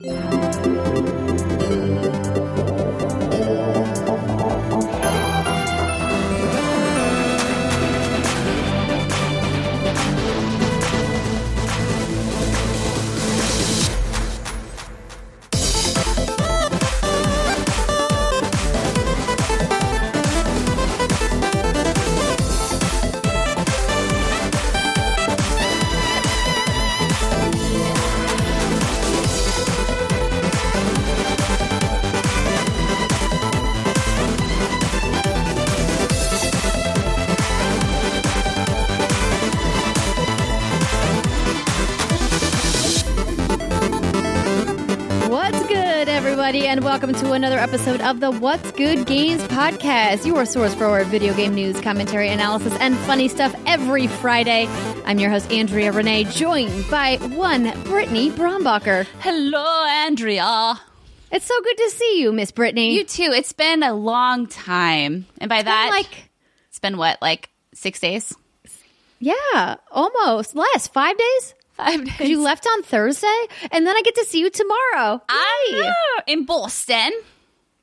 What's and welcome to another episode of the What's Good Games podcast, your source for our video game news, commentary, analysis, and funny stuff every Friday. I'm your host, Andrea Renee, joined by one Brittany Brombacher. Hello, Andrea. It's so good to see you, Miss Brittany. You too. It's been a long time. And by that, like, it's been what, like six days? yeah, almost less. Five days? Five days. You left on Thursday, and then I get to see you tomorrow. I Yay. know. In Boston.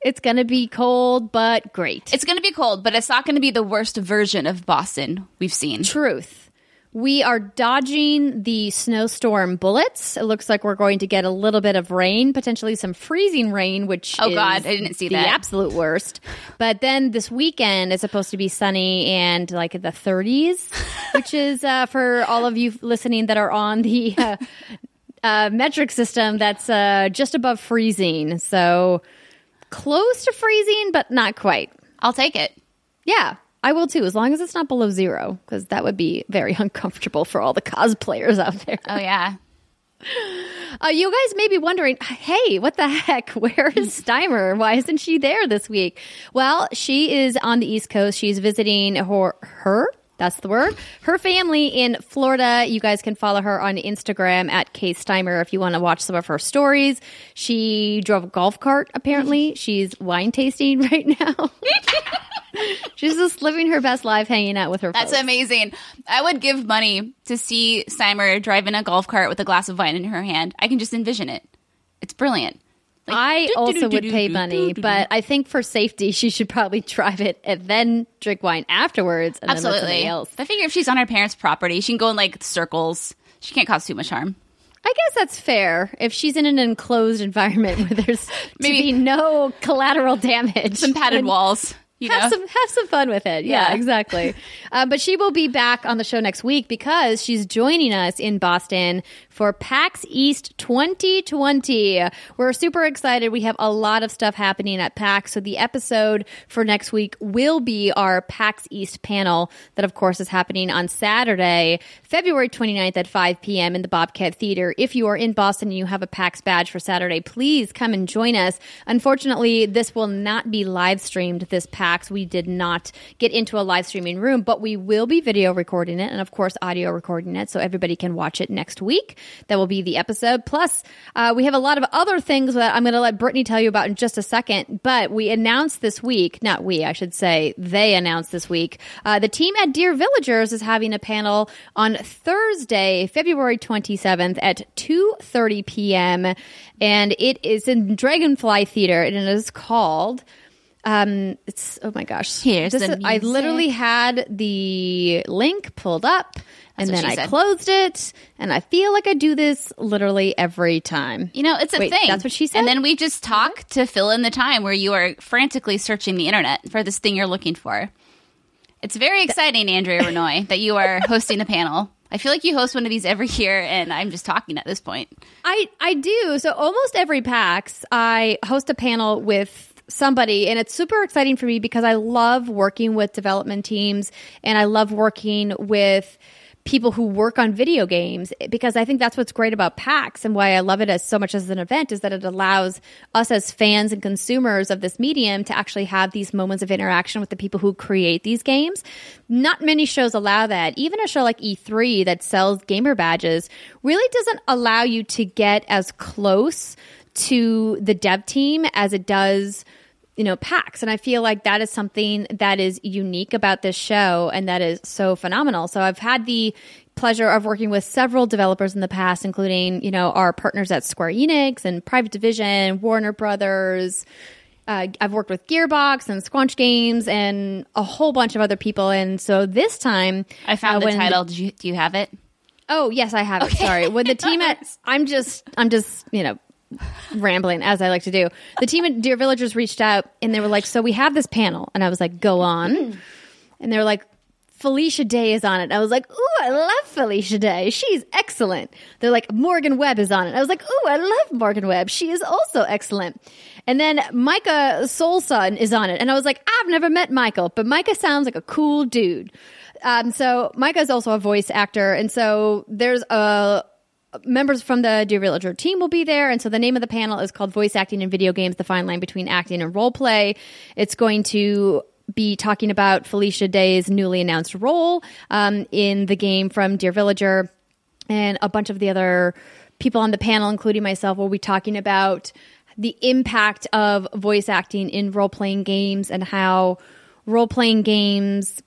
It's going to be cold, but great. It's going to be cold, but it's not going to be the worst version of Boston we've seen. Truth. We are dodging the snowstorm bullets. It looks like we're going to get a little bit of rain, potentially some freezing rain, which Oh, is God, I didn't see the that. absolute worst. But then this weekend is supposed to be sunny and like the 30s, which is uh, for all of you listening that are on the uh, uh, metric system. That's uh, just above freezing, so close to freezing, but not quite. I'll take it. Yeah, I will too, as long as it's not below zero, because that would be very uncomfortable for all the cosplayers out there. Oh, yeah. Uh, you guys may be wondering, hey, what the heck? Where is Steimer? Why isn't she there this week? Well, she is on the East Coast. She's visiting her, her that's the word. Her family in Florida. You guys can follow her on Instagram at Kay Steimer if you want to watch some of her stories. She drove a golf cart, apparently. She's wine tasting right now. She's just living her best life hanging out with her That's folks. amazing. I would give money to see Steimer driving a golf cart with a glass of wine in her hand. I can just envision it. It's brilliant. Like, I do, also do, would pay money, but I think for safety, she should probably drive it and then drink wine afterwards. And Absolutely. else. I figure if she's on her parents' property, she can go in like circles. She can't cause too much harm. I guess that's fair if she's in an enclosed environment where there's Maybe- no collateral damage. Some padded walls. You know? Have some have some fun with it. Yeah, Yeah. exactly. uh, but she will be back on the show next week because she's joining us in Boston for PAX East 2020. We're super excited. We have a lot of stuff happening at PAX. So the episode for next week will be our PAX East panel that, of course, is happening on Saturday, February 29th at 5 p.m. in the Bobcat Theater. If you are in Boston and you have a PAX badge for Saturday, please come and join us. Unfortunately, this will not be live streamed this PAX. We did not get into a live streaming room, but we will be video recording it and, of course, audio recording it so everybody can watch it next week. That will be the episode. Plus, uh, we have a lot of other things that I'm going to let Brittany tell you about in just a second. But we announced this week, not we, I should say, they announced this week, uh, the team at Dear Villagers is having a panel on Thursday, February 27th at 2.30 p.m. And it is in Dragonfly Theater and it is called um it's oh my gosh Here's This is- i literally had the link pulled up and then i said. closed it and i feel like i do this literally every time You know, it's a Wait, thing. that's what she said? And then we just talk mm-hmm. to fill in the time where you are frantically searching the internet for this thing you're looking for. It's very exciting, Andrea Renoy, that you are hosting a panel. I feel like you host one of these every year, and I'm just talking at this point. I I do. So almost every PAX, I host a panel with somebody and it's super exciting for me because I love working with development teams and I love working with people who work on video games because I think that's what's great about PAX and why I love it as so much as an event is that it allows us as fans and consumers of this medium to actually have these moments of interaction with the people who create these games. Not many shows allow that. Even a show like E3 that sells gamer badges really doesn't allow you to get as close to the dev team as it does you know PAX. and I feel like that is something that is unique about this show and that is so phenomenal. So I've had the pleasure of working with several developers in the past, including, you know, our partners at Square Enix and Private Division, Warner Brothers. Uh, I've worked with Gearbox and Squanch Games and a whole bunch of other people. And so this time, I found uh, the title. Did you, do you have it? Oh yes, I have it. Sorry. When the team at I'm just I'm just you know rambling as I like to do. The team at Dear Villagers reached out and they were like, "So we have this panel," and I was like, "Go on," and they were like. Felicia Day is on it. I was like, "Ooh, I love Felicia Day. She's excellent." They're like, "Morgan Webb is on it." I was like, "Ooh, I love Morgan Webb. She is also excellent." And then Micah Solusod is on it, and I was like, "I've never met Michael, but Micah sounds like a cool dude." Um, so Micah is also a voice actor, and so there's a members from the Dear Villager team will be there. And so the name of the panel is called Voice Acting in Video Games, the fine line between acting and role play. It's going to be talking about Felicia Day's newly announced role um, in the game from Dear Villager and a bunch of the other people on the panel, including myself, will be talking about the impact of voice acting in role playing games and how role playing games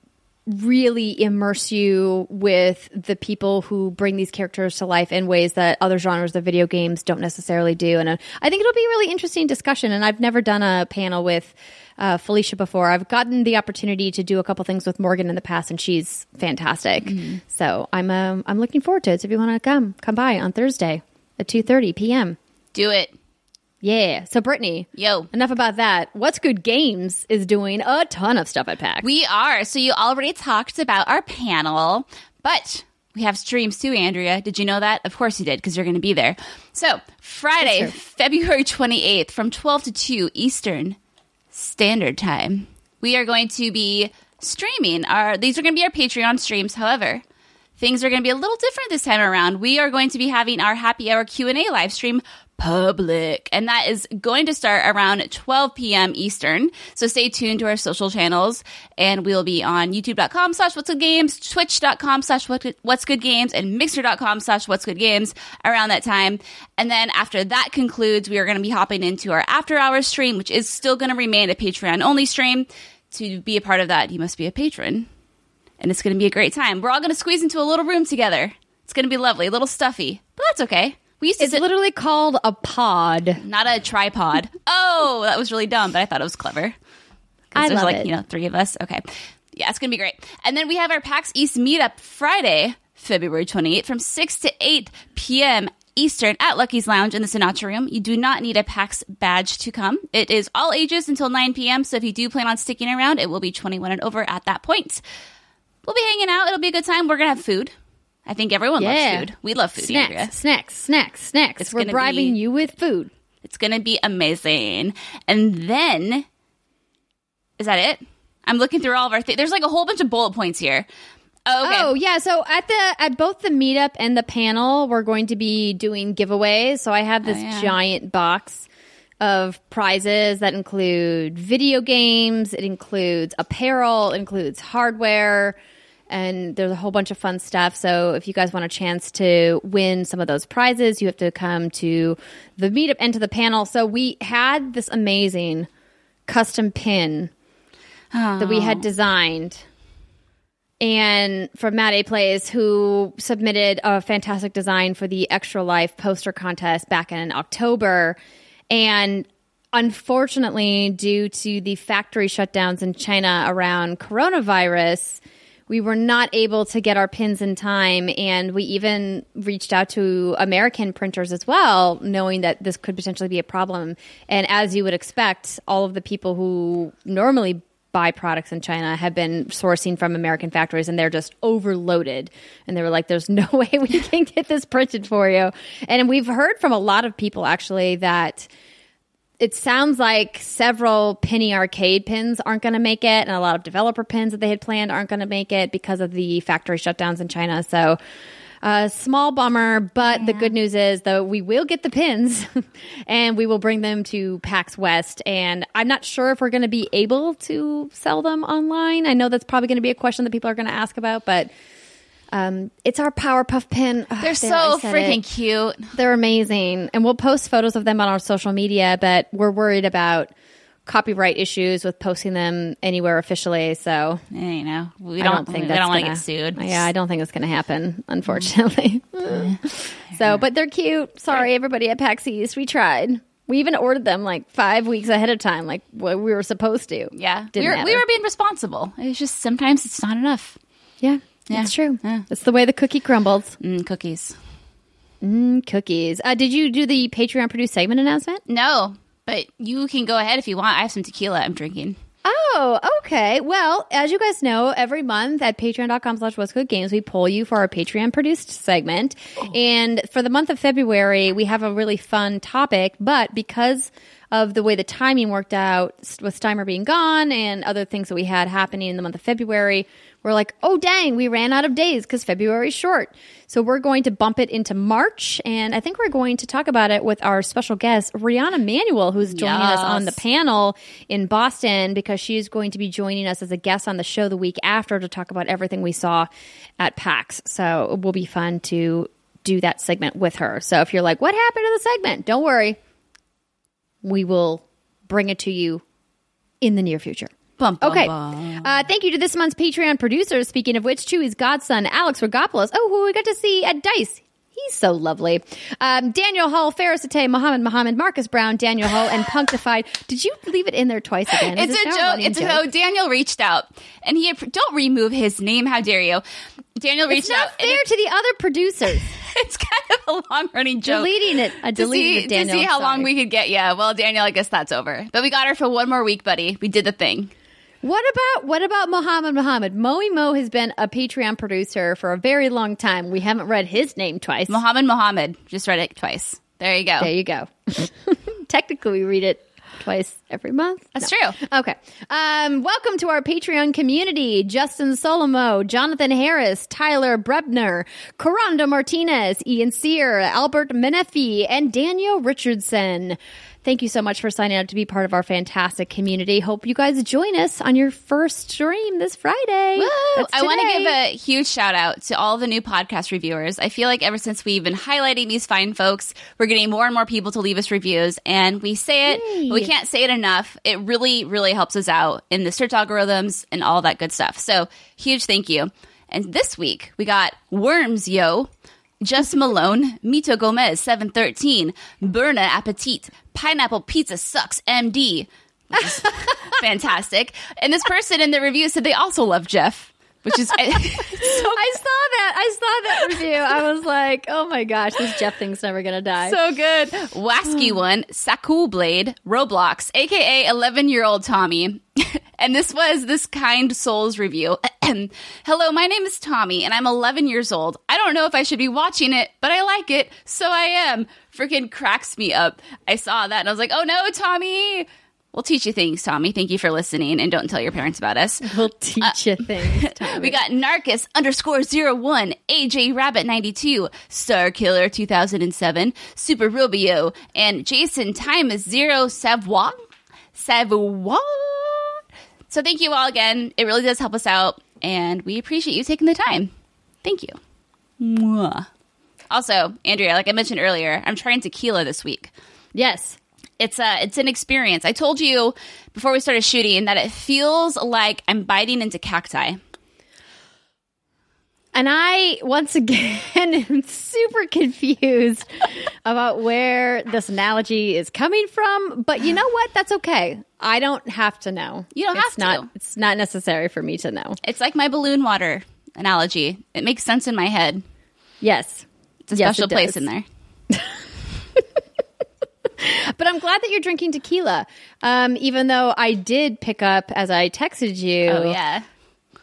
really immerse you with the people who bring these characters to life in ways that other genres of video games don't necessarily do. And uh, I think it'll be a really interesting discussion. And I've never done a panel with uh, Felicia before. I've gotten the opportunity to do a couple things with Morgan in the past, and she's fantastic. So I'm um, I'm looking forward to it. So if you want to come, come by on Thursday at two thirty p.m. Do it. Yeah. So Brittany, Yo. enough about that. What's Good Games is doing a ton of stuff at PAX. We are. So you already talked about our panel, but we have streams too, Andrea. Did you know that? Of course you did, because you're going to be there. So Friday. February 28th from 12 to 2 Eastern Standard Time, we are going to be streaming our, these are going to be our Patreon streams. However, things are going to be a little different this time around. We are going to be having our happy hour Q&A live stream public and that is going to start around 12 p.m eastern so stay tuned to our social channels and we'll be on youtube.com slash what's good games twitch.com slash what's good games and mixer.com slash what's good games around that time and then after that concludes we are going to be hopping into our after hours stream which is still going to remain a patreon only stream to be a part of that you must be a patron and it's going to be a great time. We're all going to squeeze into a little room together. It's going to be lovely, a little stuffy, but that's okay. We used to it's literally called a pod. not a tripod. oh, that was really dumb, but I thought it was clever. I there's love like it. you know three of us. Okay, yeah, it's going to be great. And then we have our PAX East meetup Friday, February 28th, from six to eight p.m. Eastern at Lucky's Lounge in the Sinatra Room. You do not need a PAX badge to come. It is all ages until 9 p.m. So if you do plan on sticking around, it will be 21 and over at that point. We'll be hanging out. It'll be a good time. We're gonna have food. I think everyone Yeah. loves food. We love food, Andrea. Snacks, snacks, snacks, snacks. It's We're bribing be- you with food. It's gonna be amazing. And then, is that it? I'm looking through all of our. Th- There's like a whole bunch of bullet points here. Oh, okay. Oh yeah, so at the at both the meetup and the panel, we're going to be doing giveaways. So I have oh, this Oh, yeah. giant box of prizes that include video games, it includes apparel, includes hardware, and there's a whole bunch of fun stuff. So if you guys want a chance to win some of those prizes, you have to come to the meetup and to the panel. So we had this amazing custom pin that we had oh. designed and from Matt A Plays, who submitted a fantastic design for the Extra Life poster contest back in October. And unfortunately, due to the factory shutdowns in China around coronavirus, we were not able to get our pins in time. And we even reached out to American printers as well, knowing that this could potentially be a problem. And as you would expect, all of the people who normally buy products in China have been sourcing from American factories and they're just overloaded. And they were like, there's no way we can get this printed for you. And we've heard from a lot of people actually that it sounds like several penny arcade pins aren't going to make it and a lot of developer pins that they had planned aren't going to make it because of the factory shutdowns in China. So a small bummer, but the good news is though we will get the pins and we will bring them to PAX West. And I'm not sure if we're going to be able to sell them online. I know that's probably going to be a question that people are going to ask about, but um, it's our Powerpuff pin. Ugh, They're so freaking it. cute. They're amazing. And we'll post photos of them on our social media, but we're worried about copyright issues with posting them anywhere officially. So Eh, you know, we don't, don't think we that's don't want to get sued. Yeah, I don't think it's going to happen, unfortunately. so, but they're cute. Sorry, everybody at PAX East. We tried. We even ordered them like five weeks ahead of time, like what we were supposed to. Yeah, Didn't we were, we were being responsible. It's just sometimes it's not enough. Yeah, Yeah. it's true. Yeah. It's the way the cookie crumbles. Mm, cookies. Mm, cookies. Uh, did you do the Patreon produced segment announcement? No, but you can go ahead if you want. I have some tequila I'm drinking. Oh, okay. Well, as you guys know, every month at patreon.com slash What's Good Games, we poll you for our Patreon produced segment. And for the month of February, we have a really fun topic, but because of the way the timing worked out with Steimer being gone and other things that we had happening in the month of February, we're like, oh dang, we ran out of days because February is short. So we're going to bump it into March, and I think we're going to talk about it with our special guest, Rihanna Manuel, who's joining us on the panel in Boston because she is going to be joining us as a guest on the show the week after to talk about everything we saw at PAX. So it will be fun to do that segment with her. So if you're like, what happened to the segment? Don't worry. We will bring it to you in the near future. Bum, bum, Okay. bum. Uh, thank you to this month's Patreon producers. Speaking of which, Chewy's godson, Alex Rigopulos. Oh, who we got to see at Dice. He's so lovely. Um, Daniel Hull, Faris Attieh, Mohammed Mohammed, Marcus Brown, Daniel Hull, and Punkdefied. Did you leave it in there twice again? Is It's a joke. It's a joke. Daniel reached out, and he had, don't remove his name. How dare you? Daniel reached It's not out. fair to the other producers. it's kind of a long running joke. Deleting it. I to deleted see, it, Daniel. to see how long we could get Yeah. Well, Daniel, I guess that's over. But we got her for one more week, buddy. We did the thing. What about what about Mohammed Mohammed? Moe Mo has been a Patreon producer for a very long time. We haven't read his name twice. Mohammed Mohammed. Just read it twice. There you go. There you go. Technically, we read it twice every month. That's No. true. Okay. Um, welcome to our Patreon community. Justin Solomo, Jonathan Harris, Tyler Brebner, Corando Martinez, Ian Sear, Albert Menefee, and Daniel Richardson. Thank you so much for signing up to be part of our fantastic community. Hope you guys join us on your first stream this Friday. I want to give a huge shout out to all the new podcast reviewers. I feel like ever since we've been highlighting these fine folks, we're getting more and more people to leave us reviews. And we say it, Yay. but we can't say it enough. It really, really helps us out in the search algorithms and all that good stuff. So huge thank you. And this week we got Worms Yo, Just Malone, Mito Gomez 713, Berna Appetit, Pineapple Pizza Sucks MD, fantastic. And this person in the review said they also love Jeff, which is so I saw that. I saw that review. I was like, oh my gosh, this Jeff thing's never going to die. so good. Wasky one, Saku Blade, Roblox, aka 11 year old Tommy. and this was this kind soul's review. Hello, my name is Tommy, and I'm 11 years old. I don't know if I should be watching it, but I like it, so I am. Freaking cracks me up. I saw that and I was like, oh no, Tommy. We'll teach you things, Tommy. Thank you for listening, and don't tell your parents about us. We'll teach you uh, things. Tommy. We got Narcus underscore zero one, AJ Rabbit 92, Star Killer 2007, Super Rubio, and Jason Time is zero Savoie. Savoie. So thank you all again. It really does help us out, and we appreciate you taking the time. Thank you. Mwah. Also, Andrea, like I mentioned earlier, I'm trying tequila this week yes. it's a it's an experience. I told you before we started shooting that it feels like I'm biting into cacti. And I, once again, am super confused about where this analogy is coming from. But you know what? That's okay. I don't have to know. You don't it's have to. Not, it's not necessary for me to know. It's like my balloon water analogy. It makes sense in my head. Yes. It's a Yes, special it place in there. But I'm glad that you're drinking tequila. Um, even though I did pick up, as I texted you, Oh yeah.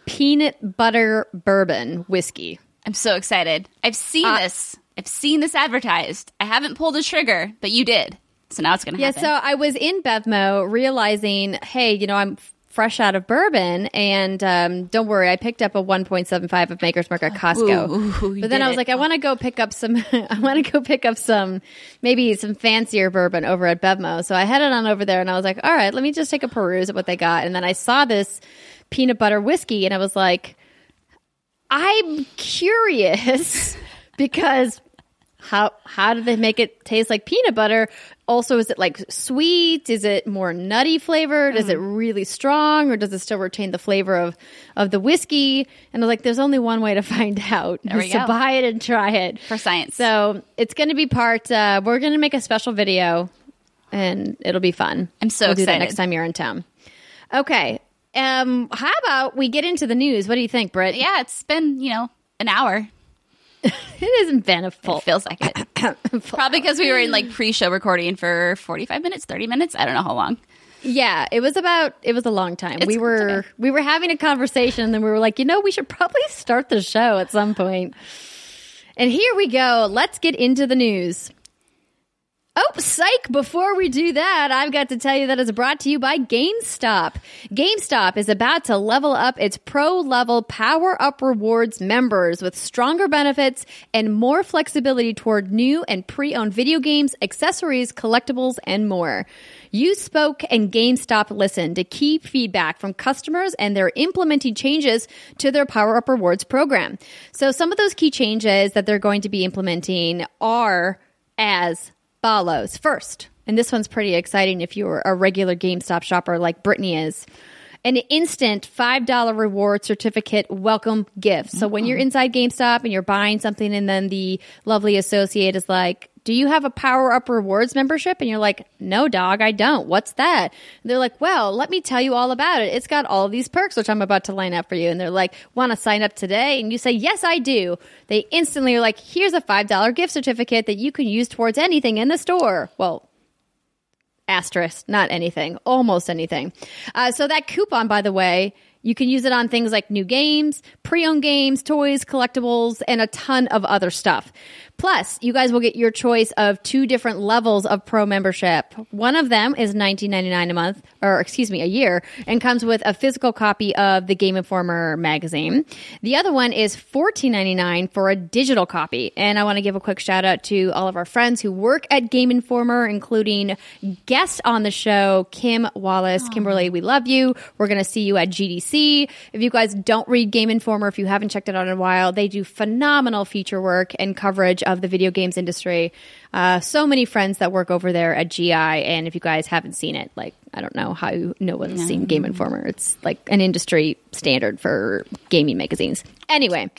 Peanut butter bourbon whiskey. I'm so excited. I've seen Uh, this. I've seen this advertised. I haven't pulled a trigger, but you did. So now it's going to Yeah, happen. Yeah, so I was in Bevmo realizing, hey, you know, I'm fresh out of bourbon, and um, don't worry, I picked up a 1.75 of Maker's Mark at Costco. Ooh, ooh, but then I was it. like, I want to go pick up some. I want to go pick up some, maybe some fancier bourbon over at Bevmo. So I headed on over there, and I was like, all right, let me just take a peruse at what they got, and then I saw this peanut butter whiskey, and I was like, I'm curious because how how do they make it taste like peanut butter? Also, is it like sweet? Is it more nutty flavored? Is it Mm. really strong, or does it still retain the flavor of of the whiskey? And I was like, there's only one way to find out: There is to go. buy it and try it For science. So it's going to be part. Uh, we're going to make a special video, and it'll be fun. I'm so we'll do that excited. next time you're in town. Okay. Um, how about we get into the news? What do you think, Britt? yeah, it's been, you know, an hour. it isn't been a full. Feels like it. Probably because we were in like pre show recording for 45 minutes, 30 minutes. I don't know how long. Yeah, it was about. It was a long time. It's- we were okay. we were having a conversation, and then we were like, you know, we should probably start the show at some point. And here we go. Let's get into the news. Oh, psych! Before we do that, I've got to tell you that it's brought to you by GameStop. GameStop is about to level up its pro level Power Up Rewards members with stronger benefits and more flexibility toward new and pre owned video games, accessories, collectibles, and more. You spoke and GameStop listened to key feedback from customers and they're implementing changes to their Power Up Rewards program. So some of those key changes that they're going to be implementing are as follows. First, and this one's pretty exciting if you're a regular GameStop shopper like Brittany is. An instant $5 reward certificate welcome gift. So when you're inside GameStop and you're buying something and then the lovely associate is like, do you have a Power Up Rewards membership? And you're like, no, dog, I don't. What's that? And they're like, well, let me tell you all about it. It's got all these perks, which I'm about to line up for you. And they're like, want to sign up today? And you say, yes, I do. They instantly are like, here's a $5 gift certificate that you can use towards anything in the store. Well, asterisk, not anything, almost anything. Uh, so that coupon, by the way, you can use it on things like new games, pre-owned games, toys, collectibles, and a ton of other stuff. Plus, you guys will get your choice of two different levels of pro membership. One of them is $19.99 a month, or excuse me, a year, and comes with a physical copy of the Game Informer magazine. The other one is $14.99 for a digital copy. And I want to give a quick shout out to all of our friends who work at Game Informer, including guest on the show, Kim Wallace. Kimberly, we love you. We're going to see you at GDC. If you guys don't read Game Informer, if you haven't checked it out in a while, they do phenomenal feature work and coverage of the video games industry. Uh, so many friends that work over there at GI. And if you guys haven't seen it, like, I don't know how no one's seen Game Informer. It's like an industry standard for gaming magazines. Anyway.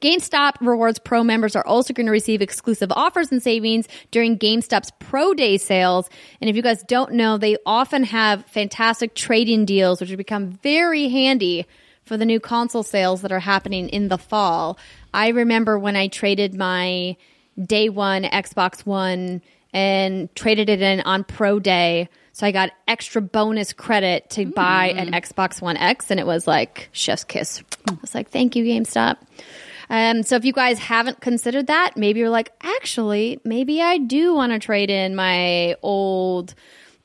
GameStop Rewards Pro members are also going to receive exclusive offers and savings during GameStop's Pro Day sales. And if you guys don't know, they often have fantastic trade-in deals, which have become very handy for the new console sales that are happening in the fall. I remember when I traded my day one Xbox One and traded it in on Pro Day. So I got extra bonus credit to buy an Xbox One X, and it was like chef's kiss. I was like, thank you, GameStop. Um, so if you guys haven't considered that, maybe you're like, actually, maybe I do want to trade in my old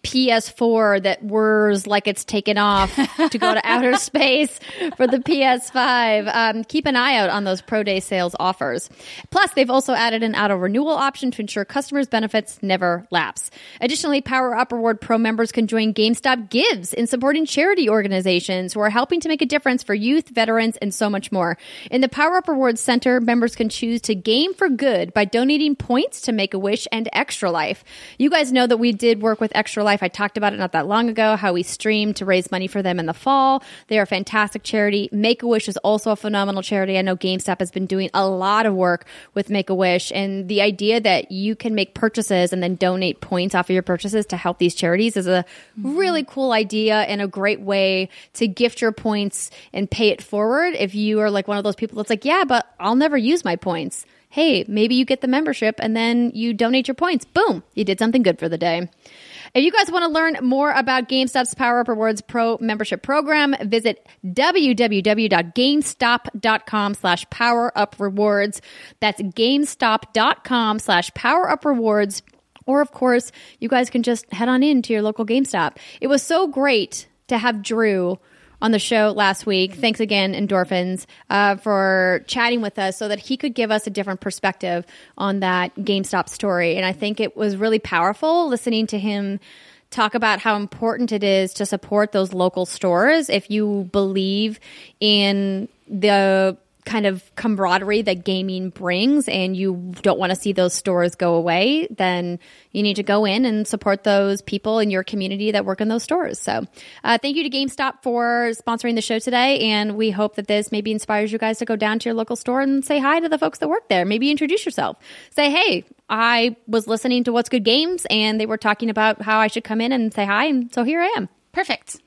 PS4 that whirs like it's taken off to go to outer space for the PS5. Um, keep an eye out on those pro day sales offers. Plus, they've also added an auto renewal option to ensure customers' benefits never lapse. Additionally, Power Up Reward Pro members can join GameStop Gives in supporting charity organizations who are helping to make a difference for youth, veterans, and so much more. In the Power Up Rewards Center, members can choose to game for good by donating points to Make a Wish and Extra Life. You guys know that we did work with Extra Life. I talked about it not that long ago, how we streamed to raise money for them in the fall. They are a fantastic charity. Make a Wish is also a phenomenal charity. I know GameStop has been doing a lot of work with Make a Wish, and the idea that you can make purchases and then donate points off of your purchases to help these charities is a mm-hmm. really cool idea and a great way to gift your points and pay it forward. If you are like one of those people that's like, yeah, but I'll never use my points. Hey, maybe you get the membership and then you donate your points. Boom, you did something good for the day. If you guys want to learn more about GameStop's Power Up Rewards Pro membership program, visit www.gamestop.com slash power up rewards. That's gamestop.com slash power up rewards. Or, of course, you guys can just head on in to your local GameStop. It was so great to have Drew on the show last week. Thanks again, Endorphins, uh, for chatting with us so that he could give us a different perspective on that GameStop story. And I think it was really powerful listening to him talk about how important it is to support those local stores if you believe in the kind of camaraderie that gaming brings and you don't want to see those stores go away, then you need to go in and support those people in your community that work in those stores. So, uh, thank you to GameStop for sponsoring the show today. And we hope that this maybe inspires you guys to go down to your local store and say hi to the folks that work there. Maybe introduce yourself. Say, hey, I was listening to What's Good Games and they were talking about how I should come in and say hi. And so here I am. Perfect.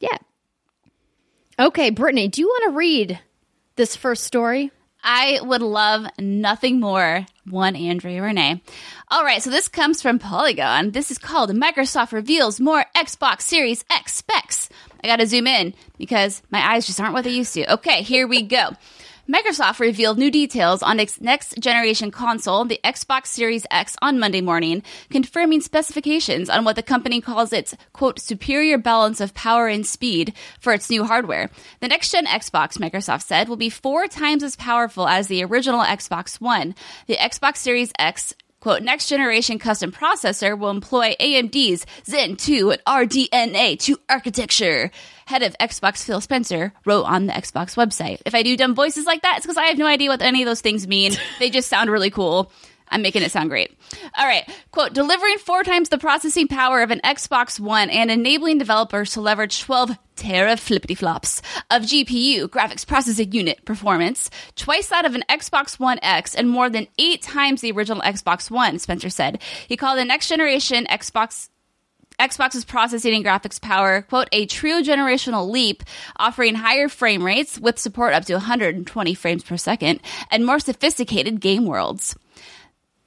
Yeah. Okay, Brittany, do you want to read this first story? I would love nothing more. One Andrea Renee. All right, so this comes from Polygon. This is called Microsoft reveals more Xbox Series X specs. I got to zoom in because my eyes just aren't what they used to. Okay, here we go. Microsoft revealed new details on its next generation console, the Xbox Series X, on Monday morning, confirming specifications on what the company calls its, quote, superior balance of power and speed for its new hardware. The next gen Xbox, Microsoft said, will be four times as powerful as the original Xbox One. The Xbox Series X quote, next generation custom processor will employ AMD's Zen 2 and RDNA 2 architecture. Head of Xbox Phil Spencer wrote on the Xbox website. If I do dumb voices like that, it's because I have no idea what any of those things mean. they just sound really cool. I'm making it sound great. All right. Quote, delivering four times the processing power of an Xbox One and enabling developers to leverage 12 tera flippity flops of GPU, graphics processing unit performance, twice that of an Xbox One X and more than eight times the original Xbox One, Spencer said. He called the next generation Xbox Xbox's processing and graphics power, quote, a true generational leap, offering higher frame rates with support up to 120 frames per second and more sophisticated game worlds.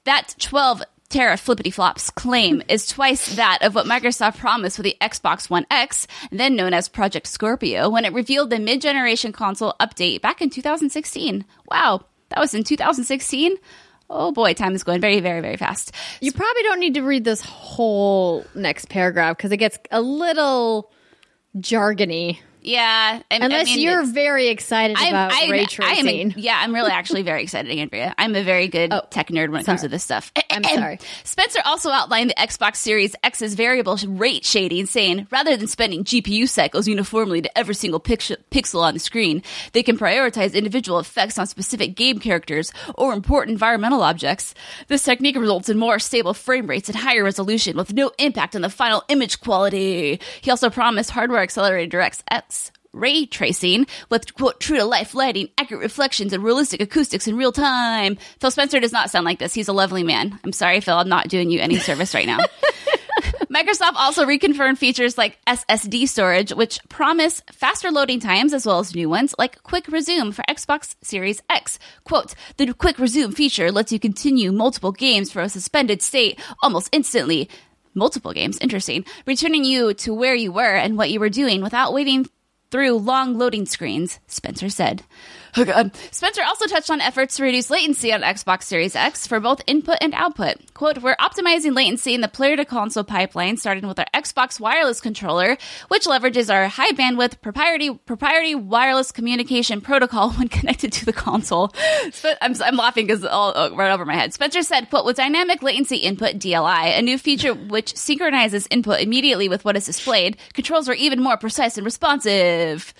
That 12 tera flippity flops claim is twice that of what Microsoft promised with the Xbox One X, then known as Project Scorpio, when it revealed the mid generation console update back in 2016. Wow, that was in 2016? Oh boy, time is going very, very, very fast. You probably don't need to read this whole next paragraph because it gets a little jargony. Yeah, I, Unless I mean, you're very excited I'm- about I'm- ray I am tracing. a- yeah, I'm really actually very excited, Andrea. I'm a very good Oh, tech nerd when it comes to this stuff. I'm sorry. Spencer also outlined the Xbox Series X's variable rate shading, saying rather than spending GPU cycles uniformly to every single pix- pixel on the screen, they can prioritize individual effects on specific game characters or important environmental objects. This technique results in more stable frame rates and higher resolution with no impact on the final image quality. He also promised hardware accelerated DirectX ray tracing with quote true to life lighting, accurate reflections, and realistic acoustics in real time. Phil Spencer does not sound like this. He's a lovely man. I'm sorry, Phil. I'm not doing you any service right now. Microsoft also reconfirmed features like SSD storage, which promise faster loading times as well as new ones like Quick Resume for Xbox Series X. Quote, the Quick Resume feature lets you continue multiple games for a suspended state almost instantly. Multiple games, interesting. Returning you to where you were and what you were doing without waiting through long loading screens, Spencer said. Oh God. Spencer also touched on efforts to reduce latency on Xbox Series X for both input and output. Quote, we're optimizing latency in the player to console pipeline, starting with our Xbox wireless controller, which leverages our high bandwidth proprietary, wireless communication protocol when connected to the console. I'm, I'm laughing because all oh, right over my head. Spencer said, quote, with dynamic latency input DLI, a new feature which synchronizes input immediately with what is displayed, controls are even more precise and responsive.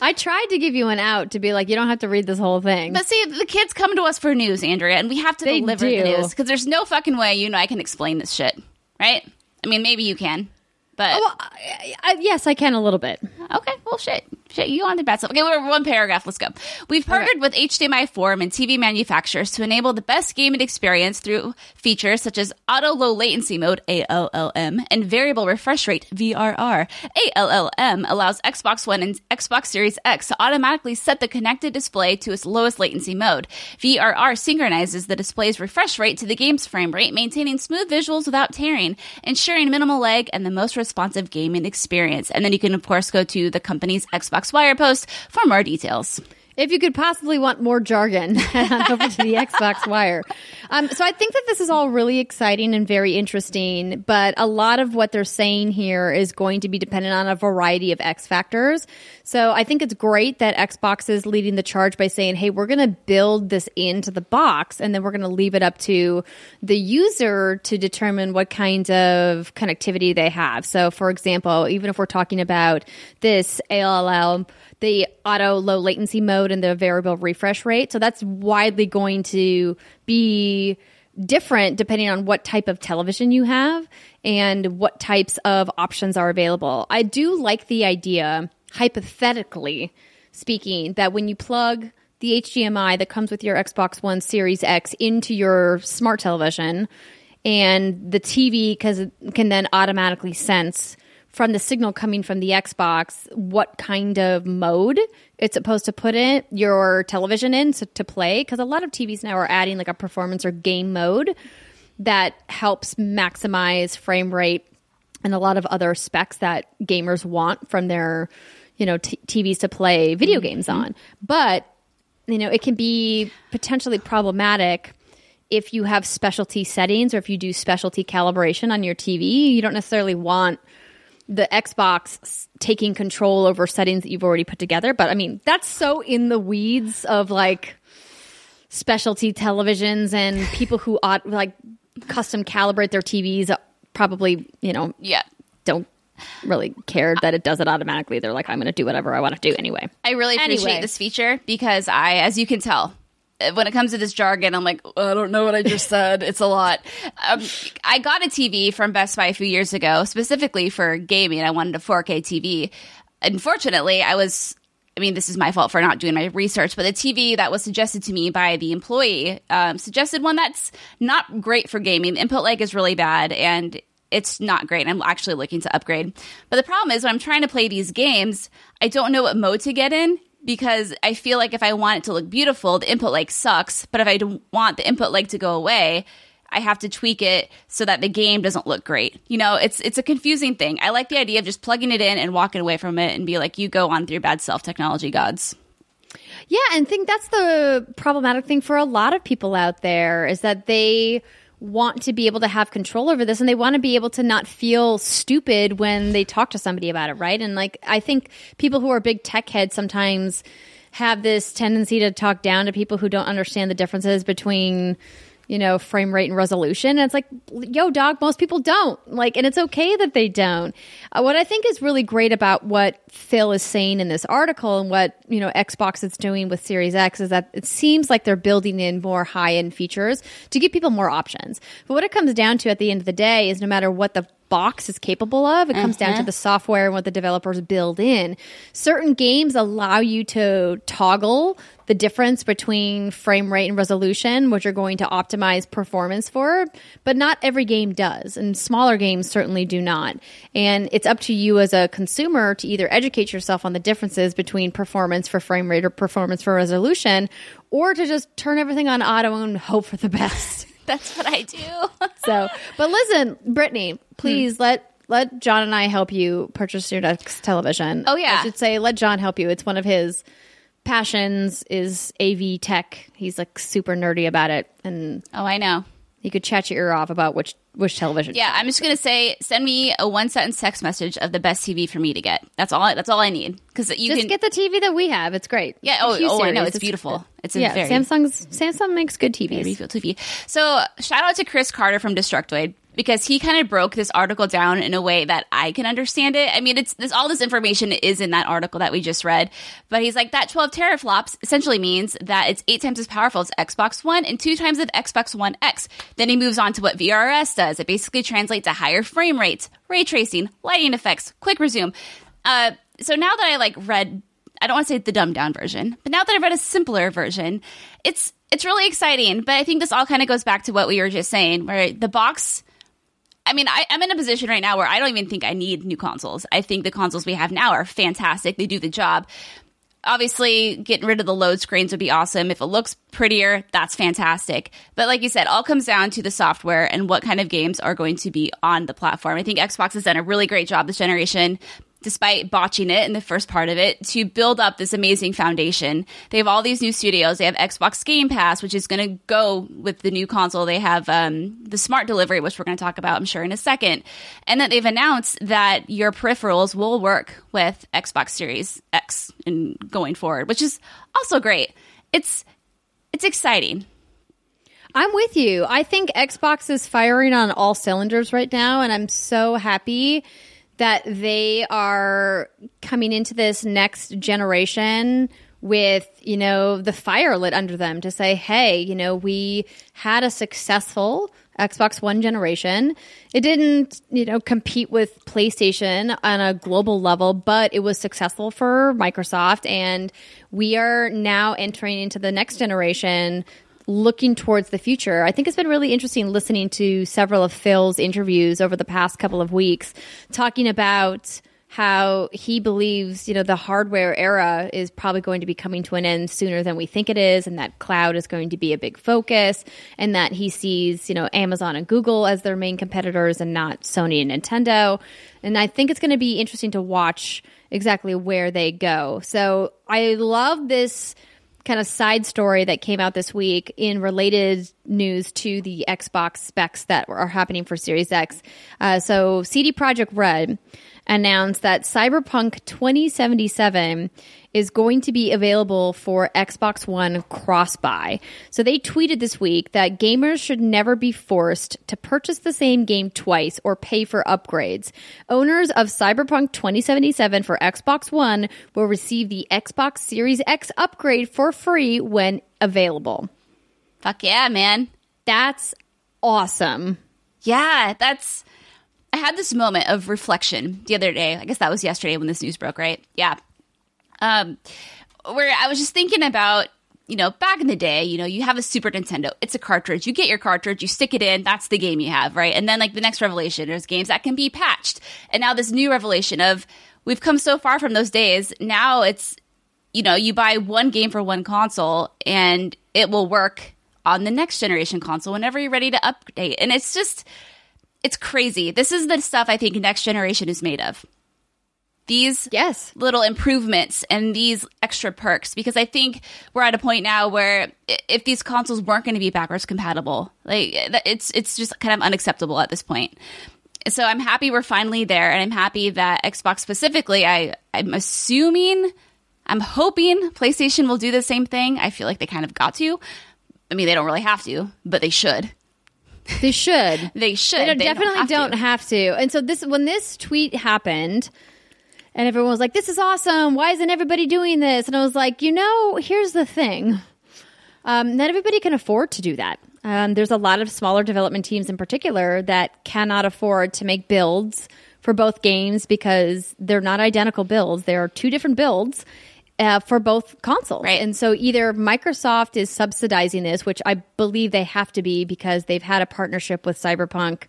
I tried to give you an out to be like, you don't have to read this whole thing. But see, the kids come to us for news, Andrea, and we have to They deliver do. the news because there's no fucking way you and I can explain this shit, right? I mean, maybe you can, but oh, well, I, I, yes, I can a little bit. okay, well, shit, shit, you on the bad stuff. Okay, we're one paragraph. Let's go. We've partnered with HDMI forum and TV manufacturers to enable the best gaming experience through features such as auto low latency mode (ALLM) and variable refresh rate (VRR). ALLM allows Xbox One and Xbox Series X to automatically set the connected display to its lowest latency mode. VRR synchronizes the display's refresh rate to the game's frame rate, maintaining smooth visuals without tearing, ensuring minimal lag and the most responsive gaming experience. And then you can, of course, go to the company's Xbox Wire post for more details. If you could possibly want more jargon, over to the Xbox Wire. Um, so I think that this is all really exciting and very interesting, but a lot of what they're saying here is going to be dependent on a variety of X factors. So I think it's great that Xbox is leading the charge by saying, hey, we're going to build this into the box and then we're going to leave it up to the user to determine what kind of connectivity they have. So for example, even if we're talking about this ALL, the auto low latency mode and the variable refresh rate. So that's widely going to be different depending on what type of television you have and what types of options are available. I do like the idea, hypothetically speaking, that when you plug the HDMI that comes with your Xbox One Series X into your smart television, and the TV can then automatically sense from the signal coming from the Xbox what kind of mode it's supposed to put in your television in to, to play. Because a lot of TVs now are adding like a performance or game mode that helps maximize frame rate and a lot of other specs that gamers want from their you know t- TVs to play video mm-hmm. games on. But you know it can be potentially problematic if you have specialty settings or if you do specialty calibration on your TV. You don't necessarily want the Xbox taking control over settings that you've already put together. But I mean, that's so in the weeds of like specialty televisions and people who ought like custom calibrate their TVs. Uh, probably, you know, yeah, don't really care that it does it automatically. They're like, I'm going to do whatever I want to do anyway. I really appreciate anyway. this feature because I, as you can tell, when it comes to this jargon, I'm like, I don't know what I just said. It's a lot. Um, I got a TV from Best Buy a few years ago, specifically for gaming. I wanted a 4K TV. Unfortunately, I was. I mean, this is my fault for not doing my research, but the TV that was suggested to me by the employee um, suggested one that's not great for gaming. The input lag is really bad, and it's not great. I'm actually looking to upgrade. But the problem is when I'm trying to play these games, I don't know what mode to get in because I feel like if I want it to look beautiful, the input lag sucks. But if I don't want the input lag to go away, I have to tweak it so that the game doesn't look great. You know, it's it's a confusing thing. I like the idea of just plugging it in and walking away from it and be like, you go on your bad self, technology gods. Yeah, and think that's the problematic thing for a lot of people out there is that they want to be able to have control over this and they want to be able to not feel stupid when they talk to somebody about it, right? And like I think people who are big tech heads sometimes have this tendency to talk down to people who don't understand the differences between you know, frame rate and resolution. And it's like, yo, dog, most people don't. Like, and it's okay that they don't. Uh, what I think is really great about what Phil is saying in this article and what, you know, Xbox is doing with Series X is that it seems like they're building in more high end features to give people more options. But what it comes down to at the end of the day is no matter what the box is capable of. It comes uh-huh. down to uh-huh. the software and what the developers build in. Certain games allow you to toggle the difference between frame rate and resolution, which you're going to optimize performance for, but not every game does. And smaller games certainly do not. And it's up to you as a consumer to either educate yourself on the differences between performance for frame rate or performance for resolution, or to just turn everything on auto and hope for the best. That's what I do. so, but listen, Brittany, please hmm. let let John and I help you purchase your next television. Oh yeah, I should say let John help you. It's one of his passions is AV tech. He's like super nerdy about it, and oh, I know. He could chat your ear off about which which television. Yeah, I'm just gonna say, send me a one sentence text message of the best TV for me to get. That's all. That's all I need because you just can get the TV that we have. It's great. Yeah. Oh, oh I know. It's, it's beautiful. It's yeah. Very, Samsung's Samsung makes good TVs. TV. So shout out to Chris Carter from Destructoid because he kind of broke this article down in a way that I can understand it. I mean, it's this all this information is in that article that we just read, but he's like that 12 teraflops essentially means that it's eight times as powerful as Xbox One and two times of Xbox One X. Then he moves on to what VRS does. It basically translates to higher frame rates, ray tracing, lighting effects, quick resume. Uh, so now that I like read I don't want to say the dumbed down version, but now that I've read a simpler version, it's it's really exciting. But I think this all kind of goes back to what we were just saying, where the box I mean, I, am in a position right now where I don't even think I need new consoles. I think the consoles we have now are fantastic. They do the job. Obviously, getting rid of the load screens would be awesome. If it looks prettier, that's fantastic. But like you said, all comes down to the software and what kind of games are going to be on the platform. I think Xbox has done a really great job this generation despite botching it in the first part of it, to build up this amazing foundation. They have all these new studios. They have Xbox Game Pass, which is going to go with the new console. They have um, the smart delivery, which we're going to talk about, I'm sure, in a second. And that they've announced that your peripherals will work with Xbox Series X and going forward, which is also great. It's it's exciting. I'm with you. I think Xbox is firing on all cylinders right now, and I'm so happy that they are coming into this next generation with, you know, the fire lit under them to say, hey, you know, we had a successful Xbox One generation. It didn't, you know, compete with PlayStation on a global level, but it was successful for Microsoft. And we are now entering into the next generation looking towards the future. I think it's been really interesting listening to several of Phil's interviews over the past couple of weeks, talking about how he believes, you know, the hardware era is probably going to be coming to an end sooner than we think it is, and that cloud is going to be a big focus, and that he sees, you know, Amazon and Google as their main competitors and not Sony and Nintendo. And I think it's going to be interesting to watch exactly where they go. So I love this kind of side story that came out this week in related news to the Xbox specs that are happening for Series X. Uh, so CD Projekt Red announced that Cyberpunk 2077 is going to be available for Xbox One cross buy. So they tweeted this week that gamers should never be forced to purchase the same game twice or pay for upgrades. Owners of Cyberpunk 2077 for Xbox One will receive the Xbox Series X upgrade for free when available. Fuck yeah, man. That's awesome. Yeah, that's. I had this moment of reflection the other day. I guess that was yesterday when this news broke, right? Yeah. Um, where I was just thinking about, you know, back in the day, you know, you have a Super Nintendo, it's a cartridge. You get your cartridge, you stick it in, that's the game you have, right? And then, like, the next revelation, there's games that can be patched. And now, this new revelation of we've come so far from those days. Now it's, you know, you buy one game for one console and it will work on the next generation console whenever you're ready to update. And it's just, it's crazy. This is the stuff I think next generation is made of. These Yes. little improvements and these extra perks because I think we're at a point now where if these consoles weren't going to be backwards compatible, like eh, it's it's just kind of unacceptable at this point. So I'm happy we're finally there, and I'm happy that Xbox specifically. I I'm assuming, I'm hoping PlayStation will do the same thing. I feel like they kind of got to. I mean, they don't really have to, but they should. They should. They should. They, They definitely have don't have to. And so this when this tweet happened and everyone was like, This is awesome. Why isn't everybody doing this? And I was like, you know, here's the thing. Um, not everybody can afford to do that. Um, there's a lot of smaller development teams in particular that cannot afford to make builds for both games because they're not identical builds. There are two different builds uh, for both consoles. Right. And so either Microsoft is subsidizing this, which I believe they have to be because they've had a partnership with Cyberpunk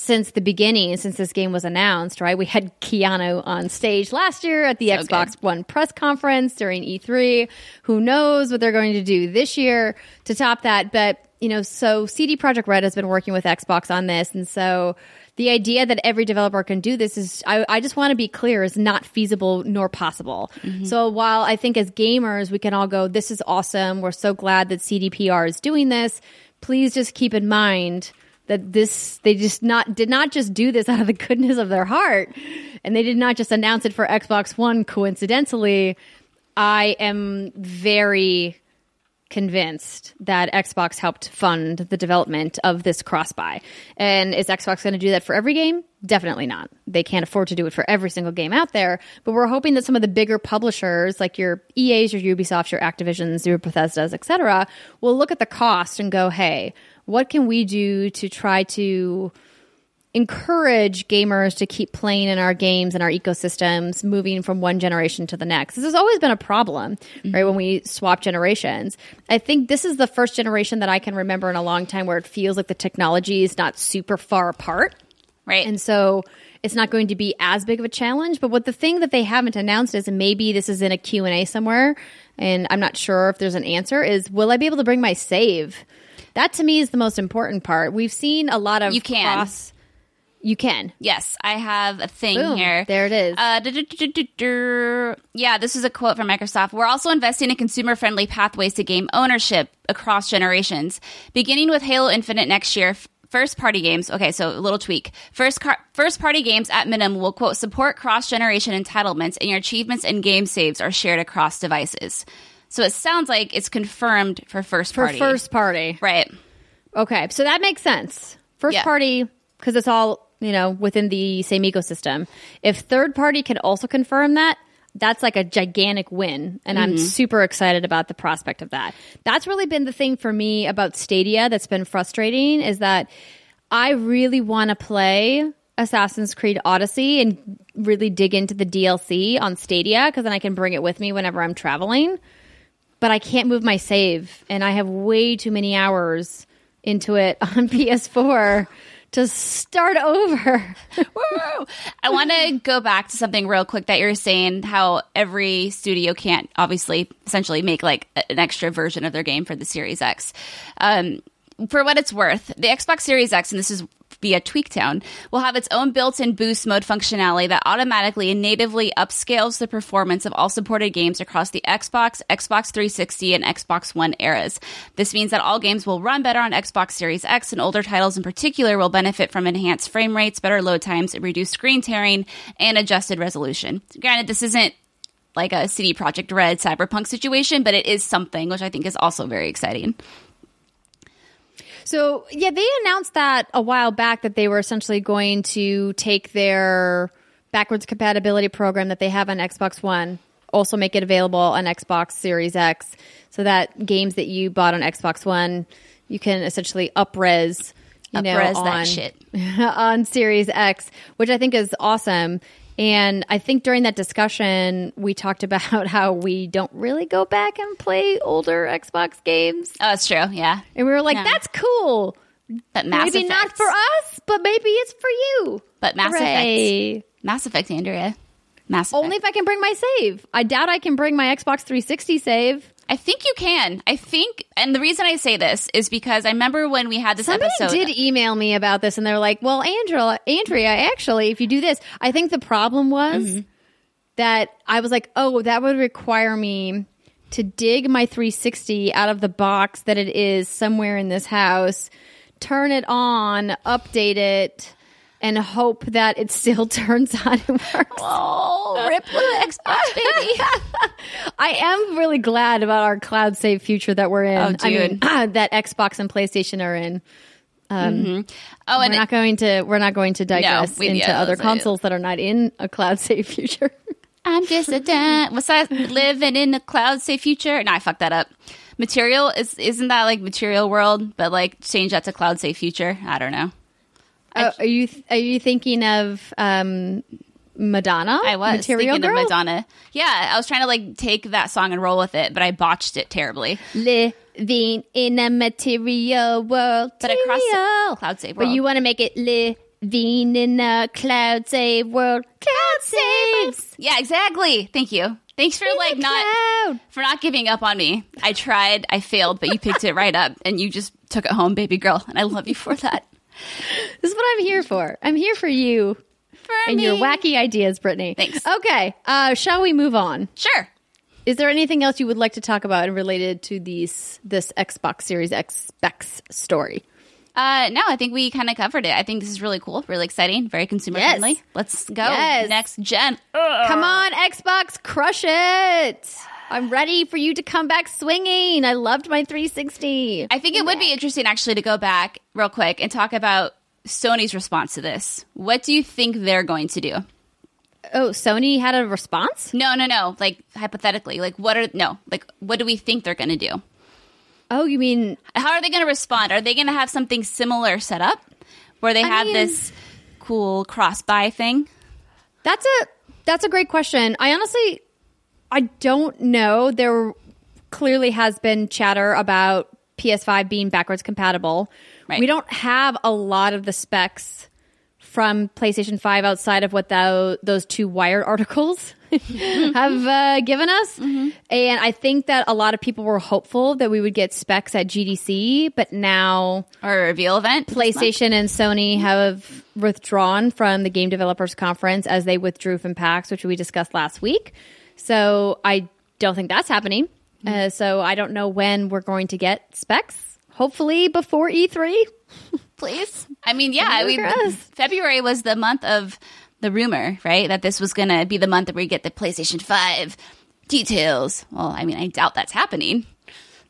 since the beginning, since this game was announced, right? We had Keanu on stage last year at the So Xbox good. One press conference during E3. Who knows what they're going to do this year to top that? But, you know, so CD Projekt Red has been working with Xbox on this. And so the idea that every developer can do this is, I, I just want to be clear, is not feasible nor possible. Mm-hmm. So while I think as gamers, we can all go, this is awesome. We're so glad that CDPR is doing this. Please just keep in mind that this they just not did not just do this out of the goodness of their heart and they did not just announce it for Xbox 1 coincidentally I am very convinced that Xbox helped fund the development of this cross buy. And is Xbox going to do that for every game? Definitely not. They can't afford to do it for every single game out there. But we're hoping that some of the bigger publishers, like your EAs, your Ubisofts, your Activisions, your Bethesdas, etc., will look at the cost and go, "Hey, what can we do to try to encourage gamers to keep playing in our games and our ecosystems moving from one generation to the next. This has always been a problem, mm-hmm. right? When we swap generations. I think this is the first generation that I can remember in a long time where it feels like the technology is not super far apart. Right. And so it's not going to be as big of a challenge. But what the thing that they haven't announced is, and maybe this is in a Q&A somewhere, and I'm not sure if there's an answer, is will I be able to bring my save? That to me is the most important part. We've seen a lot of You can. cross. You can. Yes, I have a thing Boom. here. There it is. Uh, yeah, this is a quote from Microsoft. We're also investing in consumer friendly pathways to game ownership across generations. Beginning with Halo Infinite next year, f- first party games. Okay, so a little tweak. First, car- first party games at minimum will, quote, support cross generation entitlements and your achievements and game saves are shared across devices. So it sounds like it's confirmed for first For party. first party. Right. Okay. So that makes sense. First Yeah. party, because it's all, you know, within the same ecosystem. If third party can also confirm that, that's like a gigantic win. And I'm mm-hmm. super excited about the prospect of that. That's really been the thing for me about Stadia that's been frustrating is that I really want to play Assassin's Creed Odyssey and really dig into the DLC on Stadia because then I can bring it with me whenever I'm traveling. But I can't move my save, and I have way too many hours into it on PS4 to start over. I want to go back to something real quick that you're saying how every studio can't obviously essentially make like an extra version of their game for the Series X. Um, for what it's worth, the Xbox Series X, and this is via Tweaktown, will have its own built-in boost mode functionality that automatically and natively upscales the performance of all supported games across the Xbox, Xbox 360, and Xbox One eras. This means that all games will run better on Xbox Series X, and older titles in particular will benefit from enhanced frame rates, better load times, reduced screen tearing, and adjusted resolution. Granted, this isn't like a CD Projekt Red cyberpunk situation, but it is something which I think is also very exciting. So, yeah, they announced that a while back that they were essentially going to take their backwards compatibility program that they have on Xbox One, also make it available on Xbox Series X, so that games that you bought on Xbox One, you can essentially upres, you know, on, that shit. on Series X, which I think is awesome. And I think during that discussion, we talked about how we don't really go back and play older Xbox games. Oh, that's true. Yeah. And we were like, Yeah. that's cool. But Mass Maybe not for us, but maybe it's for you. But Mass Hooray. Effect. Mass Effect, Andrea. Mass Effect. Only if I can bring my save. I doubt I can bring my Xbox 360 save. I think you can. I think, and the reason I say this is because I remember when we had this Somebody episode. did email me about this, and they're like, "Well, Andrea, Andrea, actually, if you do this, I think the problem was Mm-hmm. that I was like, oh, that would require me to dig my 360 out of the box that it is somewhere in this house, turn it on, update it." And hope that it still turns on and works. Oh, rip the Xbox, baby. I am really glad about our cloud save future that we're in. Oh, I mean, dude. that Xbox and PlayStation are in. Um, mm-hmm. oh, We're and not going to we're not going to digress we- into yeah, other consoles that are not in a cloud save future. I'm just a dad. What's that? Living in the cloud safe future? No, I fucked that up. Material is isn't that like material world, but like change that to cloud safe future? I don't know. Uh, are you are you thinking of um, Madonna? I was Material thinking Girl? of Madonna. Yeah, I was trying to like take that song and roll with it, but I botched it terribly. Living in a material world, But across the cloud save But world. you want to make it living in a cloud save world, cloud saves. Yeah, exactly. Thank you. Thanks for In like not cloud. for not giving up on me. I tried, I failed, but you picked it right up and you just took it home, baby girl, and I love you for that. This is what I'm here for. I'm here for you For and me. your wacky ideas, Brittany. Thanks. Okay, uh, shall we move on? Sure. Is there anything else you would like to talk about related to these this Xbox Series X specs story? Uh, no, I think we kind of covered it. I think this is really cool, really exciting, very consumer Yes. friendly. Let's go Yes. next gen. Come on, Xbox, crush it! I'm ready for you to come back swinging. I loved my 360. I think it would be interesting actually to go back real quick and talk about Sony's response to this. What do you think they're going to do? Oh, Sony had a response. No, no, no. Like hypothetically, like what are no, like what do we think they're going to do? Oh, you mean How are they going to respond? Are they going to have something similar set up where they have mean- this cool cross buy thing? That's a that's a great question. I honestly I don't know. There clearly has been chatter about PS5 being backwards compatible. Right. We don't have a lot of the specs from PlayStation 5 outside of what tho- those two Wired articles have uh, given us. And I think that a lot of people were hopeful that we would get specs at GDC, but now our reveal event? PlayStation and Sony have withdrawn from the Game Developers Conference as they withdrew from PAX, which we discussed last week. So I don't think that's happening. Uh, so I don't know when we're going to get specs. Hopefully before E E3. please? I mean, yeah, Fingers we. February was the month of the rumor, right? That this was going to be the month that we get the PlayStation 5 details. Well, I mean, I doubt that's happening.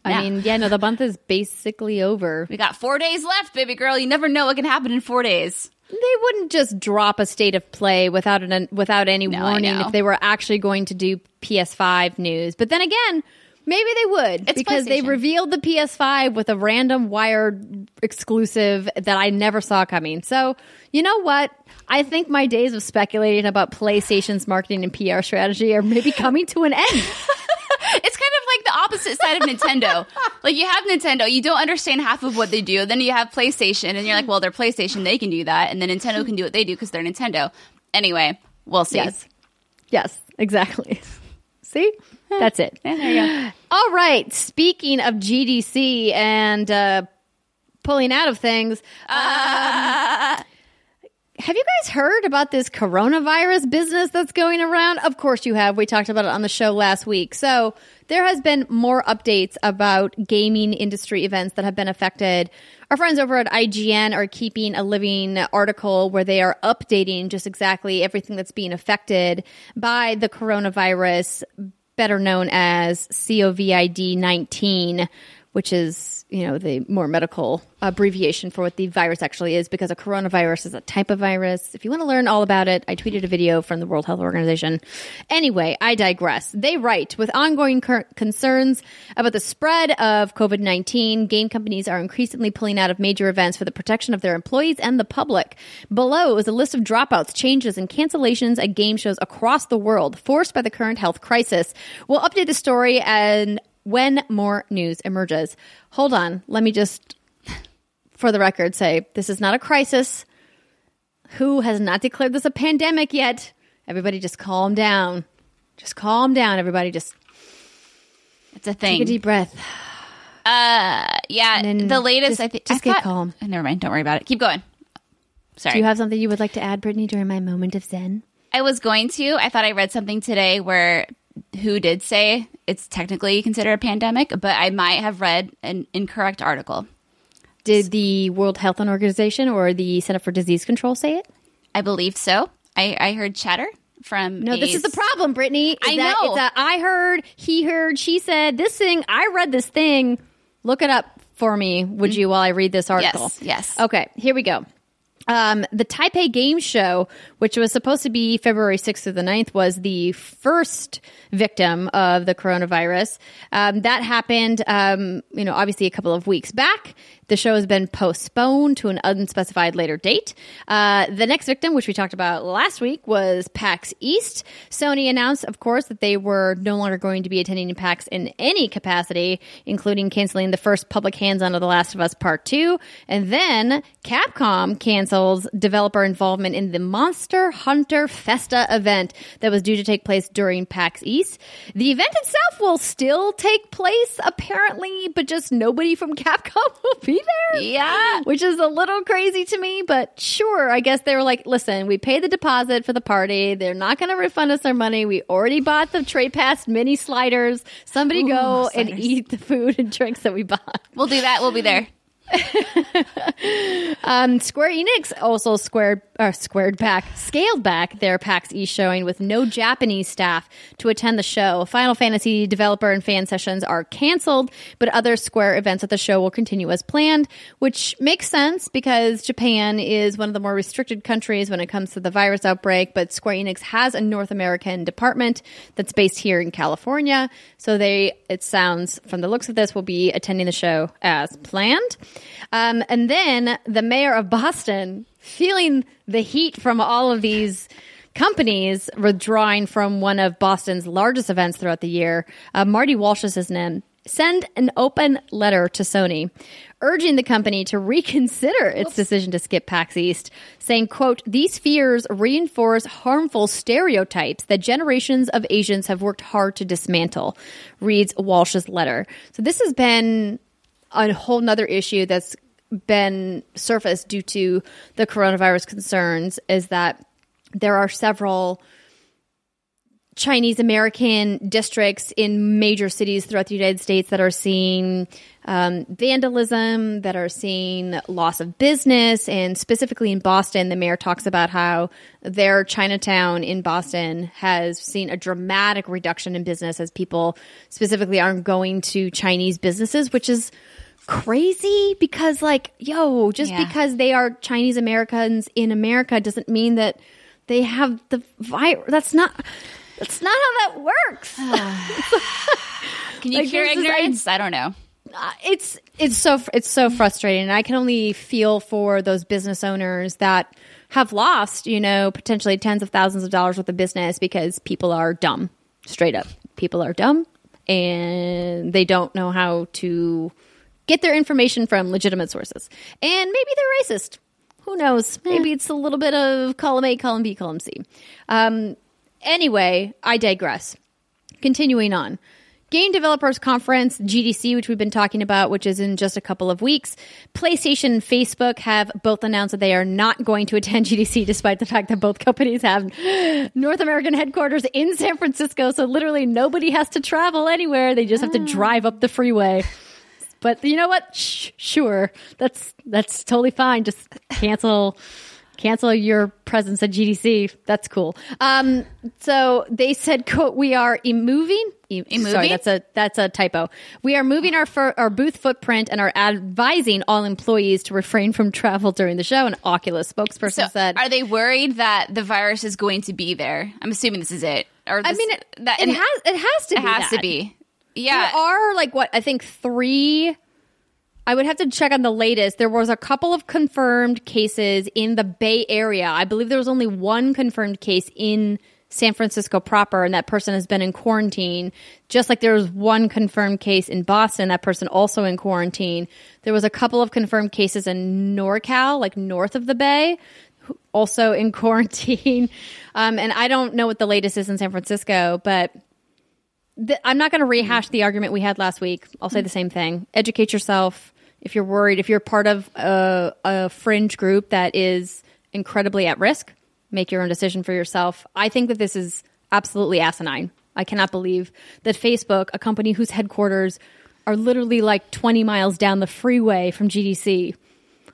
I Yeah. mean, yeah, no, the month is basically over. We got four days left, baby girl. You never know what can happen in four days. They wouldn't just drop a state of play without an without any No, warning if they were actually going to do PS5 news. But then again, maybe they would It's because they revealed the PS5 with a random wired exclusive that I never saw coming. So, you know what? I think my days of speculating about PlayStation's marketing and PR strategy are maybe coming to an end. It's kind of like the opposite side of Nintendo. like you have Nintendo, you don't understand half of what they do. Then you have PlayStation, and you're like, well, they're PlayStation, they can do that, and then Nintendo can do what they do because they're Nintendo. Anyway, we'll see. Yes. Yes, exactly. See? That's it. There you go. All right. Speaking of GDC and uh, pulling out of things, um, have you guys heard about this coronavirus business that's going around? Of course you have. We talked about it on the show last week. So there has been more updates about gaming industry events that have been affected. Our friends over at IGN are keeping a living article where they are updating just exactly everything that's being affected by the coronavirus, better known as COVID 19, which is, you know, the more medical abbreviation for what the virus actually is because a coronavirus is a type of virus. If you want to learn all about it, I tweeted a video from the World Health Organization. Anyway, I digress. They write with ongoing concerns about the spread of COVID 19, game companies are increasingly pulling out of major events for the protection of their employees and the public. Below is a list of dropouts, changes, and cancellations at game shows across the world forced by the current health crisis. We'll update the story and when more news emerges. Hold on. Let me just, for the record, say this is not a crisis. Who has not declared this a pandemic yet? Everybody just calm down. Just calm down, everybody. Just It's a thing. take a deep breath. Uh, yeah, the latest. just- I think. just I get thought- calm. Oh, never mind. Don't worry about it. Keep going. Sorry. Do you have something you would like to add, Brittany, during my moment of zen? I was going to. I thought I read something today where who did say it's technically considered a pandemic, but I might have read an incorrect article. Did the World Health Organization or the Center for Disease Control say it? I believe so. I, I heard chatter from. No, this is the problem, Brittany. I that know. A I heard, he heard, she said, this thing, I read this thing. Look it up for me, would you, while I read this article? Yes, yes. Okay, here we go. Um, the Taipei Game Show, which was supposed to be February 6th to the 9th, was the first victim of the coronavirus. Um, that happened, um, you know, obviously a couple of weeks back. The show has been postponed to an unspecified later date. Uh, the next victim, which we talked about last week, was PAX East. Sony announced, of course, that they were no longer going to be attending PAX in any capacity, including canceling the first public hands-on of The Last of Us Part 2. And then Capcom cancels developer involvement in the Monster Hunter Festa event that was due to take place during PAX East. The event itself will still take place, apparently, but just nobody from Capcom will be there. Yeah. Which is a little crazy to me, but sure. I guess they were like, listen, we paid the deposit for the party. They're not going to refund us our money. We already bought the Trade Pass mini sliders. Somebody go and eat the food and drinks that we bought. We'll do that. We'll be there. Um, Square Enix also squared or squared back, scaled back their PAX East showing with no Japanese staff to attend the show. Final Fantasy developer and fan sessions are canceled, but other Square events at the show will continue as planned, which makes sense because Japan is one of the more restricted countries when it comes to the virus outbreak. But Square Enix has a North American department that's based here in California, so they it sounds from the looks of this will be attending the show as planned. Um, and then the mayor of Boston, feeling the heat from all of these companies withdrawing from one of Boston's largest events throughout the year, uh, Marty Walsh is his name. Send an open letter to Sony, urging the company to reconsider its decision to skip PAX East, saying, quote, these fears reinforce harmful stereotypes that generations of Asians have worked hard to dismantle, reads Walsh's letter. So this has been a whole nother issue that's been surfaced due to the coronavirus concerns is that there are several Chinese American districts in major cities throughout the United States that are seeing um, vandalism, that are seeing loss of business. And specifically in Boston, the mayor talks about how their Chinatown in Boston has seen a dramatic reduction in business as people specifically aren't going to Chinese businesses, which is crazy because like yo just Yeah. because they are chinese americans in america doesn't mean that they have the virus that's not that's not how that works Can you Like, cure ignorance? I don't know. Uh, it's it's so it's so frustrating and i can only feel for those business owners that have lost you know potentially tens of thousands of dollars worth of business because people are dumb straight up people are dumb and they don't know how to get their information from legitimate sources. And maybe they're racist. Who knows? Maybe it's a little bit of column a column b column c. Um, anyway i digress. Continuing on. Game developers conference gdc which we've been talking about which is in just a couple of weeks. Playstation and facebook have both announced that they are not going to attend gdc despite the fact that both companies have north american headquarters in san francisco. So literally nobody has to travel anywhere. They just have to drive up the freeway but you know what Shh, sure that's that's totally fine just cancel cancel your presence at GDC. That's cool. Um, so they said, "quote We are moving." E- Sorry, that's a that's a typo. We are moving our fir- our booth footprint and are advising all employees to refrain from travel during the show. An Oculus spokesperson So, said, are they worried that the virus is going to be there? I'm assuming this is it. Or "I mean, it, that it has it has to it be has to that. Be. There are like what I think three. I would have to check on the latest. There was a couple of confirmed cases in the Bay Area. I believe there was only one confirmed case in San Francisco proper, and that person has been in quarantine. Just like there was one confirmed case in Boston, that person also in quarantine. There was a couple of confirmed cases in NorCal, like north of the Bay, also in quarantine. Um, and I don't know what the latest is in San Francisco, but I'm not going to rehash the argument we had last week. I'll say the same thing. Educate yourself. If you're worried, if you're part of a, a fringe group that is incredibly at risk, make your own decision for yourself. I think that this is absolutely asinine. I cannot believe that Facebook, a company whose headquarters are literally like 20 miles down the freeway from GDC,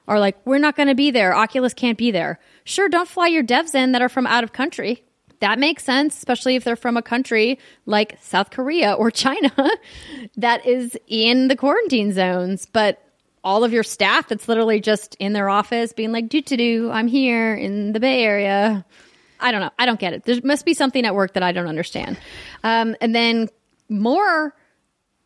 are like, we're not going to be there. Oculus can't be there. Sure, don't fly your devs in that are from out of country. That makes sense, especially if they're from a country like South Korea or China that is in the quarantine zones. But all of your staff that's literally just in their office being like, do to do, I'm here in the Bay Area. I don't know. I don't get it. There must be something at work that I don't understand. Um, and then more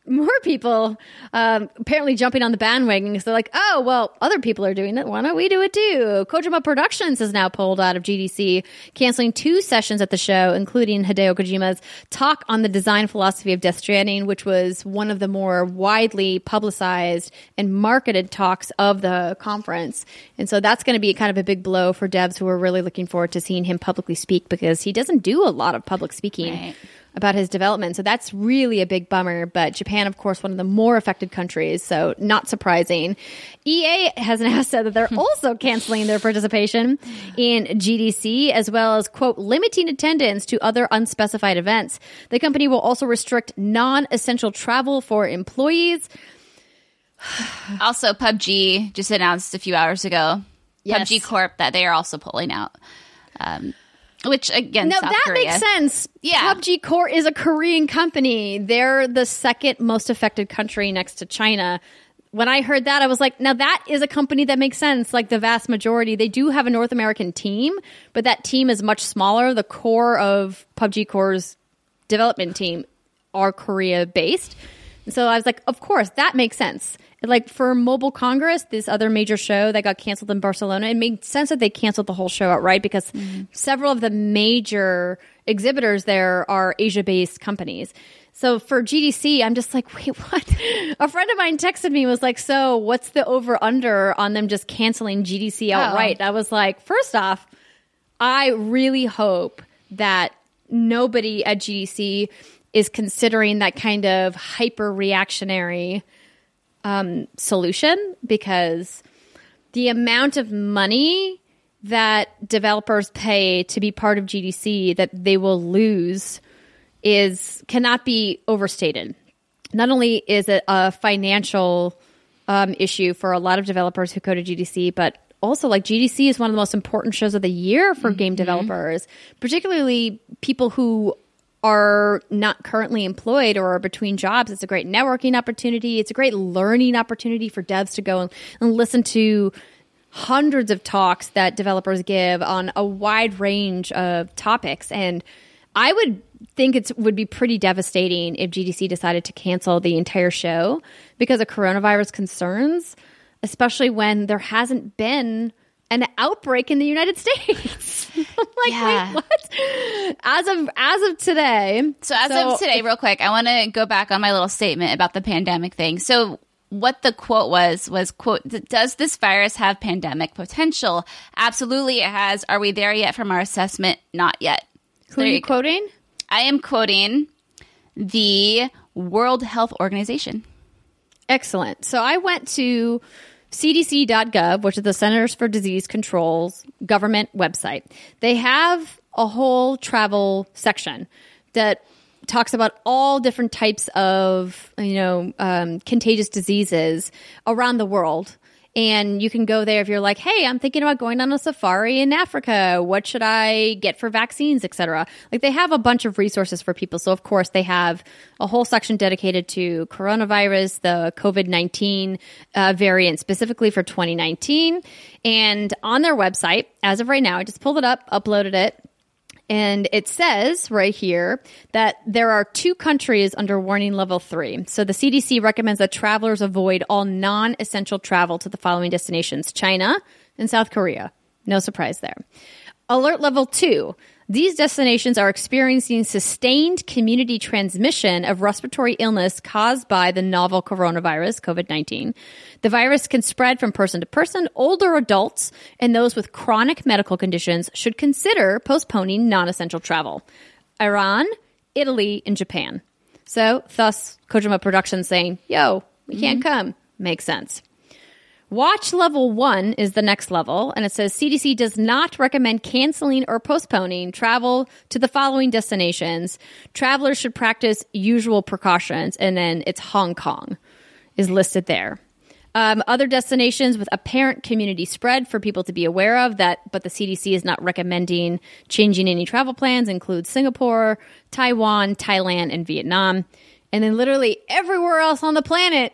more people um, apparently jumping on the bandwagon because they're like, oh, well, other people are doing it. Why don't we do it too? Kojima Productions is now pulled out of GDC, canceling two sessions at the show, including Hideo Kojima's talk on the design philosophy of Death Stranding, which was one of the more widely publicized and marketed talks of the conference. And so that's going to be kind of a big blow for devs who are really looking forward to seeing him publicly speak because he doesn't do a lot of public speaking Right. About his development. So that's really a big bummer. But Japan, of course, one of the more affected countries, so not surprising. EA has now said that they're also canceling their participation in GDC, as well as, quote, limiting attendance to other unspecified events. The company will also restrict non essential travel for employees. Also, PUBG just announced a few hours ago. Yes. PUBG Corp that they are also pulling out. Um, which again, No, South that Korea. makes sense. Yeah. PUBG Corp is a Korean company. They're the second most affected country next to China. When I heard that, I was like, now that is a company that makes sense. Like the vast majority, they do have a North American team, but that team is much smaller. The core of PUBG Corp's development team are Korea based. And so I was like, of course, that makes sense. Like for Mobile Congress, this other major show that got canceled in Barcelona, it made sense that they canceled the whole show outright because mm. several of the major exhibitors there are Asia based companies. So for GDC, I'm just like, wait, what? A friend of mine texted me was like, so what's the over under on them just canceling GDC oh. outright? I was like, first off, I really hope that nobody at GDC is considering that kind of hyper reactionary um, solution because the amount of money that developers pay to be part of GDC that they will lose is cannot be overstated. Not only is it a financial um, issue for a lot of developers who go to GDC, but also like GDC is one of the most important shows of the year for game developers, particularly people who are not currently employed or are between jobs, it's a great networking opportunity. It's a great learning opportunity for devs to go and, and listen to hundreds of talks that developers give on a wide range of topics. And I would think it would be pretty devastating if GDC decided to cancel the entire show because of coronavirus concerns, especially when there hasn't been an outbreak in the United States. like, Yeah. wait, what? As of as of today. So as of today, real quick, I want to go back on my little statement about the pandemic thing. So what the quote was was quote does this virus have pandemic potential absolutely it has are we there yet from our assessment not yet who are you you go. quoting? i am quoting the world health organization Excellent. So I went to cdc.gov, which is the Centers for Disease Control's government website. They have a whole travel section that talks about all different types of, you know, um, contagious diseases around the world. And you can go there if you're like, hey, I'm thinking about going on a safari in Africa. What should I get for vaccines, etc. Like they have a bunch of resources for people. So of course they have a whole section dedicated to coronavirus, the COVID 19 uh, variant specifically for 2019. And on their website, as of right now, I just pulled it up, uploaded it. And it says right here that there are two countries under warning level three. So the CDC recommends that travelers avoid all non essential travel to the following destinations China and South Korea. No surprise there. Alert level two. These destinations are experiencing sustained community transmission of respiratory illness caused by the novel coronavirus, COVID 19. The virus can spread from person to person. Older adults and those with chronic medical conditions should consider postponing non essential travel. Iran, Italy, and Japan. So, thus, Kojima Productions saying, yo, we can't mm-hmm. come. Makes sense. Watch level one is the next level, and it says CDC does not recommend canceling or postponing travel to the following destinations. Travelers should practice usual precautions, and then it's Hong Kong is listed there. Um, other destinations with apparent community spread for people to be aware of that, but the CDC is not recommending changing any travel plans include Singapore, Taiwan, Thailand, and Vietnam. And then literally everywhere else on the planet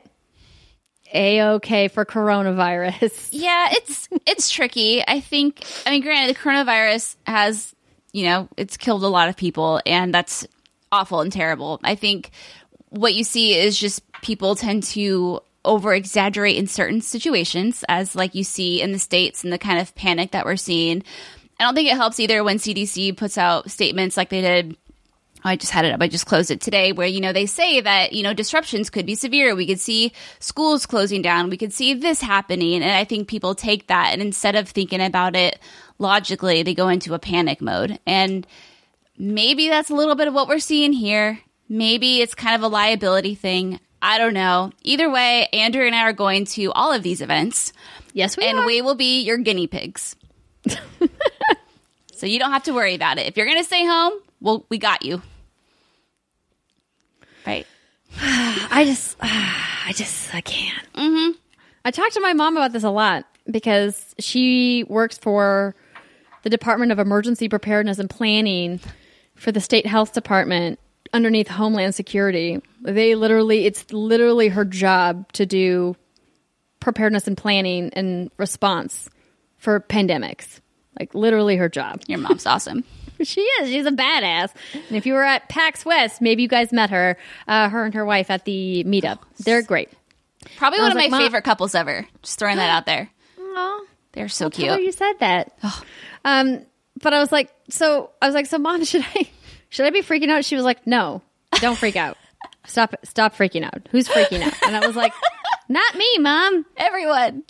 a okay for coronavirus. Yeah, it's it's tricky. I think. I mean, granted, the coronavirus has you know it's killed a lot of people, and that's awful and terrible. I think what you see is just people tend to over exaggerate in certain situations, as like you see in the states and the kind of panic that we're seeing. I don't think it helps either when CDC puts out statements like they did I just had it up. I just closed it today where, you know, they say that, you know, disruptions could be severe. We could see schools closing down. We could see this happening. And I think people take that and instead of thinking about it logically, they go into a panic mode. And maybe that's a little bit of what we're seeing here. Maybe it's kind of a liability thing. I don't know. Either way, Andrew and I are going to all of these events Yes, we and are. we will be your guinea pigs. so you don't have to worry about it. If you're going to stay home, well, we got you. Right. I just, I just, I can't. Mm-hmm. I talked to my mom about this a lot because she works for the Department of Emergency Preparedness and Planning for the state health department underneath Homeland Security. They literally, it's literally her job to do preparedness and planning and response for pandemics. Like literally her job. Your mom's awesome. She is. She's a badass. And if you were at PAX West, maybe you guys met her, uh, her and her wife at the meetup. They're great. Probably one of my like, "Mom." favorite couples ever. Just throwing that out there. Aw. They're so cute. you said that. Um, but I was like, so I was like, so mom, should I should I be freaking out? She was like, no, don't freak out. Stop stop freaking out. Who's freaking out? And I was like, not me, mom. Everyone.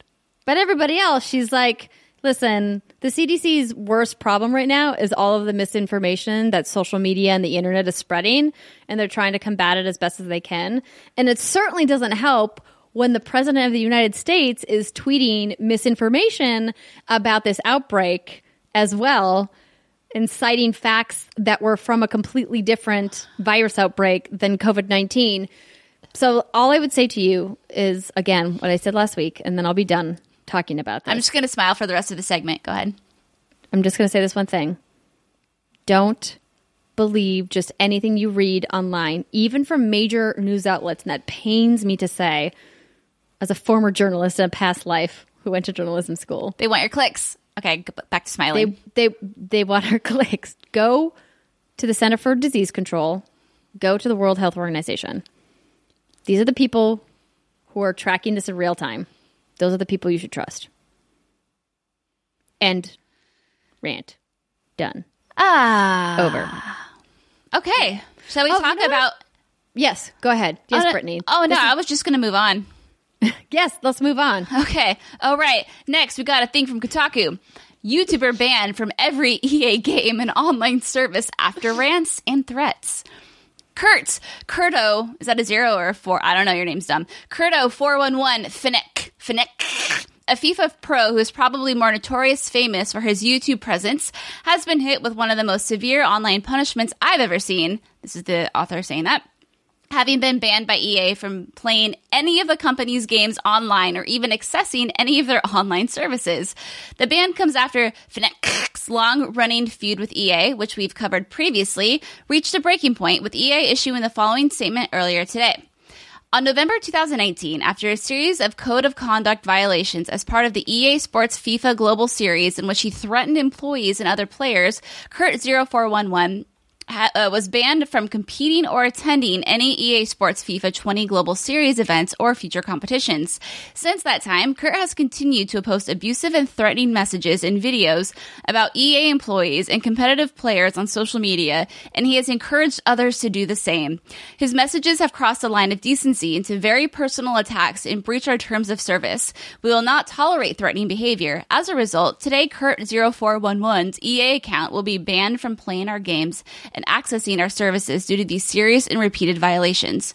But everybody else, she's like, listen, the CDC's worst problem right now is all of the misinformation that social media and the internet is spreading, and they're trying to combat it as best as they can. And it certainly doesn't help when the president of the United States is tweeting misinformation about this outbreak as well. And citing facts that were from a completely different virus outbreak than COVID 19. So, all I would say to you is again what I said last week, and then I'll be done talking about this. I'm just going to smile for the rest of the segment. Go ahead. I'm just going to say this one thing. Don't believe just anything you read online, even from major news outlets. And that pains me to say, as a former journalist in a past life who went to journalism school. They want your clicks. Okay, back to smiling. They they they want our clicks. Go to the Center for Disease Control. Go to the World Health Organization. These are the people who are tracking this in real time. Those are the people you should trust. End. Rant. Done. ah. Over. Okay. Shall we Oh, talk you know about? Yes, go ahead. Yes, oh, no- Brittany. Oh no, is- I was just going to move on. yes, let's move on. Okay. All right. Next, we got a thing from Kotaku. YouTuber banned from every EA game and online service after rants and threats. Kurt, Kurto, is that a zero or a four? I don't know. Your name's dumb. Kurto four one one Fenech Fenech. A FIFA pro who is probably more notorious famous for his YouTube presence has been hit with one of the most severe online punishments I've ever seen. This is the author saying that having been banned by EA from playing any of the company's games online or even accessing any of their online services. The ban comes after Fenech's long-running feud with EA, which we've covered previously, reached a breaking point with EA issuing the following statement earlier today. On November 2019, after a series of code of conduct violations as part of the EA Sports FIFA Global Series in which he threatened employees and other players, Kurt0411 ha- uh, was banned from competing or attending any EA Sports FIFA 20 Global Series events or future competitions. Since that time, Kurt has continued to post abusive and threatening messages and videos about EA employees and competitive players on social media, and he has encouraged others to do the same. His messages have crossed the line of decency into very personal attacks and breach our terms of service. We will not tolerate threatening behavior. As a result, today Kurt 0411's EA account will be banned from playing our games and accessing our services due to these serious and repeated violations.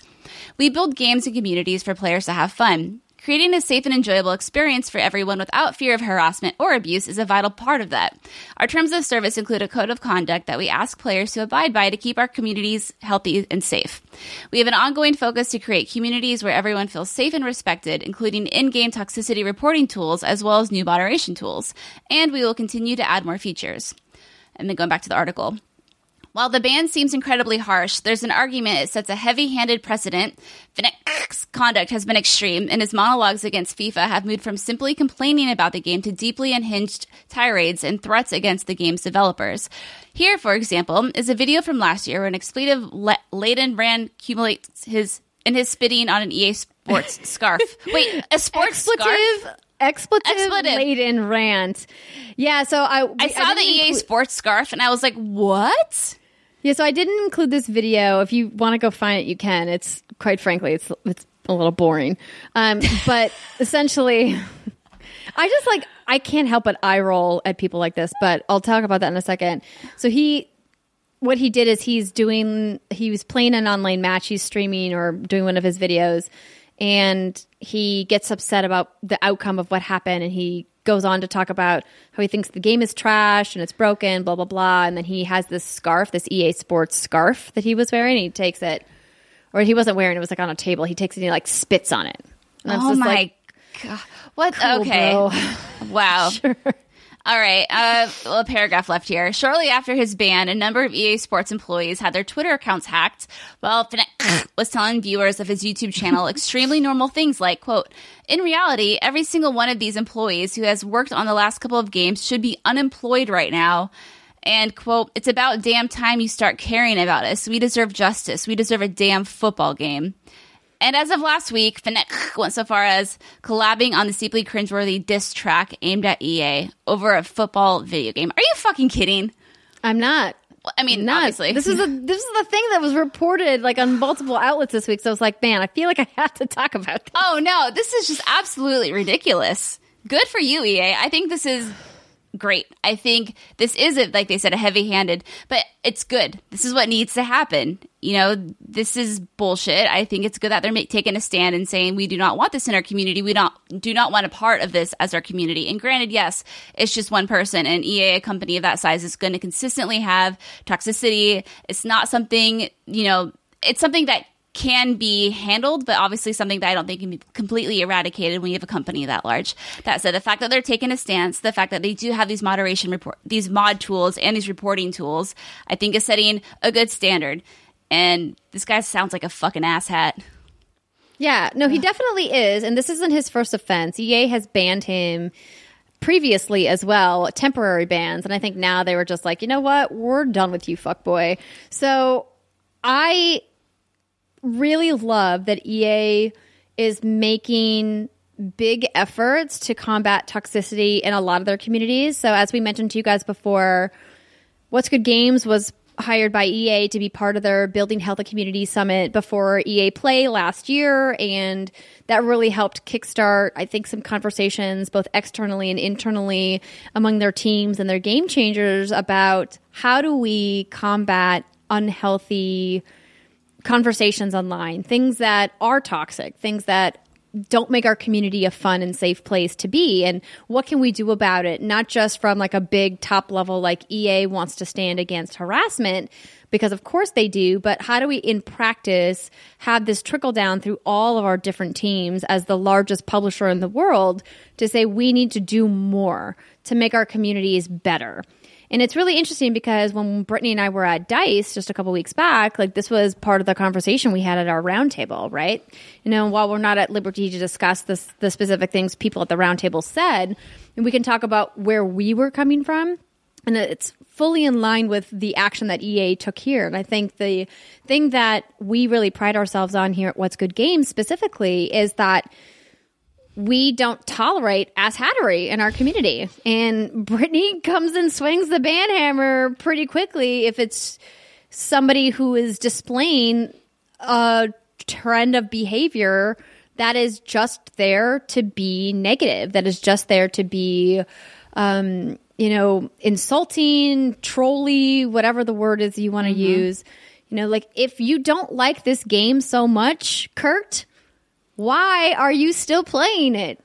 We build games and communities for players to have fun. Creating a safe and enjoyable experience for everyone without fear of harassment or abuse is a vital part of that. Our terms of service include a code of conduct that we ask players to abide by to keep our communities healthy and safe. We have an ongoing focus to create communities where everyone feels safe and respected, including in game toxicity reporting tools as well as new moderation tools. And we will continue to add more features. And then going back to the article. While the ban seems incredibly harsh, there's an argument it sets a heavy handed precedent. Fenech's conduct has been extreme, and his monologues against FIFA have moved from simply complaining about the game to deeply unhinged tirades and threats against the game's developers. Here, for example, is a video from last year where an expletive laden brand accumulates his in his spitting on an EA Sports scarf. Wait, a sports scarf? Expletive, expletive, Expletive. laden rant. Yeah, so I I saw the EA include- Sports scarf, and I was like, "What?" Yeah, so I didn't include this video. If you want to go find it, you can. It's quite frankly, it's it's a little boring. Um, but essentially, I just like I can't help but eye roll at people like this. But I'll talk about that in a second. So he, what he did is he's doing he was playing an online match. He's streaming or doing one of his videos, and he gets upset about the outcome of what happened, and he goes on to talk about how he thinks the game is trash and it's broken, blah blah blah. And then he has this scarf, this EA Sports scarf that he was wearing. And he takes it, or he wasn't wearing it. It was like on a table. He takes it and he like spits on it. And Oh just my like, god! What? cool, okay. bro. Wow. All right. Uh, well, a paragraph left here. Shortly after his ban, a number of EA Sports employees had their Twitter accounts hacked. Well, Fenech was telling viewers of his YouTube channel extremely normal things like, quote, in reality, every single one of these employees who has worked on the last couple of games should be unemployed right now. And quote, it's about damn time you start caring about us. We deserve justice. We deserve a damn football game. And as of last week, Fenech went so far as collabing on the deeply cringeworthy diss track aimed at EA over a football video game. Are you fucking kidding? I'm not. I mean, Not. obviously. This is a this is the thing that was reported like on multiple outlets this week. So I was like, man, I feel like I have to talk about this. oh no, this is just absolutely ridiculous. Good for you, EA. I think this is great. I think this is, a, like they said, a heavy handed, but it's good. This is what needs to happen. You know, this is bullshit. I think it's good that they're ma- taking a stand and saying we do not want this in our community. We don't do not want a part of this as our community. And granted, yes, it's just one person, and EA, a company of that size, is going to consistently have toxicity. It's not something you know. It's something that can be handled, but obviously something that I don't think can be completely eradicated when you have a company that large. That said, the fact that they're taking a stance, the fact that they do have these moderation report, these mod tools and these reporting tools, I think is setting a good standard. And this guy sounds like a fucking asshat. Yeah, no, he definitely is. And this isn't his first offense. EA has banned him previously as well, temporary bans. And I think now they were just like, you know what? We're done with you, fuckboy. So I really love that EA is making big efforts to combat toxicity in a lot of their communities. So as we mentioned to you guys before, What's Good Games was hired by EA to be part of their Building Healthy Community Summit before EA Play last year. And that really helped kickstart, I think, some conversations both externally and internally among their teams and their game changers about how do we combat unhealthy conversations online, things that are toxic, things that don't make our community a fun and safe place to be. And what can we do about it? Not just from like a big top level like EA wants to stand against harassment because of course they do but how do we in practice have this trickle down through all of our different teams as the largest publisher in the world to say we need to do more to make our communities better and it's really interesting because when Brittany and I were at Dice just a couple weeks back, like this was part of the conversation we had at our roundtable, right? You know, while we're not at liberty to discuss this, the specific things people at the roundtable said, and we can talk about where we were coming from. And it's fully in line with the action that EA took here. And I think the thing that we really pride ourselves on here at What's Good Games specifically is that we don't tolerate ass hattery in our community. And Brittany comes and swings the ban hammer pretty quickly if it's somebody who is displaying a trend of behavior that is just there to be negative, that is just there to be, um, you know, insulting, trolly, whatever the word is you want to mm-hmm. use. You know, like if you don't like this game so much, Kurt, why are you still playing it?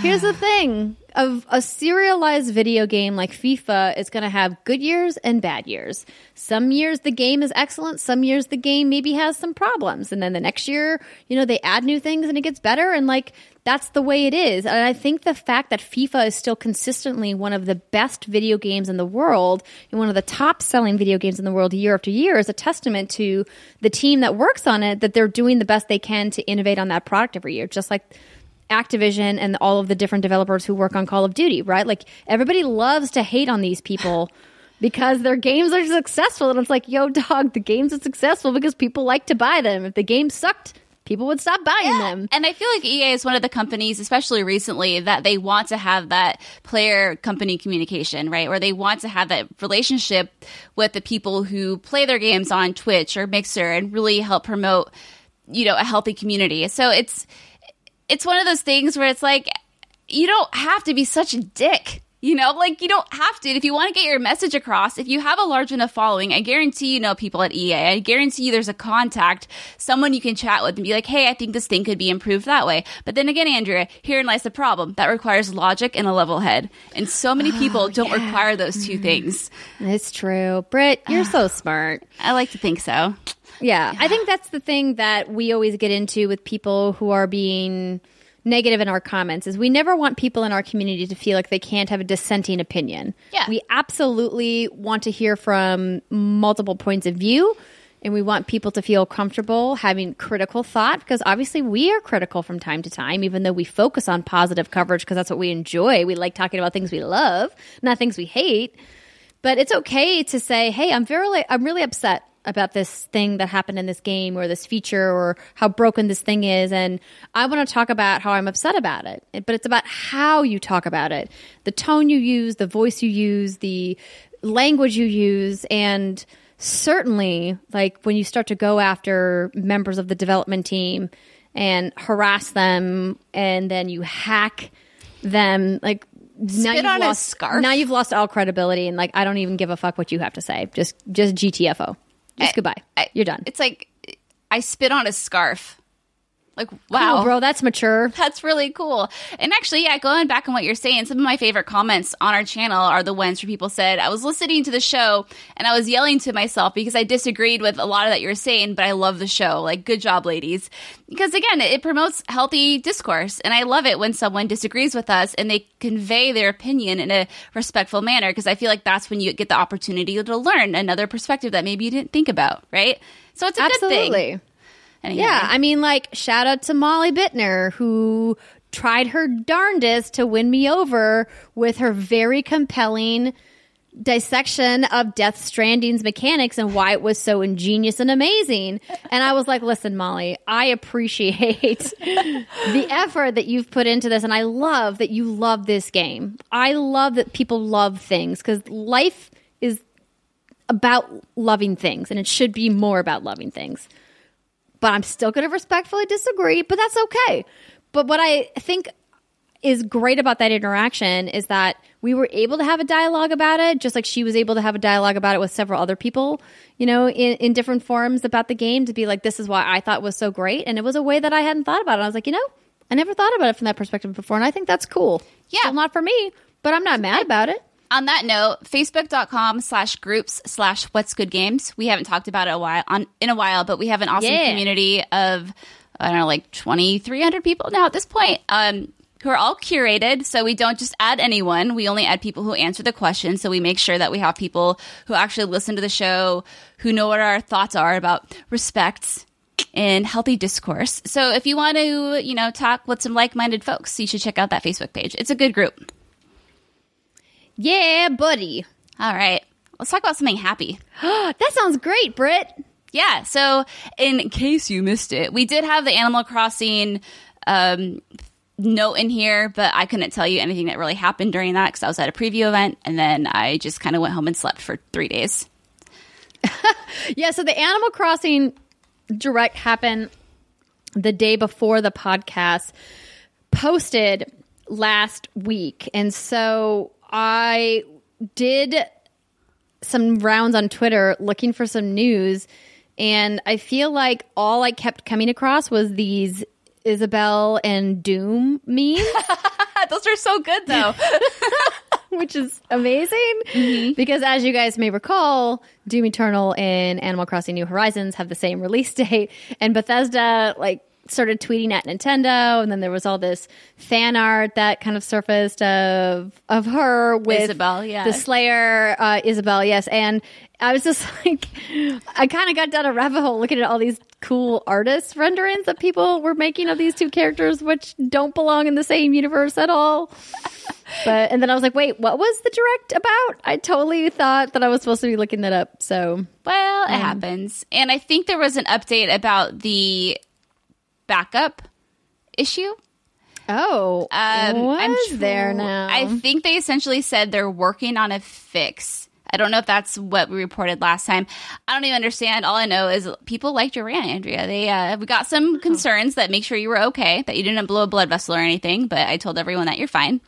Here's the thing of a serialized video game like FIFA is going to have good years and bad years. Some years the game is excellent, some years the game maybe has some problems, and then the next year, you know, they add new things and it gets better and like that's the way it is. And I think the fact that FIFA is still consistently one of the best video games in the world and one of the top selling video games in the world year after year is a testament to the team that works on it that they're doing the best they can to innovate on that product every year. Just like Activision and all of the different developers who work on Call of Duty, right? Like everybody loves to hate on these people because their games are successful. And it's like, yo, dog, the games are successful because people like to buy them. If the game sucked, people would stop buying yeah. them. And I feel like EA is one of the companies, especially recently, that they want to have that player company communication, right? Where they want to have that relationship with the people who play their games on Twitch or Mixer and really help promote, you know, a healthy community. So it's, it's one of those things where it's like you don't have to be such a dick. You know, like you don't have to. If you want to get your message across, if you have a large enough following, I guarantee you know people at EA. I guarantee you there's a contact, someone you can chat with and be like, hey, I think this thing could be improved that way. But then again, Andrea, herein lies the problem. That requires logic and a level head. And so many oh, people oh, don't yeah. require those two mm-hmm. things. It's true. Britt, you're so ah, smart. I like to think so. Yeah, yeah, I think that's the thing that we always get into with people who are being negative in our comments is we never want people in our community to feel like they can't have a dissenting opinion. Yeah. We absolutely want to hear from multiple points of view and we want people to feel comfortable having critical thought because obviously we are critical from time to time even though we focus on positive coverage because that's what we enjoy. We like talking about things we love, not things we hate. But it's okay to say, "Hey, I'm very I'm really upset about this thing that happened in this game or this feature or how broken this thing is. And I want to talk about how I'm upset about it. But it's about how you talk about it, the tone you use, the voice you use, the language you use. And certainly, like when you start to go after members of the development team and harass them and then you hack them, like now you've lost, scarf. Now you've lost all credibility, and like I don't even give a fuck what you have to say. Just just GTFO. Just I, goodbye. I, You're done. It's like I spit on a scarf. Like, wow, Cool, bro, that's mature. That's really cool. And actually, yeah, going back on what you're saying, some of my favorite comments on our channel are the ones where people said, I was listening to the show and I was yelling to myself because I disagreed with a lot of that you're saying, but I love the show. Like, good job, ladies. Because again, it promotes healthy discourse. And I love it when someone disagrees with us and they convey their opinion in a respectful manner because I feel like that's when you get the opportunity to learn another perspective that maybe you didn't think about, right? So it's a good thing. Anyway. Yeah, I mean, like, shout out to Molly Bittner, who tried her darndest to win me over with her very compelling dissection of Death Stranding's mechanics and why it was so ingenious and amazing. And I was like, listen, Molly, I appreciate the effort that you've put into this. And I love that you love this game. I love that people love things because life is about loving things and it should be more about loving things but I'm still going to respectfully disagree, but that's okay. But what I think is great about that interaction is that we were able to have a dialogue about it, just like she was able to have a dialogue about it with several other people, you know, in, in different forums about the game to be like, this is why I thought was so great. And it was a way that I hadn't thought about it. I was like, you know, I never thought about it from that perspective before. And I think that's cool. Yeah. Still not for me, but I'm not mad about it. On that note, facebook.com slash groups slash what's good games. We haven't talked about it a while on in a while, but we have an awesome Yeah. community of I don't know, like twenty three hundred people now at this point. Um who are all curated, so we don't just add anyone. We only add people who answer the question. So we make sure that we have people who actually listen to the show, who know what our thoughts are about respect and healthy discourse. So if you want to, you know, talk with some like-minded folks, you should check out that Facebook page. It's a good group. Yeah, buddy. All right. Let's talk about something happy. that sounds great, Britt. Yeah. So, in case you missed it, we did have the Animal Crossing um, note in here, but I couldn't tell you anything that really happened during that because I was at a preview event and then I just kind of went home and slept for three days. Yeah, so the Animal Crossing direct happened the day before the podcast posted last week. And so I did some rounds on Twitter looking for some news. And I feel like all I kept coming across was these Isabel and Doom memes. Those are so good, though. which is amazing mm-hmm. because as you guys may recall doom eternal and animal crossing new horizons have the same release date and bethesda like started tweeting at nintendo and then there was all this fan art that kind of surfaced of of her with Isabel, yeah. the slayer uh, isabel yes and i was just like i kind of got down a rabbit hole looking at all these cool artist renderings that people were making of these two characters which don't belong in the same universe at all but and then I was like, wait, what was the direct about? I totally thought that I was supposed to be looking that up. So well, it happens. And I think there was an update about the backup issue. oh, Um, I'm there now? I think they essentially said they're working on a fix. I don't know if that's what we reported last time. I don't even understand. All I know is people liked your rant, Andrea. They uh, we got some concerns that make sure you were okay, that you didn't blow a blood vessel or anything. But I told everyone that you're fine.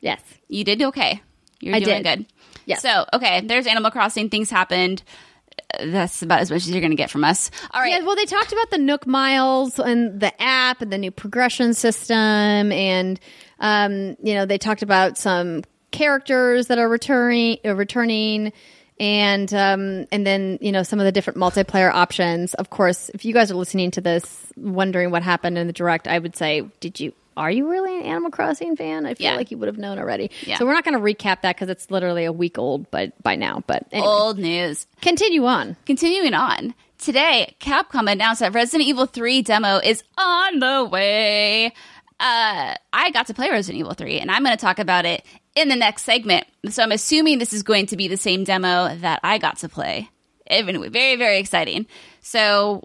yes, You did okay. You're I doing did. good. Yes. So okay, there's Animal Crossing. Things happened. That's about as much as you're going to get from us. All right. yeah. Well, they talked about the Nook Miles and the app and the new progression system, and um, you know, they talked about some characters that are returning, uh, returning. And um, and then you know some of the different multiplayer options. Of course, if you guys are listening to this, wondering what happened in the direct, I would say, did you are you really an Animal Crossing fan? I feel Yeah. like you would have known already. Yeah. So we're not going to recap that because it's literally a week old, but by now. But anyway, Old news. continue on. Continuing on. Today, Capcom announced that Resident Evil 3 demo is on the way. Uh, I got to play Resident Evil 3, and I'm going to talk about it in the next segment. So I'm assuming this is going to be the same demo that I got to play. Anyway, very, very exciting. So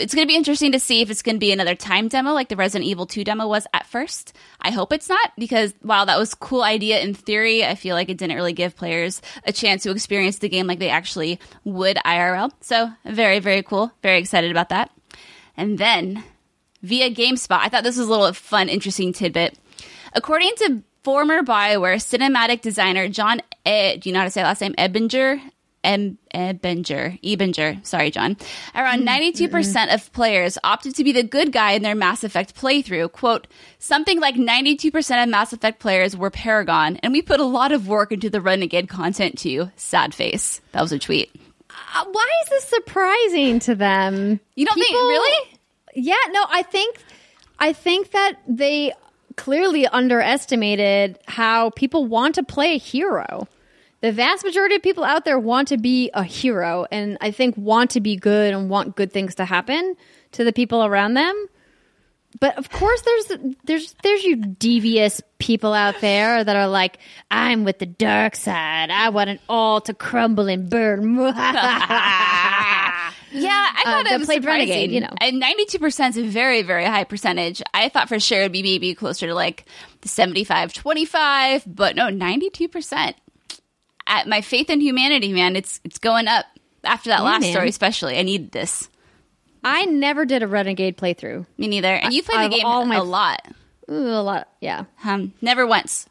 it's going to be interesting to see if it's going to be another time demo like the Resident Evil 2 demo was at first. I hope it's not because while that was a cool idea in theory, I feel like it didn't really give players a chance to experience the game like they actually would IRL. So very, very cool. Very excited about that. And then via GameSpot, I thought this was a little fun, interesting tidbit. According to former BioWare cinematic designer John, e- do you know how to say last name? Ebinger? Ebinger, Ebinger, sorry, John. Around 92% of players opted to be the good guy in their Mass Effect playthrough. Quote, something like 92% of Mass Effect players were Paragon, and we put a lot of work into the Renegade content too. Sad face. That was a tweet. Uh, why is this surprising to them? You don't think- really? Yeah, no, I think I think that they clearly underestimated how people want to play a hero. The vast majority of people out there want to be a hero and I think want to be good and want good things to happen to the people around them. But of course there's there's there's you devious people out there that are like I'm with the dark side. I want it all to crumble and burn. Yeah, I thought that it was played surprising. Renegade, you know. And 92% is a very, very high percentage. I thought for sure it'd be maybe closer to like the 75, 25, but no, 92%. At my faith in humanity, man, it's it's going up. After that Yeah, last man. story, especially, I need this. I never did a Renegade playthrough. Me neither. And you played the game all my- a lot. Ooh, a lot. Yeah. Um, never once.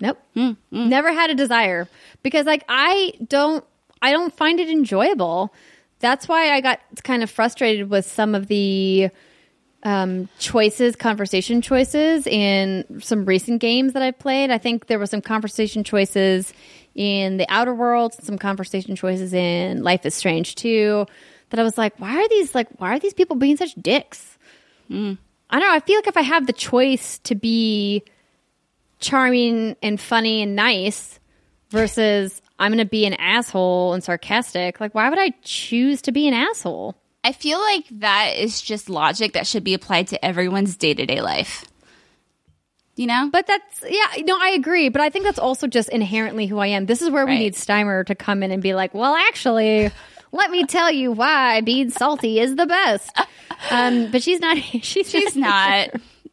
Nope. Hmm, Never had a desire because like I don't I don't find it enjoyable. That's why I got kind of frustrated with some of the um, choices, conversation choices in some recent games that I've played. I think there were some conversation choices in the Outer Worlds, some conversation choices in Life is Strange too. That I was like, why are these like why are these people being such dicks? Hmm. I don't know. I feel like if I have the choice to be charming and funny and nice versus I'm going to be an asshole and sarcastic, like why would I choose to be an asshole? I feel like that is just logic that should be applied to everyone's day to day life. You know? But that's yeah, no, I agree. But I think that's also just inherently who I am. This is where we need Steimer to come in and be like, "Well, actually, let me tell you why being salty is the best." Um, but she's not. She's, She's not.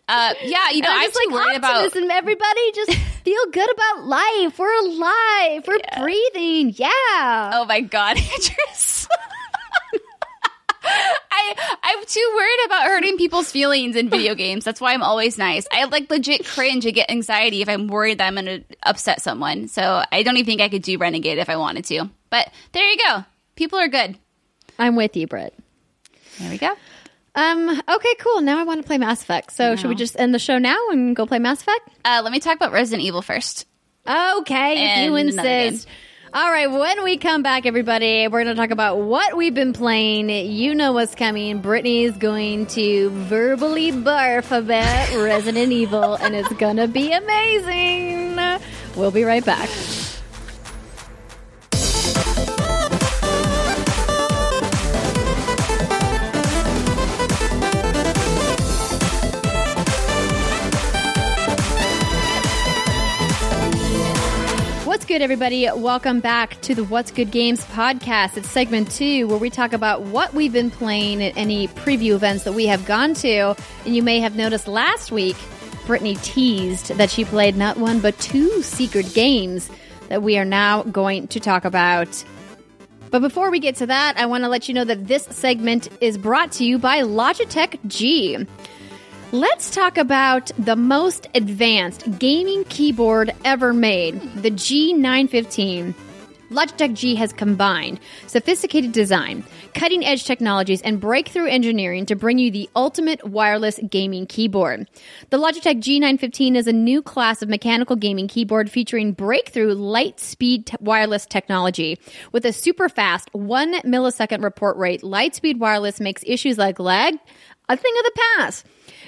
Uh, yeah, you know, I'm I'm just like worried about. optimism. Everybody, just feel good about life. We're alive. We're breathing. Yeah. Oh my god, Andrews. I I'm too worried about hurting people's feelings in video games. That's why I'm always nice. I like legit cringe and get anxiety if I'm worried that I'm going to upset someone. So I don't even think I could do Renegade if I wanted to. But there you go. People are good. I'm with you, Britt. There we go. Um. Okay. Cool. Now I want to play Mass Effect. So should we just end the show now and go play Mass Effect? Uh, let me talk about Resident Evil first. Okay, if you insist. All right, when we come back, everybody, we're going to talk about what we've been playing. You know what's coming. Brittany's going to verbally barf about Resident Evil, and it's going to be amazing. We'll be right back. What's good, everybody? Welcome back to the What's Good Games podcast. It's segment two, where we talk about what we've been playing at any preview events that we have gone to. And you may have noticed last week, Brittany teased that she played not one but two secret games that we are now going to talk about. But before we get to that, I want to let you know that this segment is brought to you by Logitech G. Let's talk about the most advanced gaming keyboard ever made, the G915. Logitech G has combined sophisticated design, cutting edge technologies, and breakthrough engineering to bring you the ultimate wireless gaming keyboard. The Logitech G915 is a new class of mechanical gaming keyboard featuring breakthrough light speed t- wireless technology. With a super fast 1 millisecond report rate, Lightspeed Wireless makes issues like lag a thing of the past.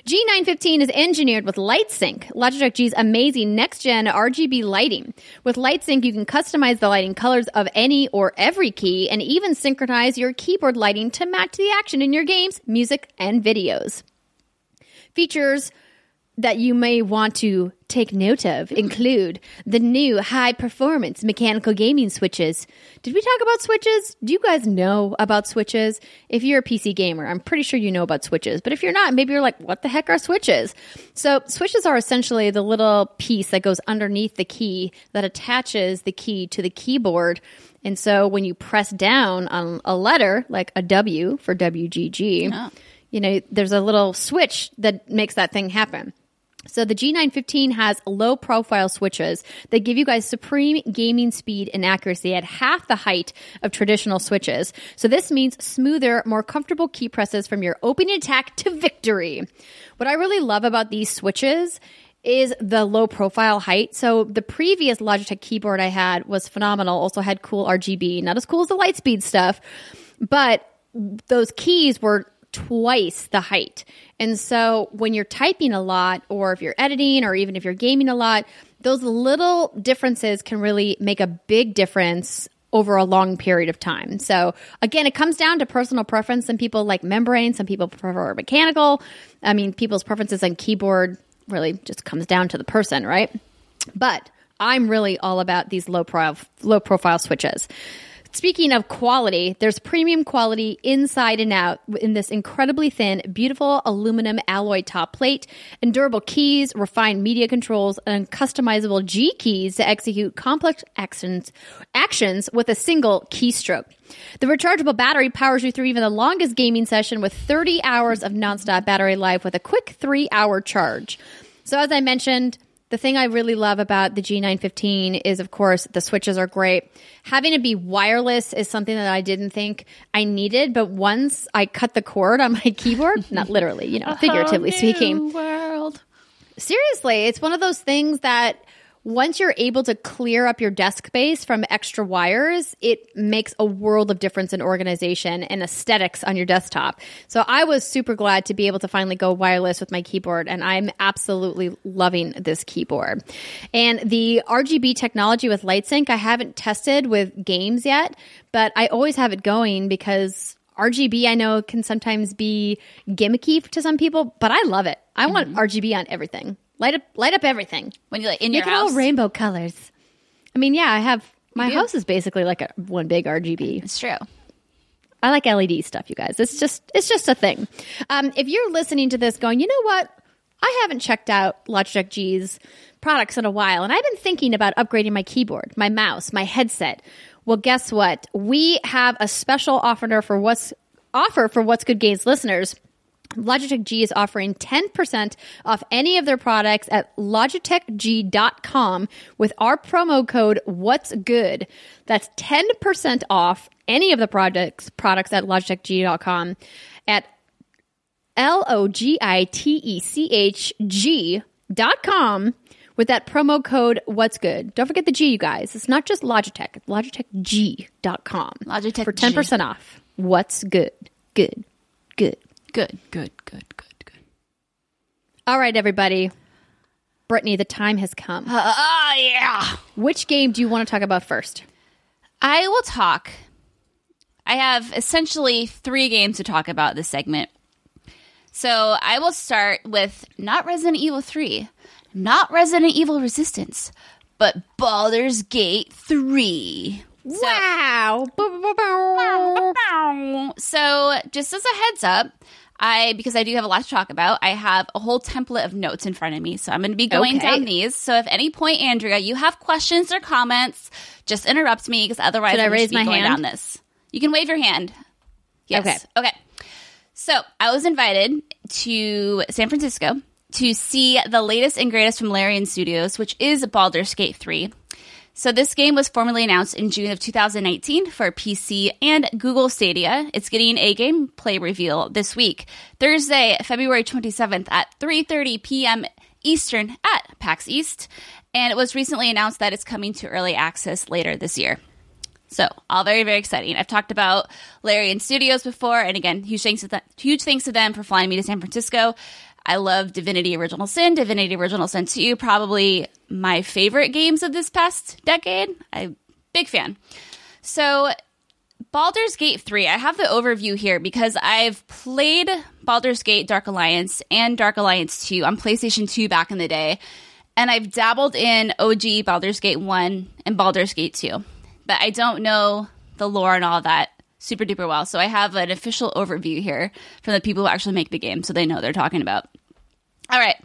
G915 is engineered with LightSync, Logitech G's amazing next gen RGB lighting. With LightSync, you can customize the lighting colors of any or every key and even synchronize your keyboard lighting to match the action in your games, music, and videos. Features that you may want to take note of hmm. include the new high performance mechanical gaming switches. Did we talk about switches? Do you guys know about switches? If you're a PC gamer, I'm pretty sure you know about switches. But if you're not, maybe you're like, what the heck are switches? So, switches are essentially the little piece that goes underneath the key that attaches the key to the keyboard. And so, when you press down on a letter, like a W for WGG, oh. you know, there's a little switch that makes that thing happen. So the G915 has low profile switches that give you guys supreme gaming speed and accuracy at half the height of traditional switches. So this means smoother, more comfortable key presses from your opening attack to victory. What I really love about these switches is the low profile height. So the previous Logitech keyboard I had was phenomenal, also had cool RGB, not as cool as the Lightspeed stuff, but those keys were twice the height. And so when you're typing a lot, or if you're editing, or even if you're gaming a lot, those little differences can really make a big difference over a long period of time. So again, it comes down to personal preference. Some people like membrane, some people prefer mechanical. I mean, people's preferences on keyboard really just comes down to the person, right? But I'm really all about these low profile low profile switches. Speaking of quality, there's premium quality inside and out in this incredibly thin, beautiful aluminum alloy top plate, and durable keys, refined media controls, and customizable G keys to execute complex actions, actions with a single keystroke. The rechargeable battery powers you through even the longest gaming session with 30 hours of nonstop battery life with a quick three hour charge. So, as I mentioned, the thing I really love about the G915 is, of course, the switches are great. Having to be wireless is something that I didn't think I needed, but once I cut the cord on my keyboard, not literally, you know, figuratively speaking, world. seriously, it's one of those things that once you're able to clear up your desk space from extra wires, it makes a world of difference in organization and aesthetics on your desktop. So I was super glad to be able to finally go wireless with my keyboard, and I'm absolutely loving this keyboard. And the RGB technology with LightSync, I haven't tested with games yet, but I always have it going because RGB I know can sometimes be gimmicky to some people, but I love it. I want mm-hmm. RGB on everything. Light up, light up everything. When you like in Make your it all house, rainbow colors. I mean, yeah, I have my do. house is basically like a one big RGB. it's true. I like LED stuff, you guys. It's just it's just a thing. Um, if you're listening to this, going, you know what? I haven't checked out Logitech G's products in a while, and I've been thinking about upgrading my keyboard, my mouse, my headset. Well, guess what? We have a special offer for what's offer for what's good Games listeners. Logitech G is offering 10% off any of their products at logitechg.com with our promo code what's good. That's 10% off any of the products products at logitechg.com at L O G I T E C H G dot com with that promo code what's good. Don't forget the G, you guys. It's not just Logitech, it's logitechg.com. Logitech for 10% off. What's good? Good. Good. Good, good, good, good, good. All right, everybody. Brittany, the time has come. Oh yeah. Which game do you want to talk about first? I will talk. I have essentially three games to talk about this segment. So I will start with not Resident Evil 3, not Resident Evil Resistance, but Baldur's Gate 3. wow. So, just as a heads up, I because I do have a lot to talk about, I have a whole template of notes in front of me. So I'm going to be going Okay. down these. So if any point, Andrea, you have questions or comments, just interrupt me because otherwise Should I raise my going hand? down this. You can wave your hand. Yes. Okay. Okay. So I was invited to San Francisco to see the latest and greatest from Larian Studios, which is Baldur's Gate 3. So this game was formally announced in June of 2019 for PC and Google Stadia. It's getting a gameplay reveal this week, Thursday, February 27th at 3:30 p.m. Eastern at PAX East, and it was recently announced that it's coming to early access later this year. So, all very, very exciting. I've talked about Larian Studios before, and again, huge thanks to them, huge thanks to them for flying me to San Francisco. I love Divinity Original Sin, Divinity Original Sin 2, probably my favorite games of this past decade. I'm big fan. So, Baldur's Gate 3, I have the overview here because I've played Baldur's Gate Dark Alliance and Dark Alliance 2 on PlayStation 2 back in the day, and I've dabbled in OG Baldur's Gate 1 and Baldur's Gate 2, but I don't know the lore and all that super duper well. So I have an official overview here from the people who actually make the game so they know they're talking about. All right.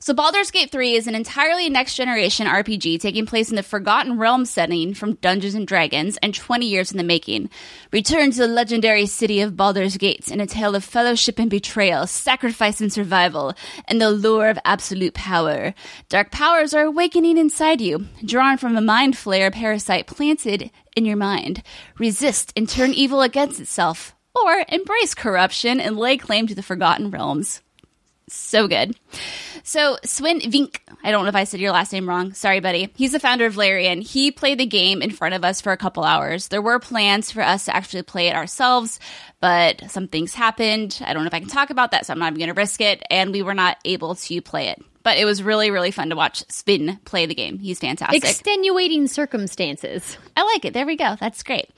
So Baldur's Gate 3 is an entirely next generation RPG taking place in the Forgotten Realms setting from Dungeons and Dragons and 20 years in the making. Return to the legendary city of Baldur's Gate in a tale of fellowship and betrayal, sacrifice and survival, and the lure of absolute power. Dark powers are awakening inside you, drawn from a mind flayer parasite planted in your mind. Resist and turn evil against itself, or embrace corruption and lay claim to the Forgotten Realms so good. So Swen Vincke, I don't know if I said your last name wrong. Sorry, buddy. He's the founder of Larian. He played the game in front of us for a couple hours. There were plans for us to actually play it ourselves, but some things happened. I don't know if I can talk about that, so I'm not even going to risk it. And we were not able to play it. But it was really, really fun to watch Swen play the game. He's fantastic. Extenuating circumstances. I like it. There we go. That's great.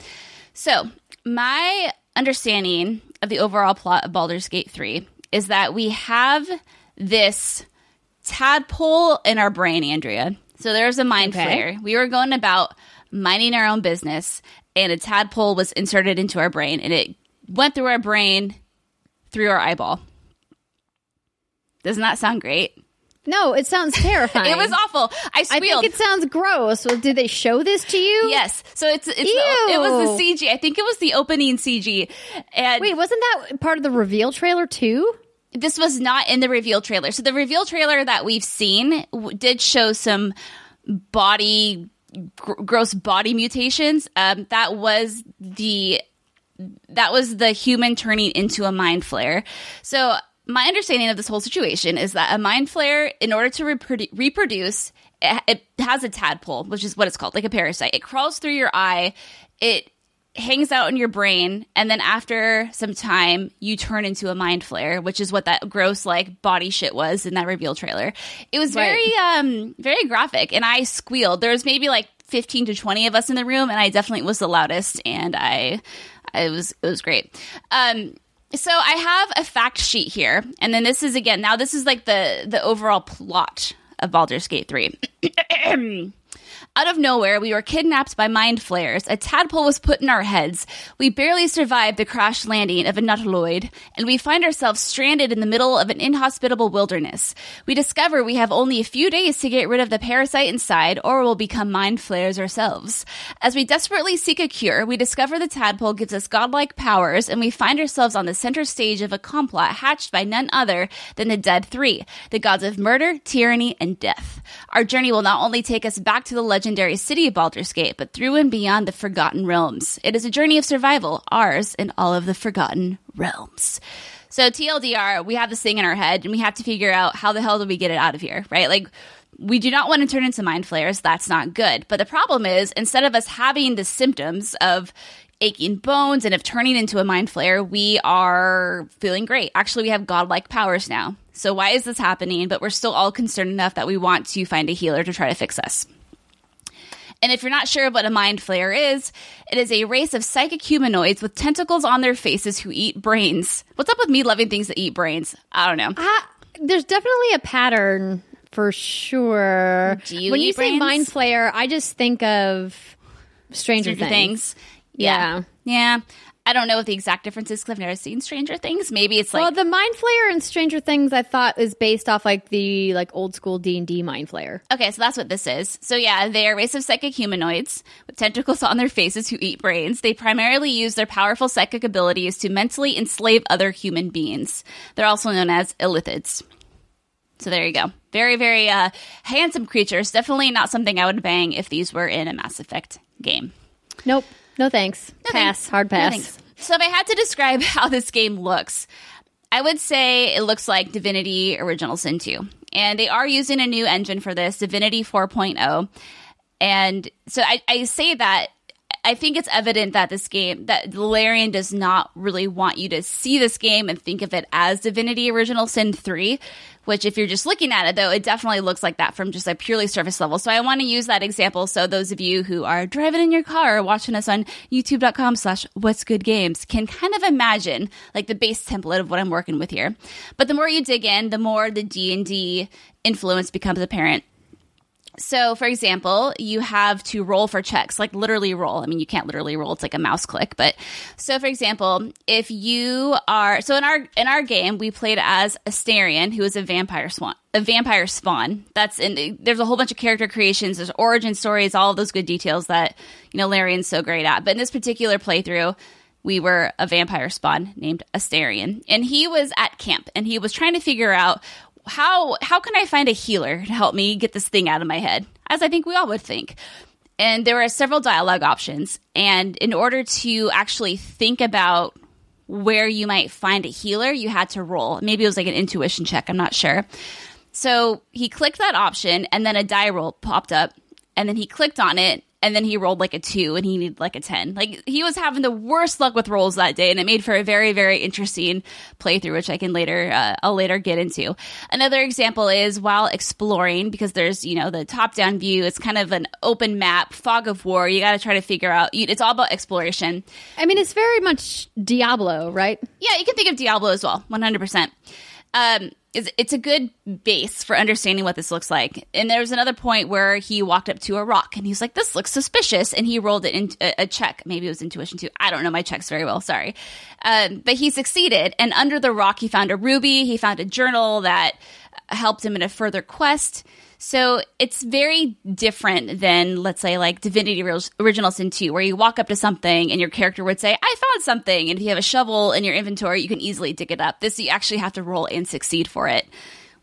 So, my understanding of the overall plot of Baldur's Gate 3 is that we have this tadpole in our brain, Andrea. So there's a mind Okay. flayer. We were going about minding our own business, and a tadpole was inserted into our brain, and it went through our brain through our eyeball. Doesn't that sound great? No, it sounds terrifying. It was awful. I I squealed. think it sounds gross. Well, did they show this to you? yes. So it's, it's the, it was the CG. I think it was the opening CG. And Wait, wasn't that part of the reveal trailer too? this was not in the reveal trailer. So the reveal trailer that we've seen w- did show some body gr- gross body mutations. Um, that was the that was the human turning into a mind flayer. So my understanding of this whole situation is that a mind flayer, in order to reprodu- reproduce, it, it has a tadpole, which is what it's called, like a parasite. It crawls through your eye. It hangs out in your brain and then after some time you turn into a mind flayer which is what that gross like body shit was in that reveal trailer it was Right. very um very graphic and i squealed there was maybe like 15 to 20 of us in the room and i definitely was the loudest and i i was it was great um so i have a fact sheet here and then this is again now this is like the the overall plot of Baldur's Gate 3 Out of nowhere, we were kidnapped by mind flayers. A tadpole was put in our heads. We barely survived the crash landing of a nautiloid, and we find ourselves stranded in the middle of an inhospitable wilderness. We discover we have only a few days to get rid of the parasite inside, or we'll become mind flayers ourselves. As we desperately seek a cure, we discover the tadpole gives us godlike powers, and we find ourselves on the center stage of a complot hatched by none other than the Dead Three, the gods of murder, tyranny, and death. Our journey will not only take us back to the legendary city of Baldur's Gate, but through and beyond the Forgotten Realms. It is a journey of survival, ours and all of the Forgotten Realms. So TLDR, we have this thing in our head, and we have to figure out how the hell do we get it out of here, right? Like, we do not want to turn into mind flayers. That's not good. But the problem is, instead of us having the symptoms of aching bones and of turning into a mind flayer, we are feeling great. Actually, we have godlike powers now. So why is this happening? But we're still all concerned enough that we want to find a healer to try to fix us. And if you're not sure what a mind flayer is, it is a race of psychic humanoids with tentacles on their faces who eat brains. What's up with me loving things that eat brains? I don't know. Ah, there's definitely a pattern for sure. Do you when you say mind flayer, I just think of Stranger, Stranger Things. Things. Yeah. Yeah. I don't know what the exact difference is because I've never seen Stranger Things. Maybe it's like well, the mind flayer in Stranger Things, I thought is based off like the like old school D and D mind flayer. Okay, so that's what this is. So yeah, they are a race of psychic humanoids with tentacles on their faces who eat brains. They primarily use their powerful psychic abilities to mentally enslave other human beings. They're also known as illithids. So there you go. Very, very uh, handsome creatures. Definitely not something I would bang if these were in a Mass Effect game. Nope, no thanks. No pass, thanks. hard pass. thanks. So if I had to describe how this game looks, I would say it looks like Divinity Original Sin 2. And they are using a new engine for this, Divinity 4.0. And so I, I say that I think it's evident that this game, that Larian does not really want you to see this game and think of it as Divinity Original Sin 3, which if you're just looking at it though, it definitely looks like that from just a purely surface level. So I want to use that example so those of you who are driving in your car or watching us on youtube.com slash what's good games can kind of imagine like the base template of what I'm working with here. But the more you dig in, the more the D&D influence becomes apparent. So, for example, you have to roll for checks, like literally roll. I mean, you can't literally roll; it's like a mouse click. But so, for example, if you are so in our in our game, we played as Astarion, who is a vampire swan, a vampire spawn. That's in. There's a whole bunch of character creations. There's origin stories, all of those good details that you know Larian's so great at. But in this particular playthrough, we were a vampire spawn named Astarion, and he was at camp, and he was trying to figure out how how can I find a healer to help me get this thing out of my head? As I think we all would think. And there are several dialogue options. And in order to actually think about where you might find a healer, you had to roll. Maybe it was like an intuition check, I'm not sure. So he clicked that option and then a die roll popped up. And then he clicked on it and then he rolled like a two and he needed like a 10. Like he was having the worst luck with rolls that day and it made for a very, very interesting playthrough, which I can later, uh, I'll later get into. Another example is while exploring, because there's, you know, the top down view, it's kind of an open map, fog of war. You got to try to figure out, it's all about exploration. I mean, it's very much Diablo, right? Yeah, you can think of Diablo as well, 100%. Um, it's, it's a good base for understanding what this looks like. And there was another point where he walked up to a rock and he's like, "This looks suspicious," and he rolled it in a, a check. Maybe it was intuition too. I don't know my checks very well. Sorry, um, but he succeeded. And under the rock, he found a ruby. He found a journal that helped him in a further quest. So it's very different than, let's say, like Divinity Original Sin 2, where you walk up to something and your character would say, I found something. And if you have a shovel in your inventory, you can easily dig it up. This, you actually have to roll and succeed for it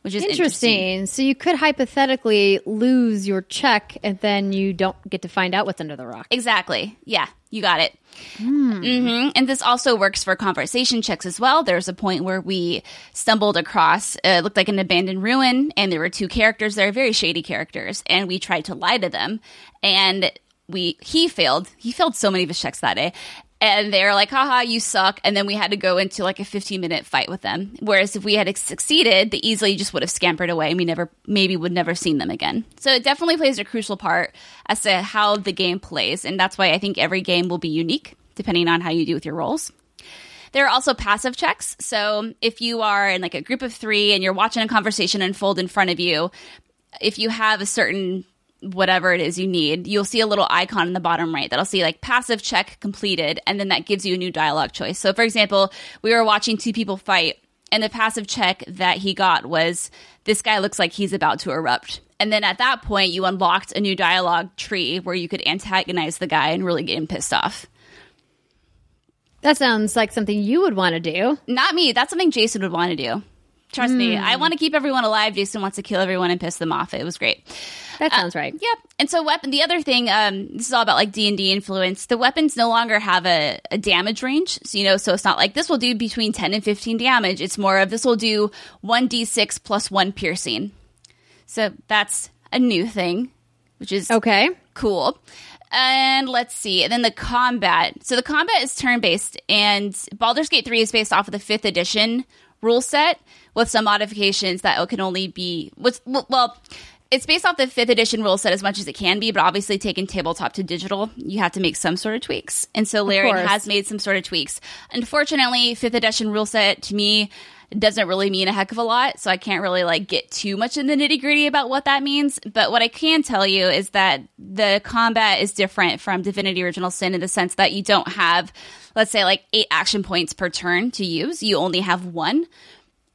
which is interesting. interesting. So you could hypothetically lose your check and then you don't get to find out what's under the rock. Exactly. Yeah, you got it. Mm. Mm-hmm. And this also works for conversation checks as well. There's a point where we stumbled across, uh, it looked like an abandoned ruin, and there were two characters there, very shady characters, and we tried to lie to them. And we he failed. He failed so many of his checks that day and they're like, haha, you suck. And then we had to go into like a 15 minute fight with them. Whereas if we had succeeded, they easily just would have scampered away and we never, maybe would never seen them again. So it definitely plays a crucial part as to how the game plays. And that's why I think every game will be unique depending on how you do with your roles. There are also passive checks. So if you are in like a group of three and you're watching a conversation unfold in front of you, if you have a certain whatever it is you need, you'll see a little icon in the bottom right that'll see like passive check completed, and then that gives you a new dialogue choice. So, for example, we were watching two people fight, and the passive check that he got was this guy looks like he's about to erupt. And then at that point, you unlocked a new dialogue tree where you could antagonize the guy and really get him pissed off. That sounds like something you would want to do. Not me. That's something Jason would want to do. Trust mm. me. I hmm. want to keep everyone alive. Jason wants to kill everyone and piss them off. It was great. That sounds uh, right. Yep. And so weapon. The other thing, um, this is all about like D and D influence. The weapons no longer have a, a damage range. So you know, so it's not like this will do between ten and fifteen damage. It's more of this will do one d six plus one piercing. So that's a new thing, which is okay, cool. And let's see. And then the combat. So the combat is turn based, and Baldur's Gate 3 is based off of the fifth edition rule set with some modifications that it can only be what's well it's based off the fifth edition rule set as much as it can be, but obviously taking tabletop to digital, you have to make some sort of tweaks. And so Larian has made some sort of tweaks. Unfortunately, fifth edition rule set to me doesn't really mean a heck of a lot, so I can't really like get too much in the nitty gritty about what that means. But what I can tell you is that the combat is different from Divinity Original Sin in the sense that you don't have, let's say, like eight action points per turn to use. You only have one.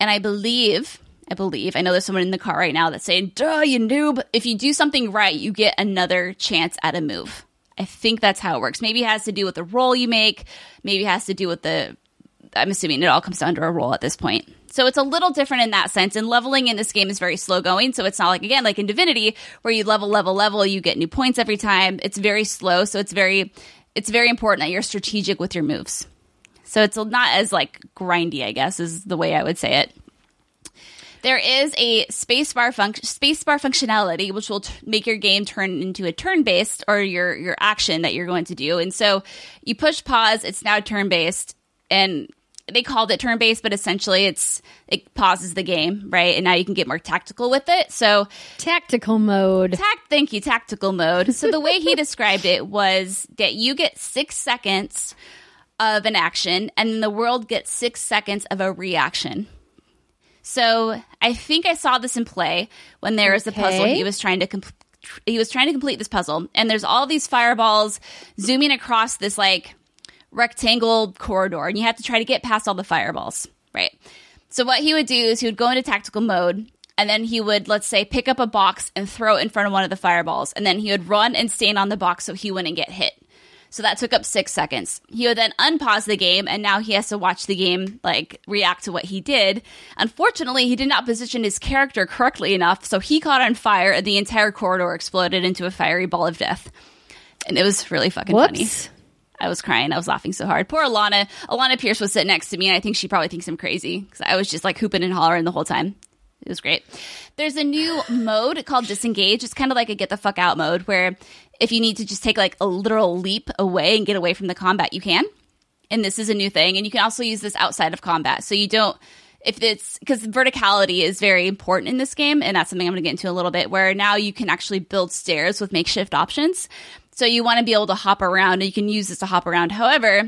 And I believe I believe. I know there's someone in the car right now that's saying, duh, you noob. If you do something right, you get another chance at a move. I think that's how it works. Maybe it has to do with the roll you make. Maybe it has to do with the. I'm assuming it all comes to a roll at this point. So it's a little different in that sense. And leveling in this game is very slow going. So it's not like, again, like in Divinity, where you level, level, level, you get new points every time. It's very slow. So it's very, it's very important that you're strategic with your moves. So it's not as like grindy, I guess, is the way I would say it. There is a spacebar func- spacebar functionality which will t- make your game turn into a turn based or your your action that you're going to do. And so you push pause, it's now turn based, and they called it turn based, but essentially it's it pauses the game, right? And now you can get more tactical with it. So tactical mode. Tact, thank you, tactical mode. So the way he described it was that you get six seconds of an action, and the world gets six seconds of a reaction. So I think I saw this in play when there was okay. a puzzle he was trying to he was trying to complete this puzzle, and there's all these fireballs zooming across this like rectangle corridor, and you have to try to get past all the fireballs, right? So what he would do is he would go into tactical mode, and then he would let's say pick up a box and throw it in front of one of the fireballs, and then he would run and stand on the box so he wouldn't get hit. So that took up six seconds. He would then unpause the game, and now he has to watch the game like react to what he did. Unfortunately, he did not position his character correctly enough, so he caught on fire, and the entire corridor exploded into a fiery ball of death. And it was really fucking funny. I was crying. I was laughing so hard. Poor Alana. Alana Pierce was sitting next to me, and I think she probably thinks I'm crazy because I was just like hooping and hollering the whole time. It was great. There's a new mode called disengage. It's kind of like a get the fuck out mode where if you need to just take like a literal leap away and get away from the combat, you can. And this is a new thing. And you can also use this outside of combat. So you don't, if it's because verticality is very important in this game. And that's something I'm going to get into a little bit where now you can actually build stairs with makeshift options. So you want to be able to hop around and you can use this to hop around. However,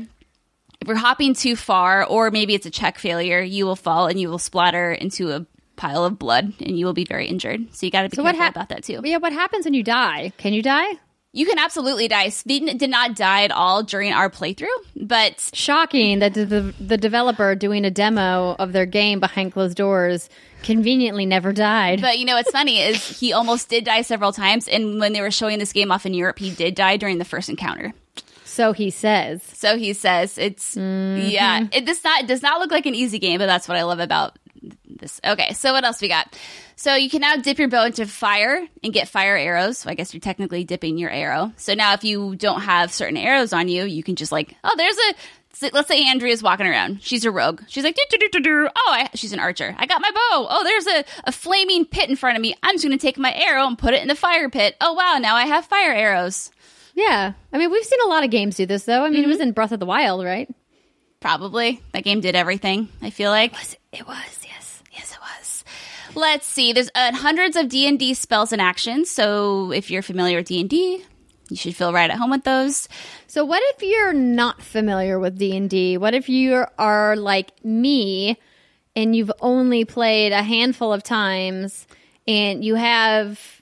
if you're hopping too far, or maybe it's a check failure, you will fall and you will splatter into a pile of blood and you will be very injured. So you got to be So careful about that too. Yeah, what happens when you die? Can you die? You can absolutely die. Speed did not die at all during our playthrough, but Shocking that the, the, the developer doing a demo of their game behind closed doors conveniently never died. but you know what's funny is he almost did die several times, and when they were showing this game off in Europe, he did die during the first encounter. so he says. So he says it's mm-hmm. yeah. It does not it does not look like an easy game, but that's what I love about this. Okay, so what else we got? So you can now dip your bow into fire and get fire arrows. So I guess you're technically dipping your arrow. So now if you don't have certain arrows on you, you can just like oh there's a so let's say Andrea's walking around. She's a rogue. She's like, "Do-do-do-do-do." oh, I, she's an archer. I got my bow. Oh, there's a, a flaming pit in front of me. I'm just going to take my arrow and put it in the fire pit. Oh, wow. Now I have fire arrows. Yeah. I mean, we've seen a lot of games do this, though. I mean, it was mm-hmm. in Breath of the Wild, right? Probably. That game did everything, I feel like. It was, it was. Let's see. There's uh, hundreds of D and D spells and actions. So if you're familiar with D and D, you should feel right at home with those. So what if you're not familiar with D&D? What if you are like me and you've only played a handful of times and you have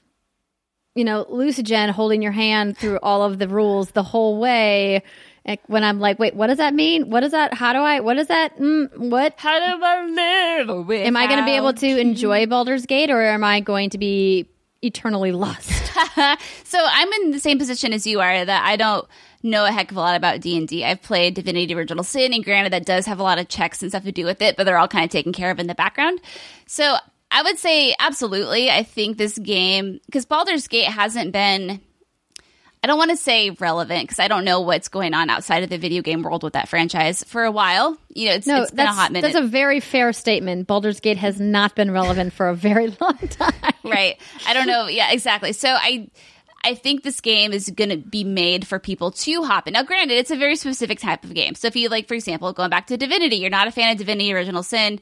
you know, Lucigen holding your hand through all of the rules the whole way. And when I'm like, wait, what does that mean? What is that? How do I? What is that? Mm, what? How do I live? Am I going to be able to enjoy Baldur's Gate, or am I going to be eternally lost? so I'm in the same position as you are. That I don't know a heck of a lot about D and D. I've played Divinity: Original Sin, and granted, that does have a lot of checks and stuff to do with it, but they're all kind of taken care of in the background. So I would say absolutely. I think this game because Baldur's Gate hasn't been. I don't want to say relevant because I don't know what's going on outside of the video game world with that franchise for a while. You know, it's, No, it's been a hot minute. that's a very fair statement. Baldur's Gate has not been relevant for a very long time. right i don't know yeah exactly so i i think this game is going to be made for people to hop in now granted it's a very specific type of game so if you like for example going back to divinity you're not a fan of divinity original sin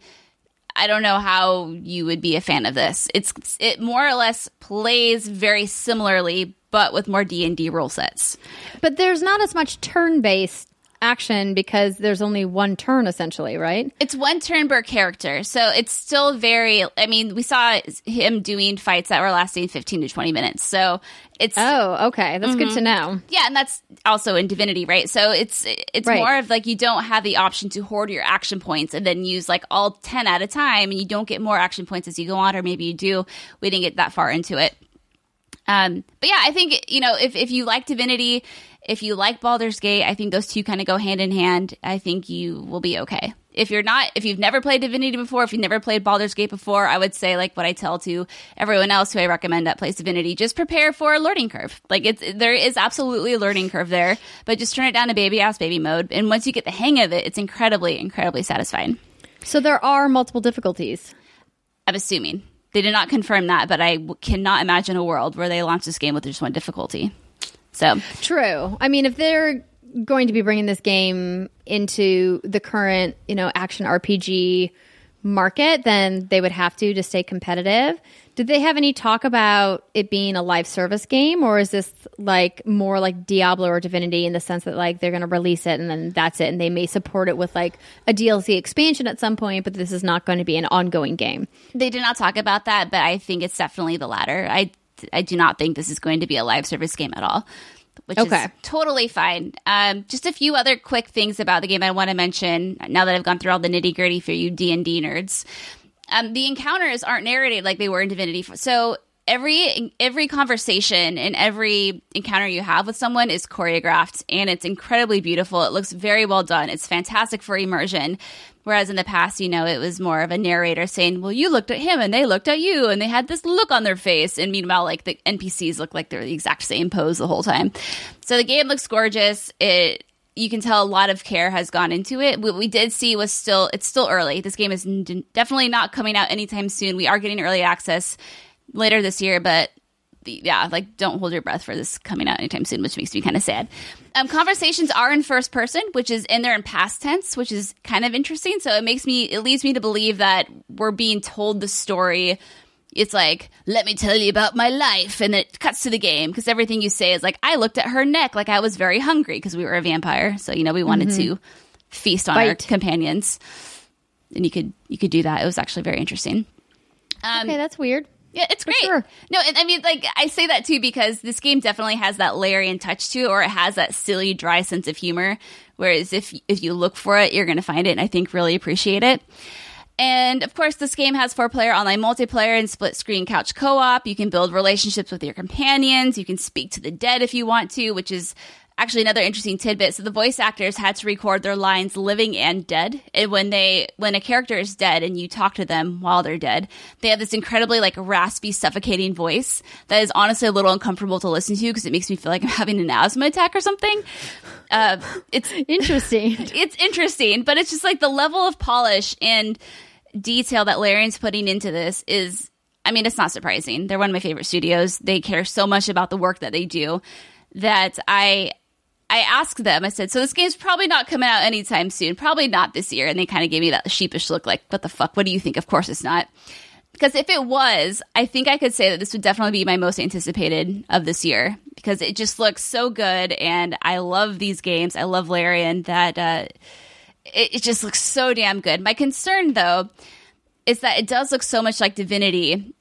i don't know how you would be a fan of this it's it more or less plays very similarly but with more d&d rule sets But there's not as much turn based action because there's only one turn essentially, right? it's one turn per character so it's still very i mean we saw him doing fights that were lasting 15 to 20 minutes so it's Oh, okay. That's good Mm-hmm. to know. Yeah, and that's also in Divinity, right? So it's it's Right. more of like you don't have the option to hoard your action points and then use like all ten at a time, and you don't get more action points as you go on, or maybe you do. We didn't get that far into it. Um, but yeah, I think you know if if you like Divinity, if you like Baldur's Gate, I think those two kind of go hand in hand. I think you will be okay. If you're not, if you've never played Divinity before, if you've never played Baldur's Gate before, I would say like what I tell to everyone else who I recommend that plays Divinity, just prepare for a learning curve. Like it's there is absolutely a learning curve there, but just turn it down to baby ass baby mode, and once you get the hang of it, it's incredibly incredibly satisfying. So there are multiple difficulties. I'm assuming they did not confirm that, but I w- cannot imagine a world where they launch this game with just one difficulty. So True. I mean, if they're going to be bringing this game into the current, you know, action RPG market, then they would have to to stay competitive. Did they have any talk about it being a live service game, or is this like more like Diablo or Divinity in the sense that like they're going to release it and then that's it, and they may support it with like a DLC expansion at some point, but this is not going to be an ongoing game. they did not talk about that, but I think it's definitely the latter. I I do not think this is going to be a live service game at all. Which Okay. is totally fine. Um, just a few other quick things about the game I want to mention. Now that I've gone through all the nitty gritty for you D and D nerds, um, the encounters aren't narrated like they were in Divinity. So every every conversation and every encounter you have with someone is choreographed and it's incredibly beautiful. It looks very well done. It's fantastic for immersion. Whereas in the past, you know, it was more of a narrator saying, "Well, you looked at him and they looked at you and they had this look on their face." And meanwhile, like the NPCs look like they're the exact same pose the whole time. So the game looks gorgeous. It you can tell a lot of care has gone into it. What we did see was still it's still early. This game is definitely not coming out anytime soon. We are getting early access later this year, but yeah, like don't hold your breath for this coming out anytime soon, which makes me kind of sad. Um, conversations are in first person, which is in there in past tense, which is kind of interesting. So it makes me, it leads me to believe that we're being told the story. It's like, let me tell you about my life. And then it cuts to the game because everything you say is like, I looked at her neck like I was very hungry because we were a vampire. So, you know, we wanted to feast on our companions. And you could, you could do that. It was actually very interesting. Um, okay, that's weird. yeah, it's great. sure. No, and I mean, like I say that too because this game definitely has that Larian touch to it, or it has that silly, dry sense of humor. Whereas if if you look for it, you're going to find it, and I think really appreciate it. And of course, this game has four player online multiplayer and split screen couch co op. You can build relationships with your companions. You can speak to the dead if you want to, which is actually another interesting tidbit. So the voice actors had to record their lines living and dead. And when they when a character is dead and you talk to them while they're dead, they have this incredibly like raspy, suffocating voice that is honestly a little uncomfortable to listen to because it makes me feel like I'm having an asthma attack or something. Uh, it's Interesting. it's interesting, but it's just like the level of polish and detail that Larian's putting into this is I mean, it's not surprising. They're one of my favorite studios. They care so much about the work that they do that I I asked them, I said, so this game's probably not coming out anytime soon, probably not this year. And they kind of gave me that sheepish look like, what the fuck? What do you think? Of course it's not. Because if it was, I think I could say that this would definitely be my most anticipated of this year because it just looks so good. And I love these games. I love Larian that uh, it, it just looks so damn good. My concern, though, is that it does look so much like Divinity.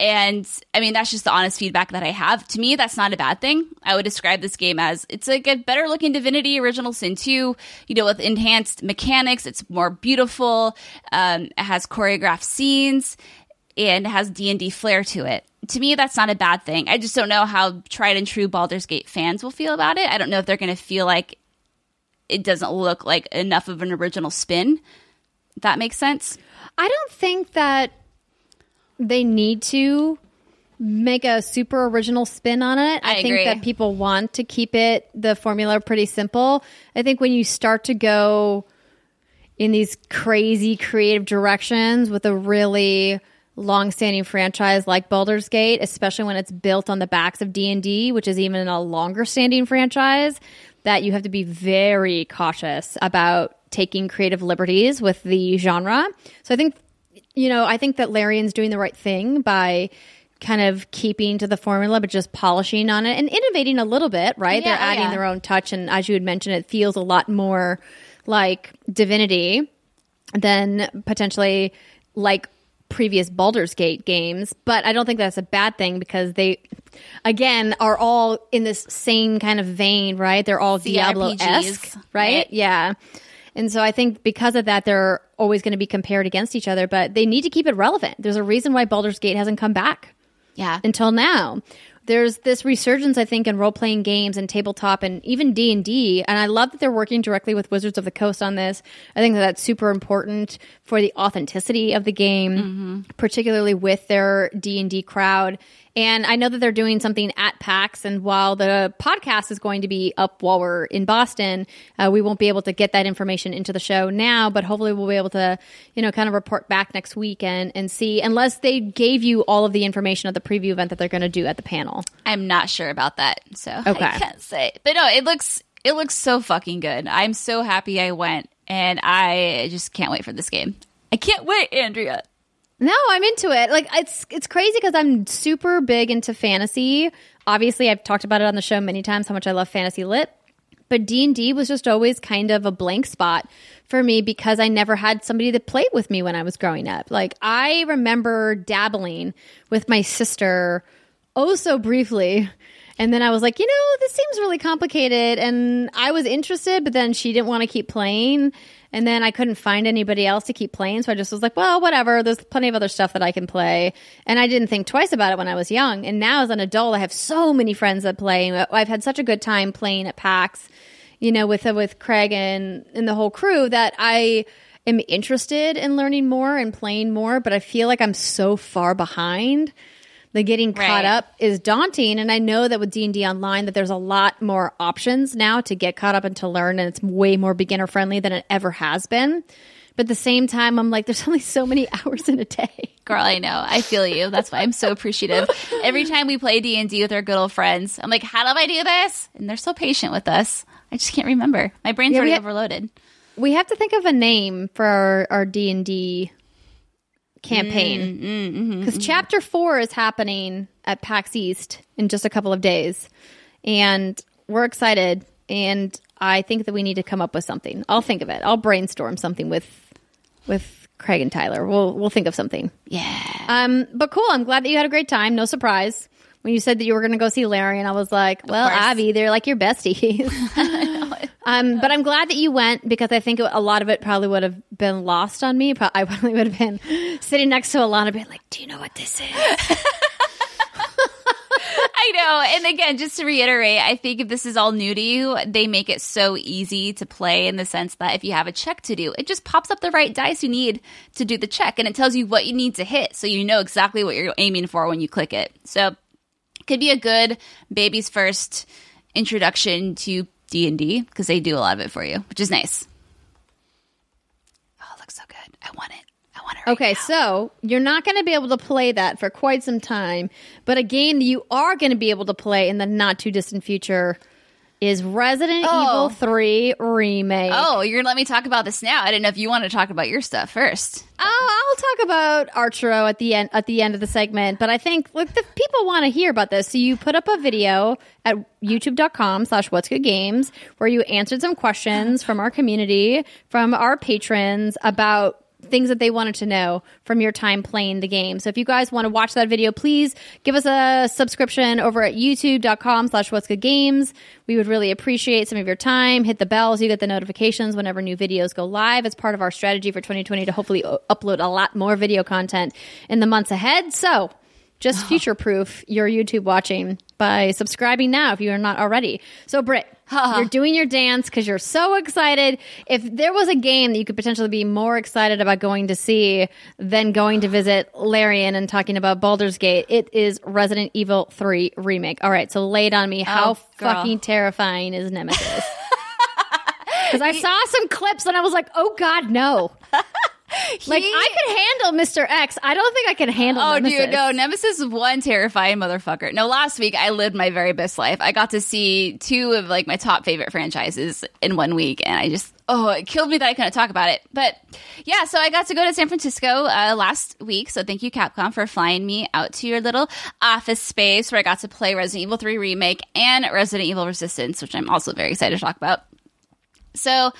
And I mean, that's just the honest feedback that I have. To me, that's not a bad thing. I would describe this game as it's like a better looking Divinity Original Sin 2, you know, with enhanced mechanics. It's more beautiful. Um, it has choreographed scenes and has D&D flair to it. To me, that's not a bad thing. I just don't know how tried and true Baldur's Gate fans will feel about it. I don't know if they're going to feel like it doesn't look like enough of an original spin. That makes sense. I don't think that they need to make a super original spin on it. I think agree. that people want to keep it the formula pretty simple. I think when you start to go in these crazy creative directions with a really long-standing franchise like Baldur's Gate, especially when it's built on the backs of D&D, which is even a longer-standing franchise, that you have to be very cautious about taking creative liberties with the genre. So I think you know, I think that Larian's doing the right thing by kind of keeping to the formula, but just polishing on it and innovating a little bit, right? Yeah, They're oh, adding yeah. their own touch. And as you had mentioned, it feels a lot more like Divinity than potentially like previous Baldur's Gate games. But I don't think that's a bad thing because they, again, are all in this same kind of vein, right? They're all Diablo esque, right? right? Yeah. And so I think because of that, they're always going to be compared against each other, but they need to keep it relevant. There's a reason why Baldur's Gate hasn't come back Yeah. until now. There's this resurgence, I think, in role playing games and tabletop and even D and D, and I love that they're working directly with Wizards of the Coast on this. I think that that's super important for the authenticity of the game, mm-hmm. particularly with their D and D crowd. And I know that they're doing something at PAX, and while the podcast is going to be up while we're in Boston, uh, we won't be able to get that information into the show now, but hopefully we'll be able to, you know, kind of report back next week and, and see, unless they gave you all of the information at the preview event that they're going to do at the panel. I'm not sure about that, so Okay. I can't say. But no, it looks it looks so fucking good. I'm so happy I went, and I just can't wait for this game. I can't wait, Andrea. No, I'm into it. Like it's it's crazy because I'm super big into fantasy. Obviously, I've talked about it on the show many times how much I love fantasy lit. But D and D was just always kind of a blank spot for me because I never had somebody that played with me when I was growing up. Like I remember dabbling with my sister oh so briefly. And then I was like, you know, this seems really complicated. And I was interested, but then she didn't want to keep playing. And then I couldn't find anybody else to keep playing. So I just was like, well, whatever. There's plenty of other stuff that I can play. And I didn't think twice about it when I was young. And now as an adult, I have so many friends that play. I've had such a good time playing at PAX, you know, with, uh, with Craig and, and the whole crew that I am interested in learning more and playing more. But I feel like I'm so far behind the getting caught up is daunting and i know that with d&d online that there's a lot more options now to get caught up and to learn and it's way more beginner friendly than it ever has been but at the same time i'm like there's only so many hours in a day Girl, I know. I feel you. That's why I'm so appreciative. Every time we play D&D with our good old friends, I'm like, how do I do this? And they're so patient with us. I just can't remember. My brain's Yeah, already ha- overloaded. we have to think of a name for our, our d&d campaign. Mm, mm, mm, because chapter four is happening at pax east in just a couple of days. And we're excited. And i think that we need to come up with something. I'll think of it. I'll brainstorm something with with craig and tyler. We'll we'll think of something. Yeah. um but cool. I'm glad that you had a great time. No surprise when you said that you were going to go see Larian i was like well abby they're like your besties Um, but I'm glad that you went because I think a lot of it probably would have been lost on me. Pro- I probably would have been sitting next to Alana, being like, "Do you know what this is?" I know. And again, just to reiterate, I think if this is all new to you, they make it so easy to play in the sense that if you have a check to do, it just pops up the right dice you need to do the check and it tells you what you need to hit so you know exactly what you're aiming for when you click it. So it could be a good baby's first introduction to D&D because they do a lot of it for you, which is nice. Oh, it looks so good. I want it. I want it right Okay, now. so you're not going to be able to play that for quite some time, but a game that you are going to be able to play in the not too distant future is Resident Oh. Evil 3 remake. Oh, you're going to let me talk about this now. I didn't know if you want to talk about your stuff first. Oh, I'll talk about Archero at the end at the end of the segment, but I think look, the people want to hear about this. So you put up a video at youtube.com slash what's good games where you answered some questions from our community, from our patrons about things that they wanted to know from your time playing the game. So if you guys want to watch that video, please give us a subscription over at youtube.com slash what's good games. We would really appreciate some of your time. Hit the bell so you get the notifications whenever new videos go live. It's part of our strategy for 2020 to hopefully o- upload a lot more video content in the months ahead. So just future proof your YouTube watching by subscribing now if you are not already. So, Britt, you're doing your dance because you're so excited. If there was a game that you could potentially be more excited about going to see than going to visit Larian and talking about Baldur's Gate, it is Resident Evil 3 Remake. All right, so lay it on me. How Oh, fucking terrifying is Nemesis? Because I saw some clips and I was like, oh God, no. Like I could handle Mr. X. I don't think I can handle. Oh, Nemesis. dude, no. Nemesis is one terrifying motherfucker. No, last week I lived my very best life. I got to see two of like my top favorite franchises in one week, and I just oh, it killed me that I couldn't talk about it. But yeah, so I got to go to San Francisco uh, last week. So thank you, Capcom, for flying me out to your little office space where I got to play Resident Evil 3 remake and Resident Evil Resistance, which I'm also very excited to talk about. So,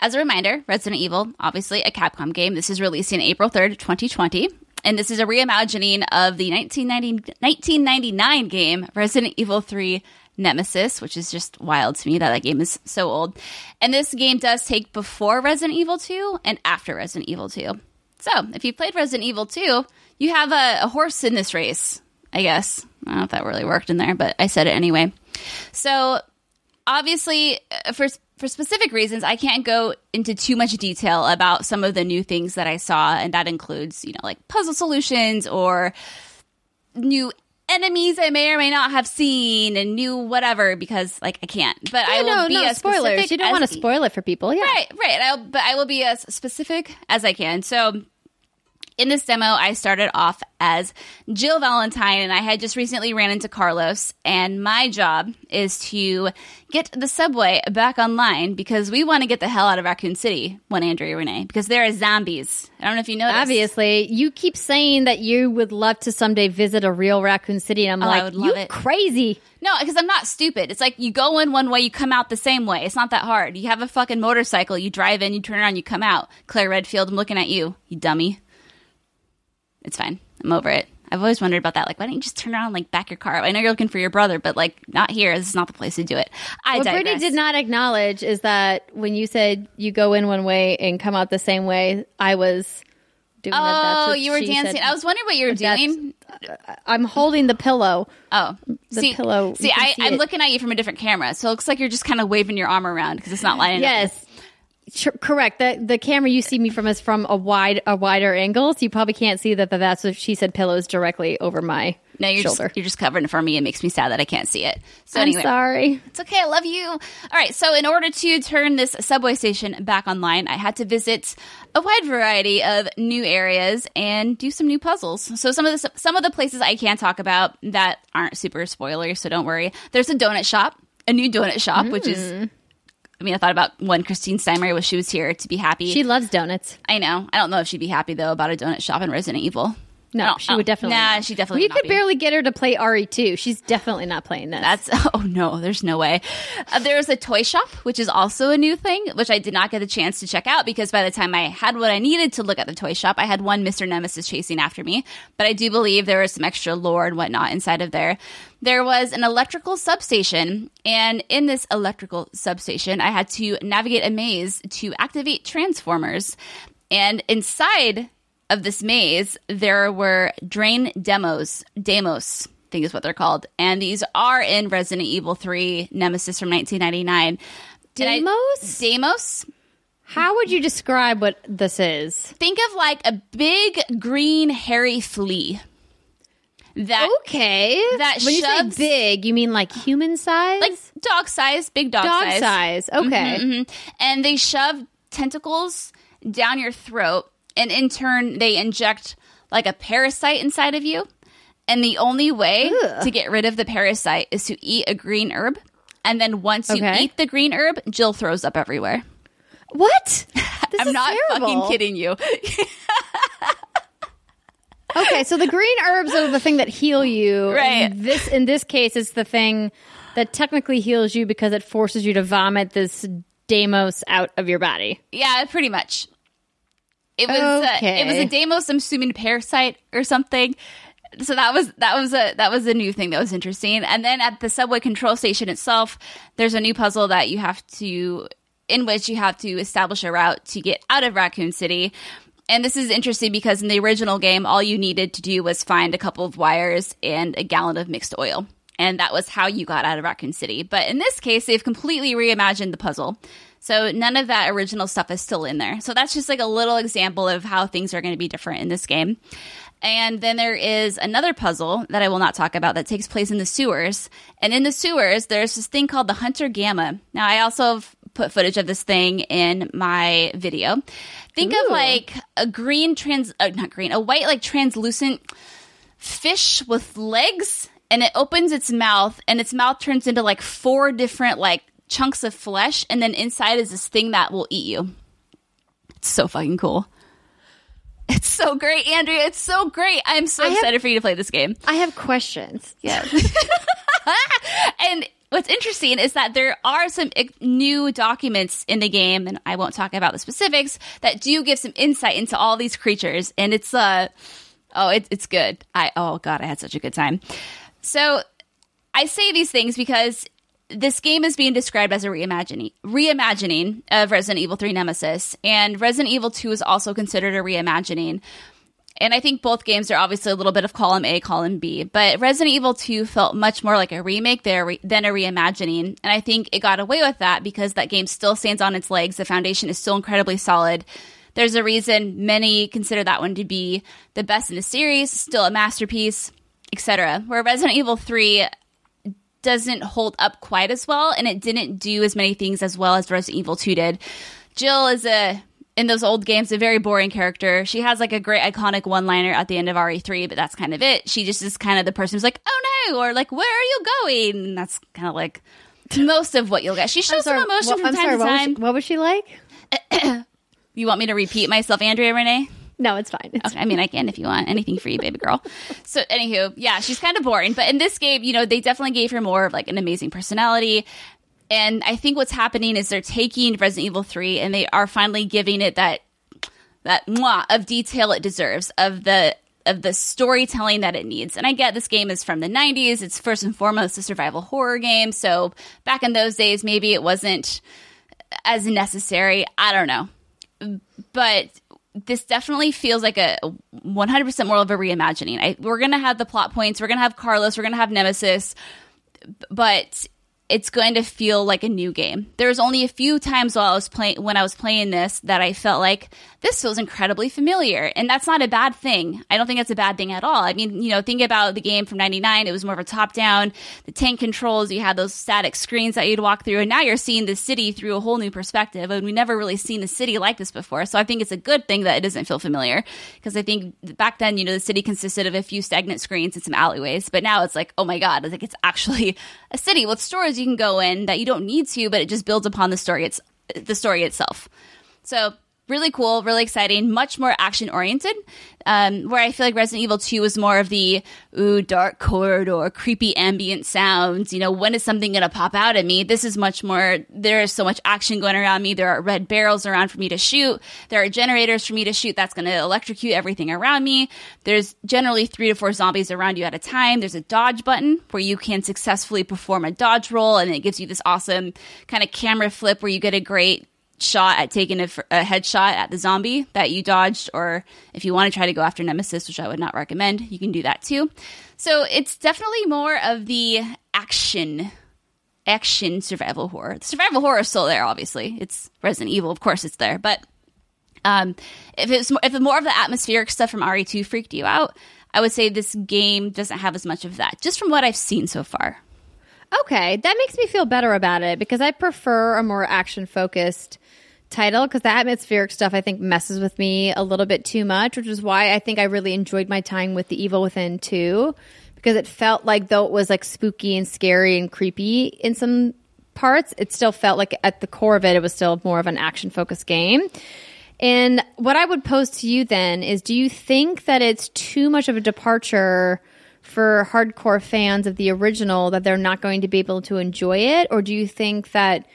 as a reminder, Resident Evil, obviously a Capcom game. This is releasing April 3rd, 2020. And this is a reimagining of the 1990, 1999 game Resident Evil 3 Nemesis, which is just wild to me that that game is so old. And this game does take before Resident Evil 2 and after Resident Evil 2. So, if you played Resident Evil 2, you have a, a horse in this race, I guess. I don't know if that really worked in there, but I said it anyway. So, obviously uh, for for specific reasons i can't go into too much detail about some of the new things that i saw and that includes you know like puzzle solutions or new enemies i may or may not have seen and new whatever because like i can't but i will no, be no as spoilers. specific You don't want to spoil it for people. Yeah. Right, right. I'll, but I will be as specific as I can. So, in this demo, I started off as Jill Valentine, and I had just recently ran into Carlos. And my job is to get the subway back online because we want to get the hell out of Raccoon City, one Andrea Renee, because there are zombies. I don't know if you know this. Obviously, you keep saying that you would love to someday visit a real Raccoon City, and I'm Oh, I like, would love you it. crazy. No, because I'm not stupid. It's like you go in one way, you come out the same way. It's not that hard. You have a fucking motorcycle, you drive in, you turn around, you come out. Claire Redfield, I'm looking at you, you dummy. It's fine. I'm over it. I've always wondered about that. Like, why don't you just turn around and like back your car? I know you're looking for your brother, but like not here. This is not the place to do it. I What digress. Brittany did not acknowledge is that when you said you go in one way and come out the same way, I was doing that. That's Oh, what you were dancing. said. I was wondering what you were That's- doing. I'm holding the pillow. Oh, The see, pillow, See, I, it. looking at you from a different camera, so it looks like you're just kind of waving your arm around because it's not lining up. Yes. Correct. The the camera you see me from is from a wide a wider angle, so you probably can't see that, that that's what she said pillows directly over my No, you're shoulder. just you're just covering it for me. It makes me sad that I can't see it. So I'm anyway, sorry. It's okay. I love you. All right. So, in order to turn this subway station back online, I had to visit a wide variety of new areas and do some new puzzles. So, some of the some of the places I can't talk about that aren't super spoilers, so don't worry. There's a donut shop, a new donut shop, which is. Mm. I mean, I thought about when Christine Steimer was she was here to be happy. She loves donuts. I know. I don't know if she'd be happy though about a donut shop in Resident Evil. No, don't- she I would definitely. Nah, not. she definitely. We could be. barely get her to play RE2. She's definitely not playing this. That's oh no, there's no way. Uh, there's a toy shop, which is also a new thing, which I did not get a chance to check out because by the time I had what I needed to look at the toy shop, I had one Mr. Nemesis chasing after me. But I do believe there was some extra lore and whatnot inside of there. There was an electrical substation, and in this electrical substation, I had to navigate a maze to activate transformers. And inside of this maze, there were Drain Deimos, Deimos, I think is what they're called, and these are in Resident Evil 3 Nemesis from 1999. And I- Deimos? Deimos. How would you describe what this is? Think of like a big green hairy flea. That Okay. That when you say big, you mean like human size? like dog size, big dog, dog size. size. Okay. Mhm. And they shove tentacles down your throat, and in turn, they inject like a parasite inside of you. And the only way Ugh. to get rid of the parasite is to eat a green herb. And then once you eat the green herb, Jill throws up everywhere. What? This I'm not terrible. fucking kidding you. Okay, so the green herbs are the thing that heal you. Right. And this in this case is the thing that technically heals you because it forces you to vomit this Deimos out of your body. yeah, pretty much. It was uh, it was a Okay. Deimos, I'm assuming parasite or something. So that was that was a that was a new thing that was interesting. And then at the subway control station itself, there's a new puzzle that you have to in which you have to establish a route to get out of Raccoon City. And this is interesting because in the original game, all you needed to do was find a couple of wires and a gallon of mixed oil. And that was how you got out of Raccoon City. But in this case, they've completely reimagined the puzzle. So none of that original stuff is still in there. So that's just like a little example of how things are going to be different in this game. And then there is another puzzle that I will not talk about that takes place in the sewers. And in the sewers, there's this thing called the Hunter Gamma. Now, I also have put footage of this thing in my video. Think of like a green trans, uh, not green, a white, like translucent fish with legs. And it opens its mouth, and its mouth turns into like four different, like, chunks of flesh. And then inside is this thing that will eat you. It's so fucking cool. It's so great, Andrea. It's so great. I'm so I have- excited for you to play this game. I have questions. Yeah. and what's interesting is that there are some new documents in the game, and I won't talk about the specifics, that do give some insight into all these creatures. And it's, uh, oh, it, it's good. I, oh God, I had such a good time. So I say these things because this game is being described as a reimagining reimagining of Resident Evil 3 Nemesis, and Resident Evil 2 is also considered a reimagining. And I think both games are obviously a little bit of column A, column B, but Resident Evil 2 felt much more like a remake there than a reimagining. And I think it got away with that because that game still stands on its legs. The foundation is still incredibly solid. There's a reason many consider that one to be the best in the series, still a masterpiece, etc. Where Resident Evil 3 doesn't hold up quite as well, and it didn't do as many things as well as Resident Evil 2 did. Jill is a in those old games a very boring character. She has like a great iconic one liner at the end of RE3, but that's kind of it. She just is kind of the person who's like, "Oh no," or like, "Where are you going?" And that's kind of like most of what you'll get. She shows some emotion what- from I'm time sorry, to what was, time. she, what was she like? You want me to repeat myself, Andrea Renee? No, it's fine. It's Okay, I mean, I can if you want. Anything for you, baby girl. So, anywho, yeah, she's kind of boring. But in this game, you know, they definitely gave her more of like an amazing personality. And I think what's happening is they're taking Resident Evil 3 and they are finally giving it that that mwah of detail it deserves, of the of the storytelling that it needs. And I get this game is from the 90s. It's first and foremost a survival horror game. So back in those days, maybe it wasn't as necessary. I don't know. But this definitely feels like a 100% more of a reimagining. I, we're going to have the plot points. We're going to have Carlos. We're going to have Nemesis. But it's going to feel like a new game. There was only a few times while I was playing when I was playing this that I felt like this feels incredibly familiar, and that's not a bad thing. I don't think that's a bad thing at all. I mean, you know, think about the game from '99; it was more of a top-down. The tank controls, you had those static screens that you'd walk through, and now you're seeing the city through a whole new perspective, and we never really seen the city like this before. So I think it's a good thing that it doesn't feel familiar because I think back then, you know, the city consisted of a few stagnant screens and some alleyways, but now it's like, oh my god, it's like it's actually a city with stores you can go in that you don't need to, but it just builds upon the story. It's the story itself. So really cool, really exciting, much more action oriented. Um, where I feel like Resident Evil 2 was more of the ooh, dark corridor, creepy ambient sounds. You know, when is something going to pop out at me? This is much more, there is so much action going around me. There are red barrels around for me to shoot. There are generators for me to shoot that's going to electrocute everything around me. There's generally three to four zombies around you at a time. There's a dodge button where you can successfully perform a dodge roll and it gives you this awesome kind of camera flip where you get a great shot at taking a, a headshot at the zombie that you dodged, or if you want to try to go after Nemesis, which I would not recommend, you can do that too. So it's definitely more of the action action survival horror. The survival horror is still there, obviously. It's Resident Evil, of course it's there. But um, if it's if more of the atmospheric stuff from RE2 freaked you out, I would say this game doesn't have as much of that, just from what I've seen so far. Okay, that makes me feel better about it because I prefer a more action focused title because the atmospheric stuff I think messes with me a little bit too much, which is why I think I really enjoyed my time with The Evil Within 2 because it felt like though it was like spooky and scary and creepy in some parts, it still felt like at the core of it, it was still more of an action focused game. And what I would pose to you then is do you think that it's too much of a departure for hardcore fans of the original that they're not going to be able to enjoy it? Or do you think that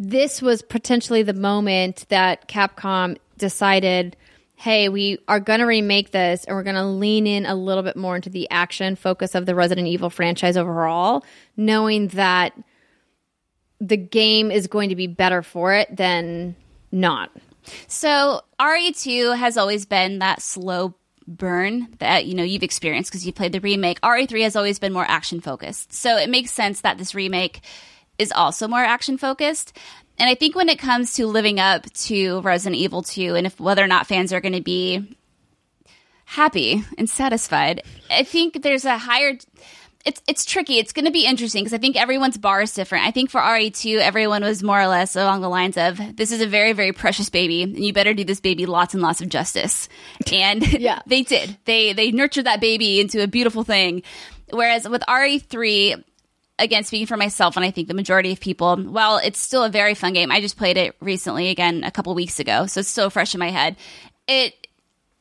this was potentially the moment that Capcom decided, hey, we are going to remake this and we're going to lean in a little bit more into the action focus of the Resident Evil franchise overall, knowing that the game is going to be better for it than not. So RE2 has always been that slow burn that you know you've experienced because you played the remake. RE3 has always been more action focused. So it makes sense that this remake is also more action focused. And I think when it comes to living up to Resident Evil 2 and if whether or not fans are going to be happy and satisfied, I think there's a higher it's it's tricky. It's going to be interesting because I think everyone's bar is different. I think for RE2, everyone was more or less along the lines of this is a very very precious baby, and you better do this baby lots and lots of justice. And yeah, they did. They they nurtured that baby into a beautiful thing. Whereas with RE3, again, speaking for myself, and I think the majority of people, while it's still a very fun game, I just played it recently again a couple weeks ago, so it's still fresh in my head. It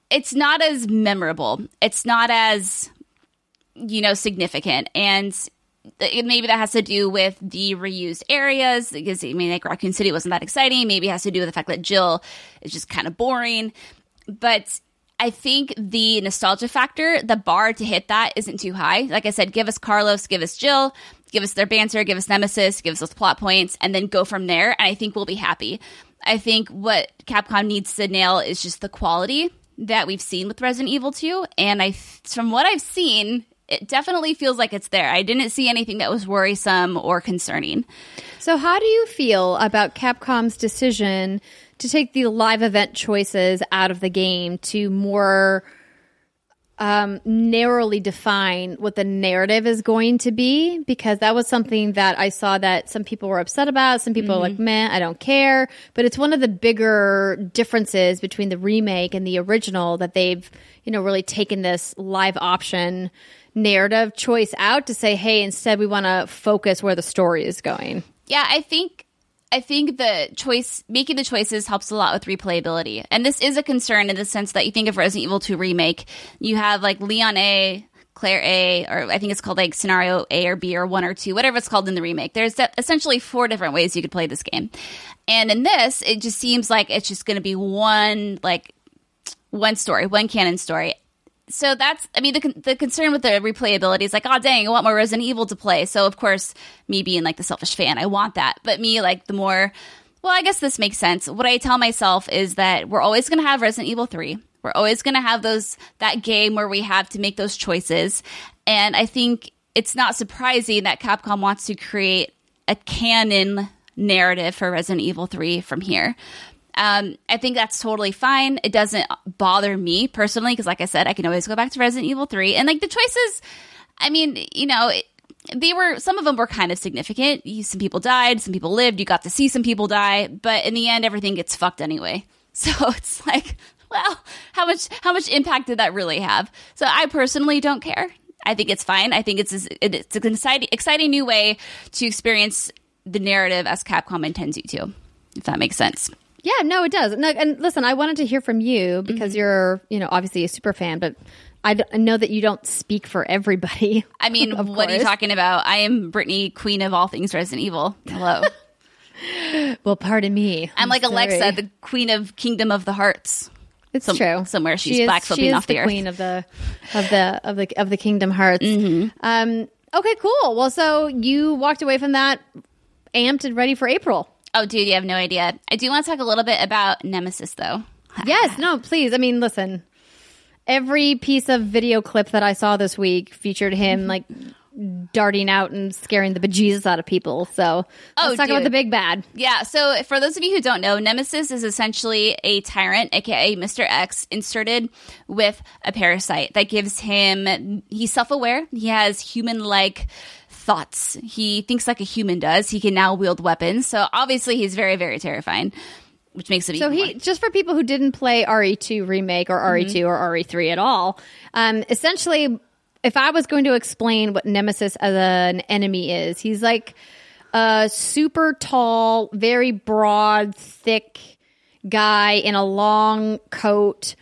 it's not as memorable. It's not as you know significant, and maybe that has to do with the reused areas because I mean, like Raccoon City wasn't that exciting. Maybe it has to do with the fact that Jill is just kind of boring, but I think the nostalgia factor, the bar to hit that isn't too high. Like I said, give us Carlos, give us Jill, give us their banter, give us Nemesis, give us plot points, and then go from there. And I think we'll be happy. I think what Capcom needs to nail is just the quality that we've seen with Resident Evil 2. And I, from what I've seen, it definitely feels like it's there. I didn't see anything that was worrisome or concerning. So, how do you feel about Capcom's decision to take the live event choices out of the game to more um, narrowly define what the narrative is going to be because that was something that I saw that some people were upset about. Some people mm-hmm. are like, "Man, I don't care." But it's one of the bigger differences between the remake and the original that they've, you know, really taken this live option narrative choice out to say, "Hey, instead we want to focus where the story is going." Yeah, I think I think the choice, making the choices helps a lot with replayability. And this is a concern in the sense that you think of Resident Evil 2 Remake, you have like Leon A, Claire A, or I think it's called like scenario A or B or one or two, whatever it's called in the remake. There's essentially four different ways you could play this game. And in this, it just seems like it's just going to be one, like, one story, one canon story. So that's I mean the the concern with the replayability is like oh dang I want more Resident Evil to play. So of course me being like the selfish fan I want that, but me like the more well I guess this makes sense. What I tell myself is that we're always going to have Resident Evil three. We're always going to have those that game where we have to make those choices, and I think it's not surprising that Capcom wants to create a canon narrative for Resident Evil 3 from here. Um, I think that's totally fine. It doesn't bother me personally because, like I said, I can always go back to Resident Evil 3. And like the choices, I mean, you know, they were some of them were kind of significant. You, some people died, some people lived. You got to see some people die, but in the end, everything gets fucked anyway. So it's like, well, how much how much impact did that really have? So I personally don't care. I think it's fine. I think it's it's an exciting exciting new way to experience the narrative as Capcom intends you to. If that makes sense. Yeah, no, it does. No, and listen, I wanted to hear from you because Mm-hmm. you're, you know, obviously a super fan, but I, d- I know that you don't speak for everybody. I mean, what are you talking about? I am Brittany, queen of all things Resident Evil. Hello. Well, pardon me. I'm like sorry. Alexa, the queen of Kingdom of the Hearts. It's some- true. somewhere she's she is, backflipping she is off the earth. queen of the of the of the of the Kingdom Hearts. Mm-hmm. Um, okay, cool. Well, so you walked away from that amped and ready for April. Oh, dude, you have no idea. I do want to talk a little bit about Nemesis, though. Yes, no, please. I mean, listen. Every piece of video clip that I saw this week featured him mm-hmm. like darting out and scaring the bejesus out of people. So Oh, let's talk about the big bad. Yeah, so for those of you who don't know, Nemesis is essentially a tyrant, aka Mr. X, inserted with a parasite that gives him, he's self aware, he has human like thoughts. He thinks like a human does. He can now wield weapons. So obviously he's very, very terrifying, which makes it So he more. just for people who didn't play RE2 remake or RE2 or RE3 at all. Um, essentially, if I was going to explain what Nemesis as an enemy is, he's like a super tall, very broad, thick guy in a long coat,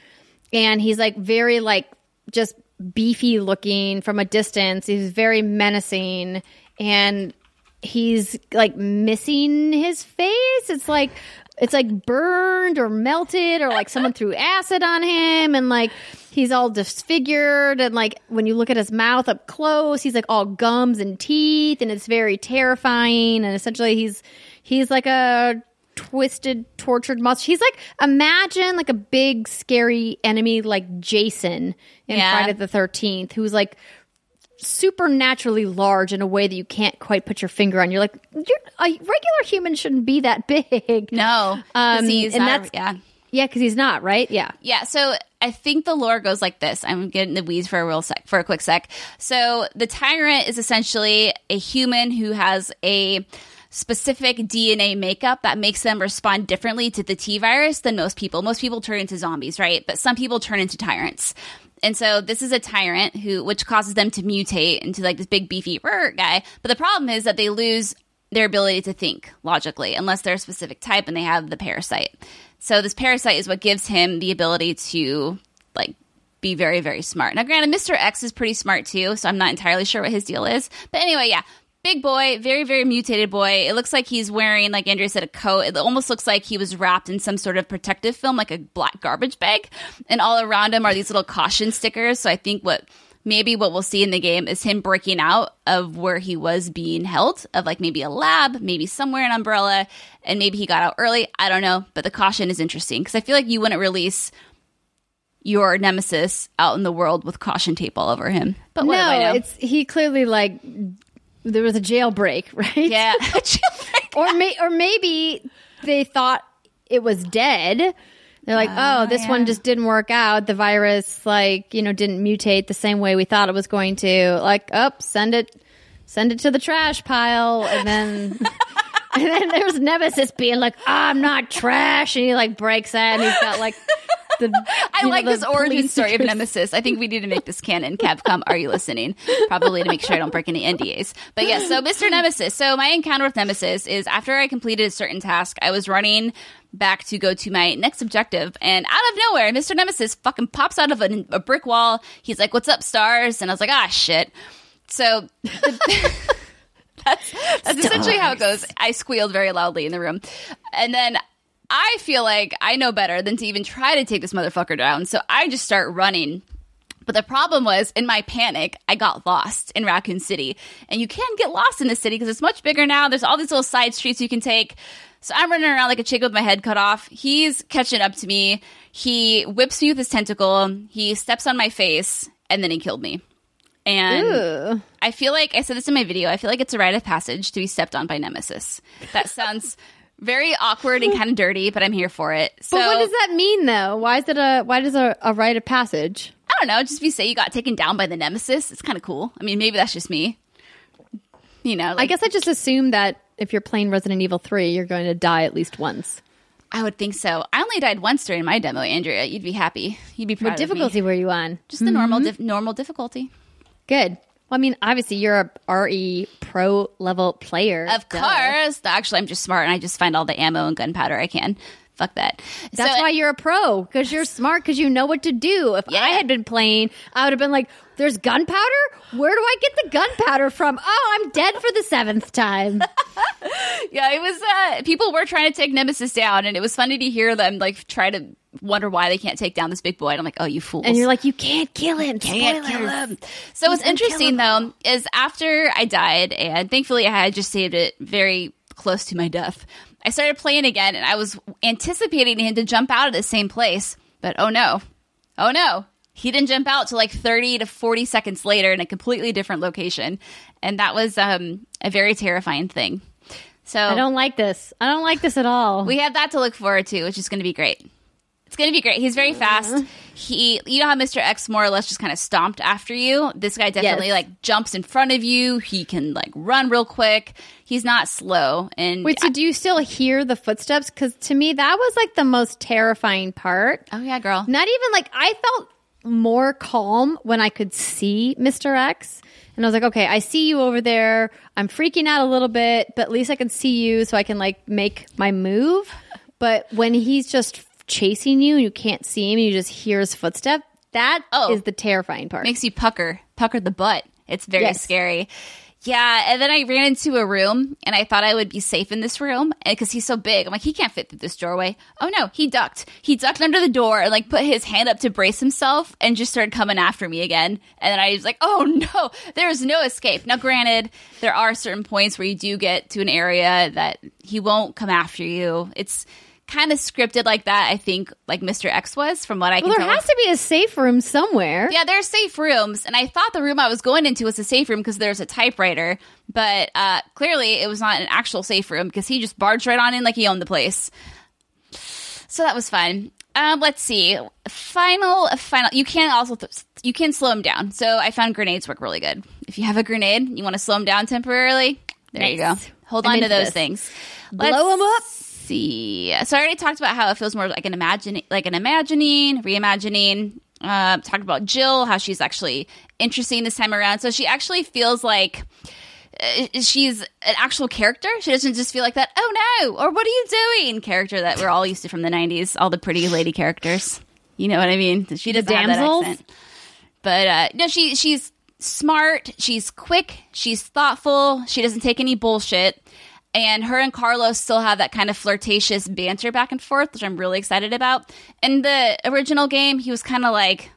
and he's like very like just beefy looking from a distance. He's very menacing and he's like missing his face. It's like it's like burned or melted or like someone threw acid on him and like he's all disfigured and like when you look at his mouth up close, he's like all gums and teeth and it's very terrifying and essentially he's he's like a twisted tortured monster. He's like imagine like a big scary enemy like Jason in Yeah. Friday the 13th who's like supernaturally large in a way that you can't quite put your finger on. You're like, you're, a regular human shouldn't be that big. No, Um, he's and not- that's- yeah. Yeah, because he's not, right? Yeah. Yeah, so I think the lore goes like this. I'm getting the weeds for a real sec, for a quick sec. So the tyrant is essentially a human who has a specific DNA makeup that makes them respond differently to the T virus than most people. Most people turn into zombies, right? But some people turn into tyrants. And so this is a tyrant who, which causes them to mutate into like this big beefy guy. But the problem is that they lose their ability to think logically unless they're a specific type and they have the parasite. So this parasite is what gives him the ability to like be very very smart. Now granted Mr. X is pretty smart too, so I'm not entirely sure what his deal is. But anyway, yeah. Big boy, very very mutated boy. It looks like he's wearing like Andrea said a coat. It almost looks like he was wrapped in some sort of protective film like a black garbage bag. And all around him are these little caution stickers. So I think what maybe what we'll see in the game is him breaking out of where he was being held, of like maybe a lab, maybe somewhere in Umbrella, and maybe he got out early. I don't know, but the caution is interesting because I feel like you wouldn't release your nemesis out in the world with caution tape all over him. But what do I no, know? it's he clearly like there was a jailbreak, right? yeah, or may, or maybe they thought it was dead. They're like, oh, this yeah. one just didn't work out. The virus, like, you know, didn't mutate the same way we thought it was going to. Like, up, oh, send it, send it to the trash pile, and then. And then there's Nemesis being like, ah, I'm not trash. And he like breaks out and he's got like the. I know, like this origin story of. Nemesis. I think we need to make this canon. Capcom, are you listening? Probably to make sure I don't break any NDAs. But yes, so Mr. Nemesis. So my encounter with Nemesis is after I completed a certain task, I was running back to go to my next objective, and out of nowhere, Mr. Nemesis fucking pops out of a, a brick wall. He's like, "What's up, STARS?" And I was like, "Ah, shit." So. the- that's that's essentially how it goes. I squealed very loudly in the room. And then I feel like I know better than to even try to take this motherfucker down. So I just start running But the problem was, in my panic, I got lost in Raccoon City. And you can get lost in the city because it's much bigger now. There's all these little side streets you can take. So I'm running around like a chick with my head cut off. He's catching up to me. He whips me with his tentacle. He steps on my face, and then he killed me. And Ooh. I feel like I said this in my video. I feel like it's a rite of passage to be stepped on by Nemesis. That sounds very awkward and kind of dirty, but I'm here for it. So But what does that mean, though? Why is it a why does a, a rite of passage? I don't know. Just if you say you got taken down by the Nemesis, it's kind of cool. I mean, maybe that's just me. You know, I guess I just assume that if you're playing Resident Evil 3, you're going to die at least once. I would think so. I only died once during my demo, Andrea. You'd be happy. You'd be proud What of me. difficulty were you on? Just the normal, mm-hmm. dif- normal difficulty. Good. Well, I mean, obviously, you're a RE pro level player. Of Duh. course. Actually, I'm just smart and I just find all the ammo and gunpowder I can. Fuck that. That's So- why you're a pro because you're smart because you know what to do. If Yeah. I had been playing, I would have been like, "There's gunpowder. Where do I get the gunpowder from? Oh, I'm dead for the seventh time." Yeah, it was. Uh, people were trying to take Nemesis down, and it was funny to hear them like try to wonder why they can't take down this big boy. And I'm like, oh, you fools! and you're like, "You can't kill him. can't Spoilers." kill him. So what's interesting though is after I died, and thankfully I had just saved it very close to my death. I started playing again, and I was anticipating him to jump out of the same place, but oh no, oh no. He didn't jump out till like 30 to 40 seconds later in a completely different location. And that was um, a very terrifying thing. So I don't like this. I don't like this at all. we have that to look forward to, which is going to be great. It's going to be great. He's very fast. He, you know how Mr. X more or less just kind of stomped after you. This guy definitely Yes. like jumps in front of you. He can like run real quick. He's not slow. And Wait, so do you still hear the footsteps? Because to me, that was like the most terrifying part. oh yeah, girl. Not even like I felt more calm when I could see Mr. X. And I was like, okay, I see you over there. I'm freaking out a little bit, but at least I can see you so I can like make my move. But when he's just chasing you and you can't see him, you just hear his footstep, That oh. is Oh. the terrifying part. makes you pucker, pucker the butt. It's very Yes. scary. Yeah, and then I ran into a room and I thought I would be safe in this room because he's so big. I'm like, he can't fit through this doorway. Oh no, he ducked. He ducked under the door and like put his hand up to brace himself and just started coming after me again. And then I was like, oh no, there's no escape. Now, granted, there are certain points where you do get to an area that he won't come after you. It's kind of scripted like that, I think, like Mr. X was, from what I can well, there tell. has to be a safe room somewhere. Yeah, there's safe rooms, and I thought the room I was going into was a safe room because there's a typewriter, but uh, clearly it was not an actual safe room because he just barged right on in like he owned the place. So that was fun. Um, let's see. Final, final. You can also th- you can slow him down. So I found grenades work really good. If you have a grenade, you want to slow him down temporarily. There you go. Hold I'm on to those this. things. Blow 'em up. See, so I already talked about how it feels more like an imagine, like an imagining, reimagining. Uh, talked about Jill, how she's actually interesting this time around. So she actually feels like uh, she's an actual character. She doesn't just feel like that. Oh no, or what are you doing? Character that we're all used to from the '90s, all the pretty lady characters. You know what I mean? She doesn't have that damsels? accent. But uh, no, she she's smart. She's quick. She's thoughtful. She doesn't take any bullshit. And her and Carlos still have that kind of flirtatious banter back and forth, which I'm really excited about. In the original game, he was kind of like,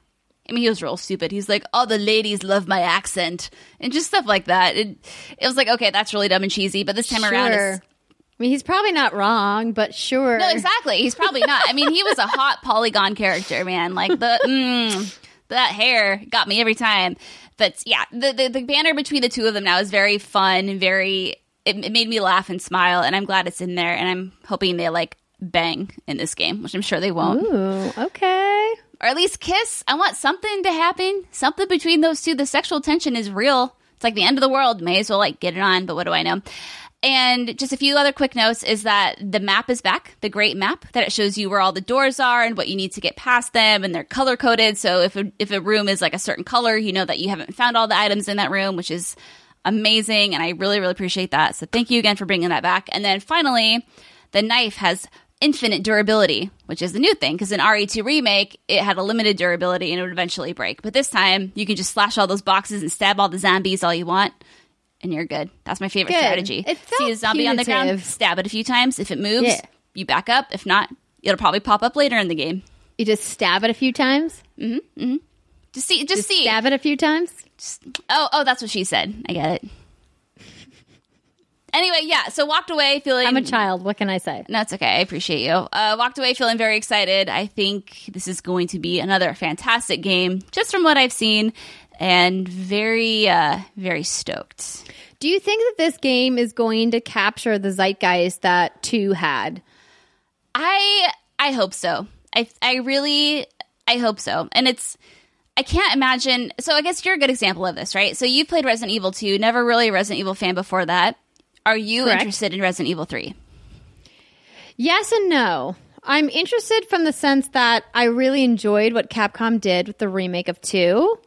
I mean, he was real stupid. He's like, "All the ladies love my accent," and just stuff like that. It, it was like, okay, that's really dumb and cheesy. But this time around, Sure. it's I mean, he's probably not wrong, but sure. no, exactly. He's probably not. I mean, he was a hot polygon character, man. Like the mm, that hair got me every time. But yeah, the, the the banner between the two of them now is very fun very. It, it made me laugh and smile, and I'm glad it's in there. And I'm hoping they like bang in this game, which I'm sure they won't, Ooh, okay. or at least kiss. I want something to happen. Something between those two. The sexual tension is real. It's like the end of the world. May as well like get it on. But what do I know? And just a few other quick notes is that the map is back, the great map that it shows you where all the doors are and what you need to get past them, and they're color coded. So if a, if a room is like a certain color, you know that you haven't found all the items in that room, which is amazing, and I really really appreciate that. So thank you again for bringing that back. And then finally, the knife has infinite durability, which is the new thing because in RE2 remake it had a limited durability and it would eventually break. But this time you can just slash all those boxes and stab all the zombies all you want and you're good. That's my favorite Good. strategy. See a zombie on the ground, stab it a few times. If it moves, Yeah. you back up. If not, it'll probably pop up later in the game. You just stab it a few times. Mm-hmm, mm-hmm. Just see, just, see. Stab it a few times. Oh, oh, that's what she said. I get it. Anyway, yeah. So walked away feeling. I'm a child. What can I say? That's okay. I appreciate you. Uh, walked away feeling very excited. I think this is going to be another fantastic game, just from what I've seen, and very, uh, very stoked. Do you think that this game is going to capture the zeitgeist that two had? I I hope so. I I really I hope so. And it's I can't imagine. So I guess you're a good example of this, right? So you played Resident Evil 2, never really a Resident Evil fan before that. Are you Correct. interested in Resident Evil 3? Yes and no. I'm interested from the sense that I really enjoyed what Capcom did with the remake of 2.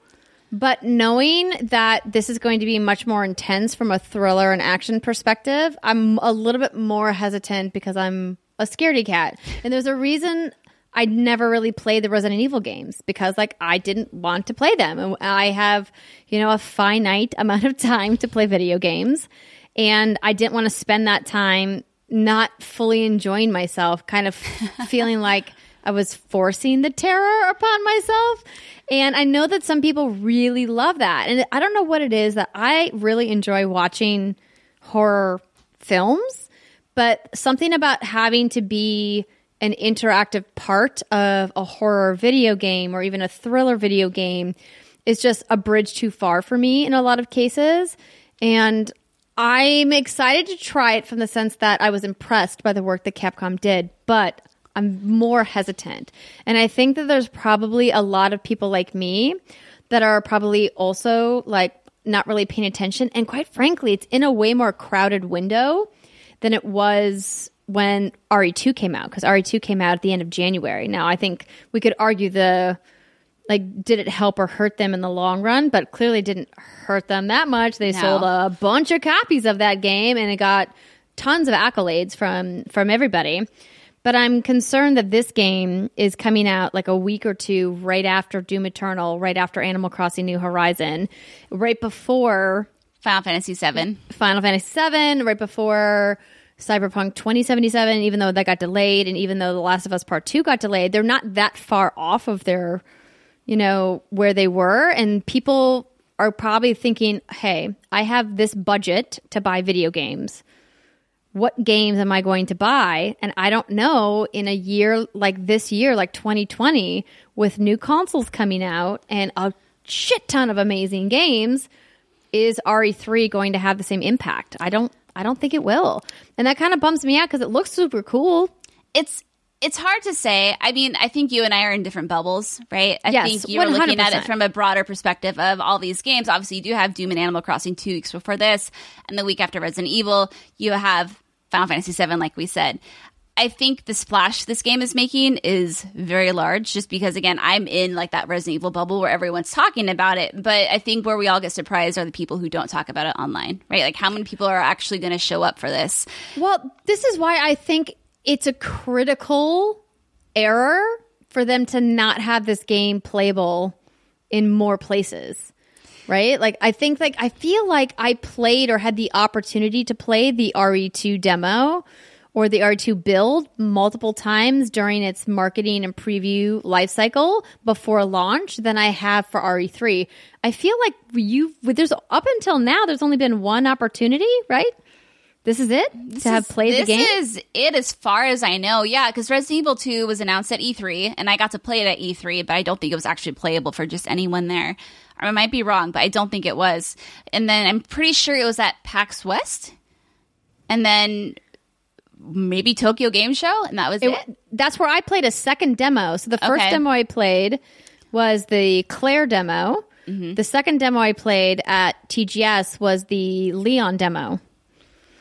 But knowing that this is going to be much more intense from a thriller and action perspective, I'm a little bit more hesitant because I'm a scaredy cat. And there's a reason I never really played the Resident Evil games because like I didn't want to play them. And I have, you know, a finite amount of time to play video games. And I didn't want to spend that time not fully enjoying myself, kind of feeling like I was forcing the terror upon myself. And I know that some people really love that. And I don't know what it is that I really enjoy watching horror films, but something about having to be an interactive part of a horror video game or even a thriller video game is just a bridge too far for me in a lot of cases. And I'm excited to try it from the sense that I was impressed by the work that Capcom did, but I'm more hesitant. And I think that there's probably a lot of people like me that are probably also like not really paying attention. And quite frankly, it's in a way more crowded window than it was when RE2 came out because RE2 came out at the end of January. Now, I think we could argue the like did it help or hurt them in the long run, but clearly didn't hurt them that much. They No. sold a bunch of copies of that game and it got tons of accolades from from everybody. But I'm concerned that this game is coming out like a week or two right after Doom Eternal, right after Animal Crossing New Horizon, right before Final Fantasy 7. Final Fantasy 7, right before Cyberpunk 2077, even though that got delayed, and even though The Last of Us Part 2 got delayed, they're not that far off of their, you know, where they were. And people are probably thinking, hey, I have this budget to buy video games. What games am I going to buy? And I don't know in a year like this year, like 2020, with new consoles coming out and a shit ton of amazing games is RE3 going to have the same impact? I don't I don't think it will. And that kind of bums me out because it looks super cool. It's it's hard to say. I mean, I think you and I are in different bubbles, right? I Yes, think you're looking at it from a broader perspective of all these games. Obviously, you do have Doom and Animal Crossing two weeks before this, and the week after Resident Evil, you have Final Fantasy VII, like we said. I think the splash this game is making is very large just because again I'm in like that Resident Evil bubble where everyone's talking about it but I think where we all get surprised are the people who don't talk about it online right like how many people are actually going to show up for this Well, this is why I think it's a critical error for them to not have this game playable in more places. Right? Like I think like I feel like I played or had the opportunity to play the RE2 demo or the RE2 build multiple times during its marketing and preview life cycle before launch than I have for RE3. I feel like you there's up until now there's only been one opportunity, right? This is it to have played this the game. This is it as far as I know. Yeah, because Resident Evil 2 was announced at E3, and I got to play it at E3, but I don't think it was actually playable for just anyone there. I might be wrong, but I don't think it was. And then I'm pretty sure it was at PAX West, and then maybe Tokyo Game Show, and that was it. It- that's where I played a second demo. So the first Okay. demo I played was the Claire demo. Mm-hmm. The second demo I played at TGS was the Leon demo.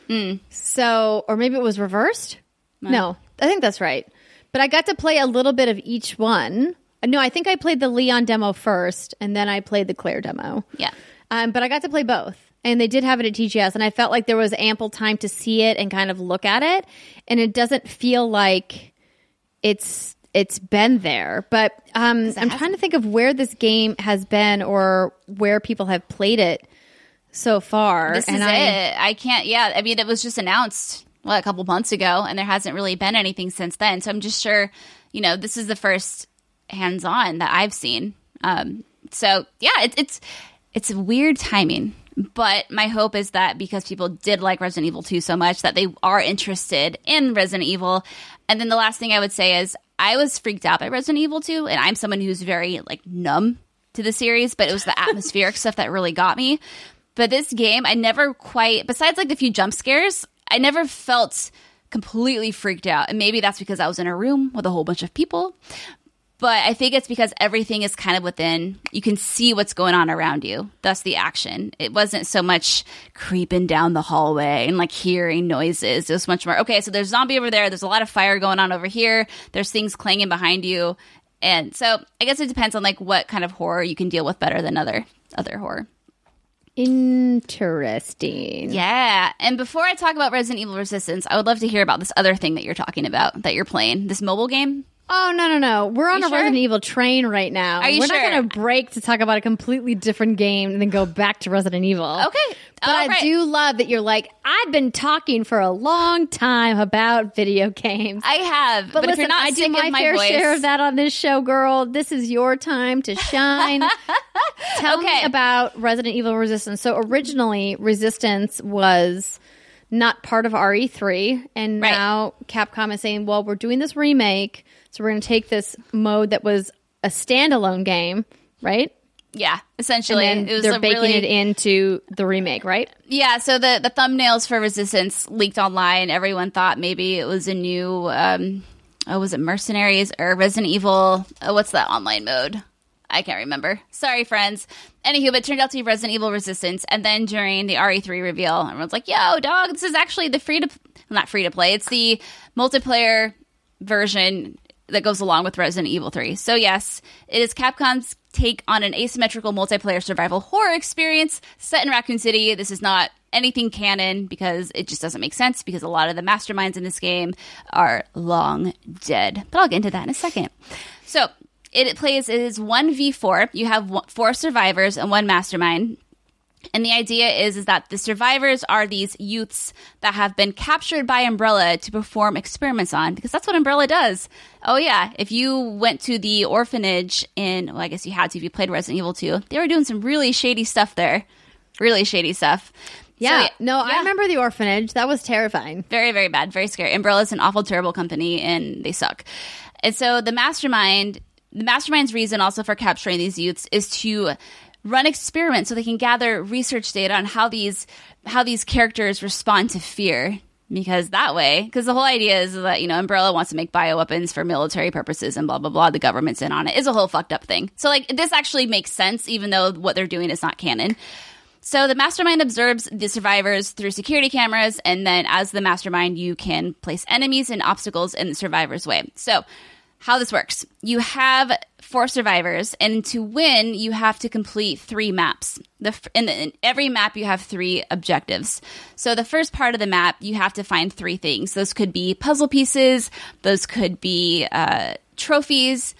Mm. So, or maybe it was reversed. No, I think that's right. But I got to play a little bit of each one. No, I think I played the Leon demo first, and then I played the Claire demo. Yeah. Um, but I got to play both. And they did have it at TGS, and I felt like there was ample time to see it and kind of look at it. And it doesn't feel like it's it's been there. But um, I'm trying to think of where this game has been or where people have played it so far. This and is I, it. I can't. Yeah, I mean, it was just announced what a couple months ago, and there hasn't really been anything since then. So I'm just sure, you know, this is the first hands-on that I've seen um, So yeah, it, it's it's weird timing. But my hope is that because people did like Resident Evil 2 so much that they are interested in Resident Evil. And then the last thing I would say is I was freaked out by Resident Evil 2 and I'm someone who's very like numb to the series, but it was the atmospheric stuff that really got me. But this game, I never quite besides like a few jump scares, I never felt completely freaked out. And maybe that's because I was in a room with a whole bunch of people. But I think it's because everything is kind of within, you can see what's going on around you. Thus the action. It wasn't so much creeping down the hallway and like hearing noises. It was much more, okay, so there's zombie over there. There's a lot of fire going on over here. There's things clanging behind you. And so I guess it depends on like what kind of horror you can deal with better than other other horror. Interesting. Yeah. And before I talk about Resident Evil Resistance, I would love to hear about this other thing that you're talking about that you're playing, this mobile game. Oh no no no! We're on You a sure? Resident Evil train right now. Are you We're sure? not going to break to talk about a completely different game and then go back to Resident Evil. Okay. but All I right. do love that you're like I've been talking for a long time about video games. I have, but, but, if you're listen, not I do my, my fair voice, share of that on this show, girl. This is your time to shine. Tell me about Resident Evil Resistance. So originally, Resistance was not part of RE3, and Right. now Capcom is saying, "Well, we're doing this remake, so we're going to take this mode that was a standalone game, right? yeah, essentially, and it was they're baking really, it into the remake, right? Yeah, so the the thumbnails for Resistance leaked online. Everyone thought maybe it was a new, um, oh, was it Mercenaries or Resident Evil? Oh, what's that online mode? I can't remember. Sorry, friends. Anywho, but it turned out to be Resident Evil Resistance. And then during the RE3 reveal, everyone's like, yo, dog, this is actually the free to, not free to play, it's the multiplayer version that goes along with Resident Evil 3. So, yes, it is Capcom's take on an asymmetrical multiplayer survival horror experience set in Raccoon City. This is not anything canon because it just doesn't make sense because a lot of the masterminds in this game are long dead. But I'll get into that in a second. So, it plays is 1v4. You have four survivors and one mastermind. And the idea is, is that the survivors are these youths that have been captured by Umbrella to perform experiments on, because that's what Umbrella does. Oh yeah, if you went to the orphanage in, well, I guess you had to if you played Resident Evil 2, they were doing some really shady stuff there. Really shady stuff. So, Yeah. no, I remember the orphanage. That was terrifying. Very, very bad, very scary. Umbrella's an awful, terrible company, and they suck. And so the mastermind, the mastermind's reason also for capturing these youths is to run experiments so they can gather research data on how these how these characters respond to fear. Because that way, because the whole idea is that you know Umbrella wants to make bioweapons for military purposes and blah blah blah. The government's in on it. Is a whole fucked up thing. So like this actually makes sense, even though what they're doing is not canon. So the mastermind observes the survivors through security cameras, and then as the mastermind, you can place enemies and obstacles in the survivor's way. So, how this works you have four survivors, and to win, you have to complete three maps. The, in, the, in every map, you have three objectives. So, the first part of the map, you have to find three things. Those could be puzzle pieces, those could be uh, trophies,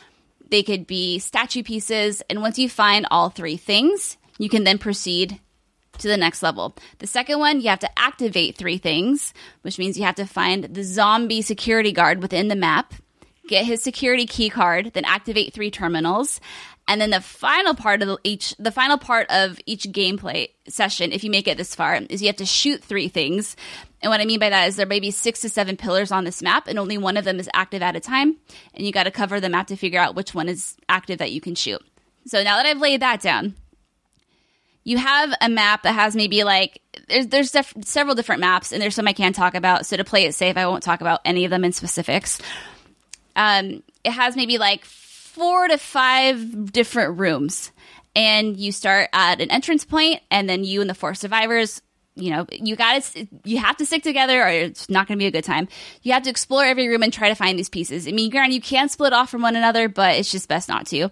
they could be statue pieces, and once you find all three things, you can then proceed to the next level. The second one, you have to activate three things, which means you have to find the zombie security guard within the map, get his security key card, then activate three terminals. And then the final part of each the final part of each gameplay session, if you make it this far, is you have to shoot three things. And what I mean by that is there may be six to seven pillars on this map, and only one of them is active at a time. And you got to cover the map to figure out which one is active that you can shoot. So now that I've laid that down, you have a map that has maybe like there's there's def- several different maps and there's some I can't talk about. So to play it safe, I won't talk about any of them in specifics. Um, it has maybe like four to five different rooms, and you start at an entrance point, and then you and the four survivors. You know, you got to you have to stick together, or it's not going to be a good time. You have to explore every room and try to find these pieces. I mean, granted, you can split off from one another, but it's just best not to.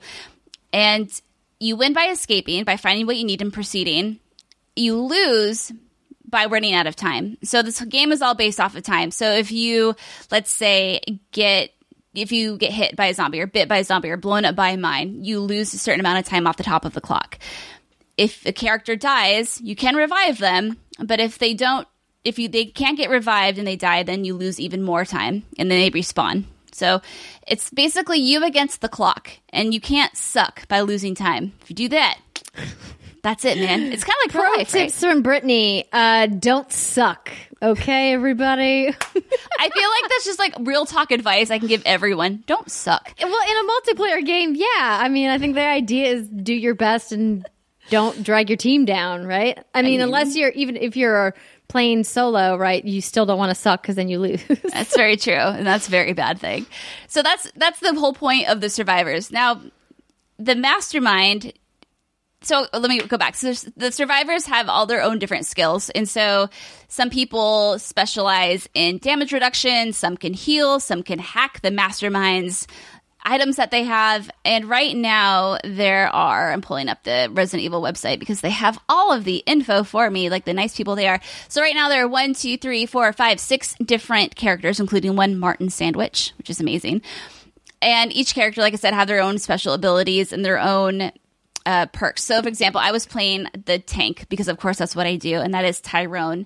And you win by escaping, by finding what you need and proceeding. You lose by running out of time. So this game is all based off of time. So if you, let's say, get if you get hit by a zombie or bit by a zombie or blown up by a mine, you lose a certain amount of time off the top of the clock. If a character dies, you can revive them, but if they don't, if you they can't get revived and they die, then you lose even more time, and then they respawn So it's basically you against the clock, and you can't suck by losing time. If you do that, that's it, man. It's kind of like pro life, right? tips from Brittany: uh, Don't suck. Okay, everybody. I feel like that's just like real talk advice I can give everyone. Don't suck. well, in a multiplayer game, yeah. I mean, I think the idea is do your best and don't drag your team down, right? I mean, unless you're even if you're playing solo, right? You still don't want to suck because then you lose. That's very true, and that's a very bad thing. So that's that's the whole point of the survivors. Now, the mastermind. So let me go back. So the survivors have all their own different skills, and so some people specialize in damage reduction. Some can heal. Some can hack the mastermind's items that they have. And right now, there are. I'm pulling up the Resident Evil website because they have all of the info for me, like the nice people they are. So right now, there are one, two, three, four, five, six different characters, including one Martin Sandwich, which is amazing. And each character, like I said, have their own special abilities and their own uh, perks. So, for example, I was playing the tank because, of course, that's what I do, and that is Tyrone.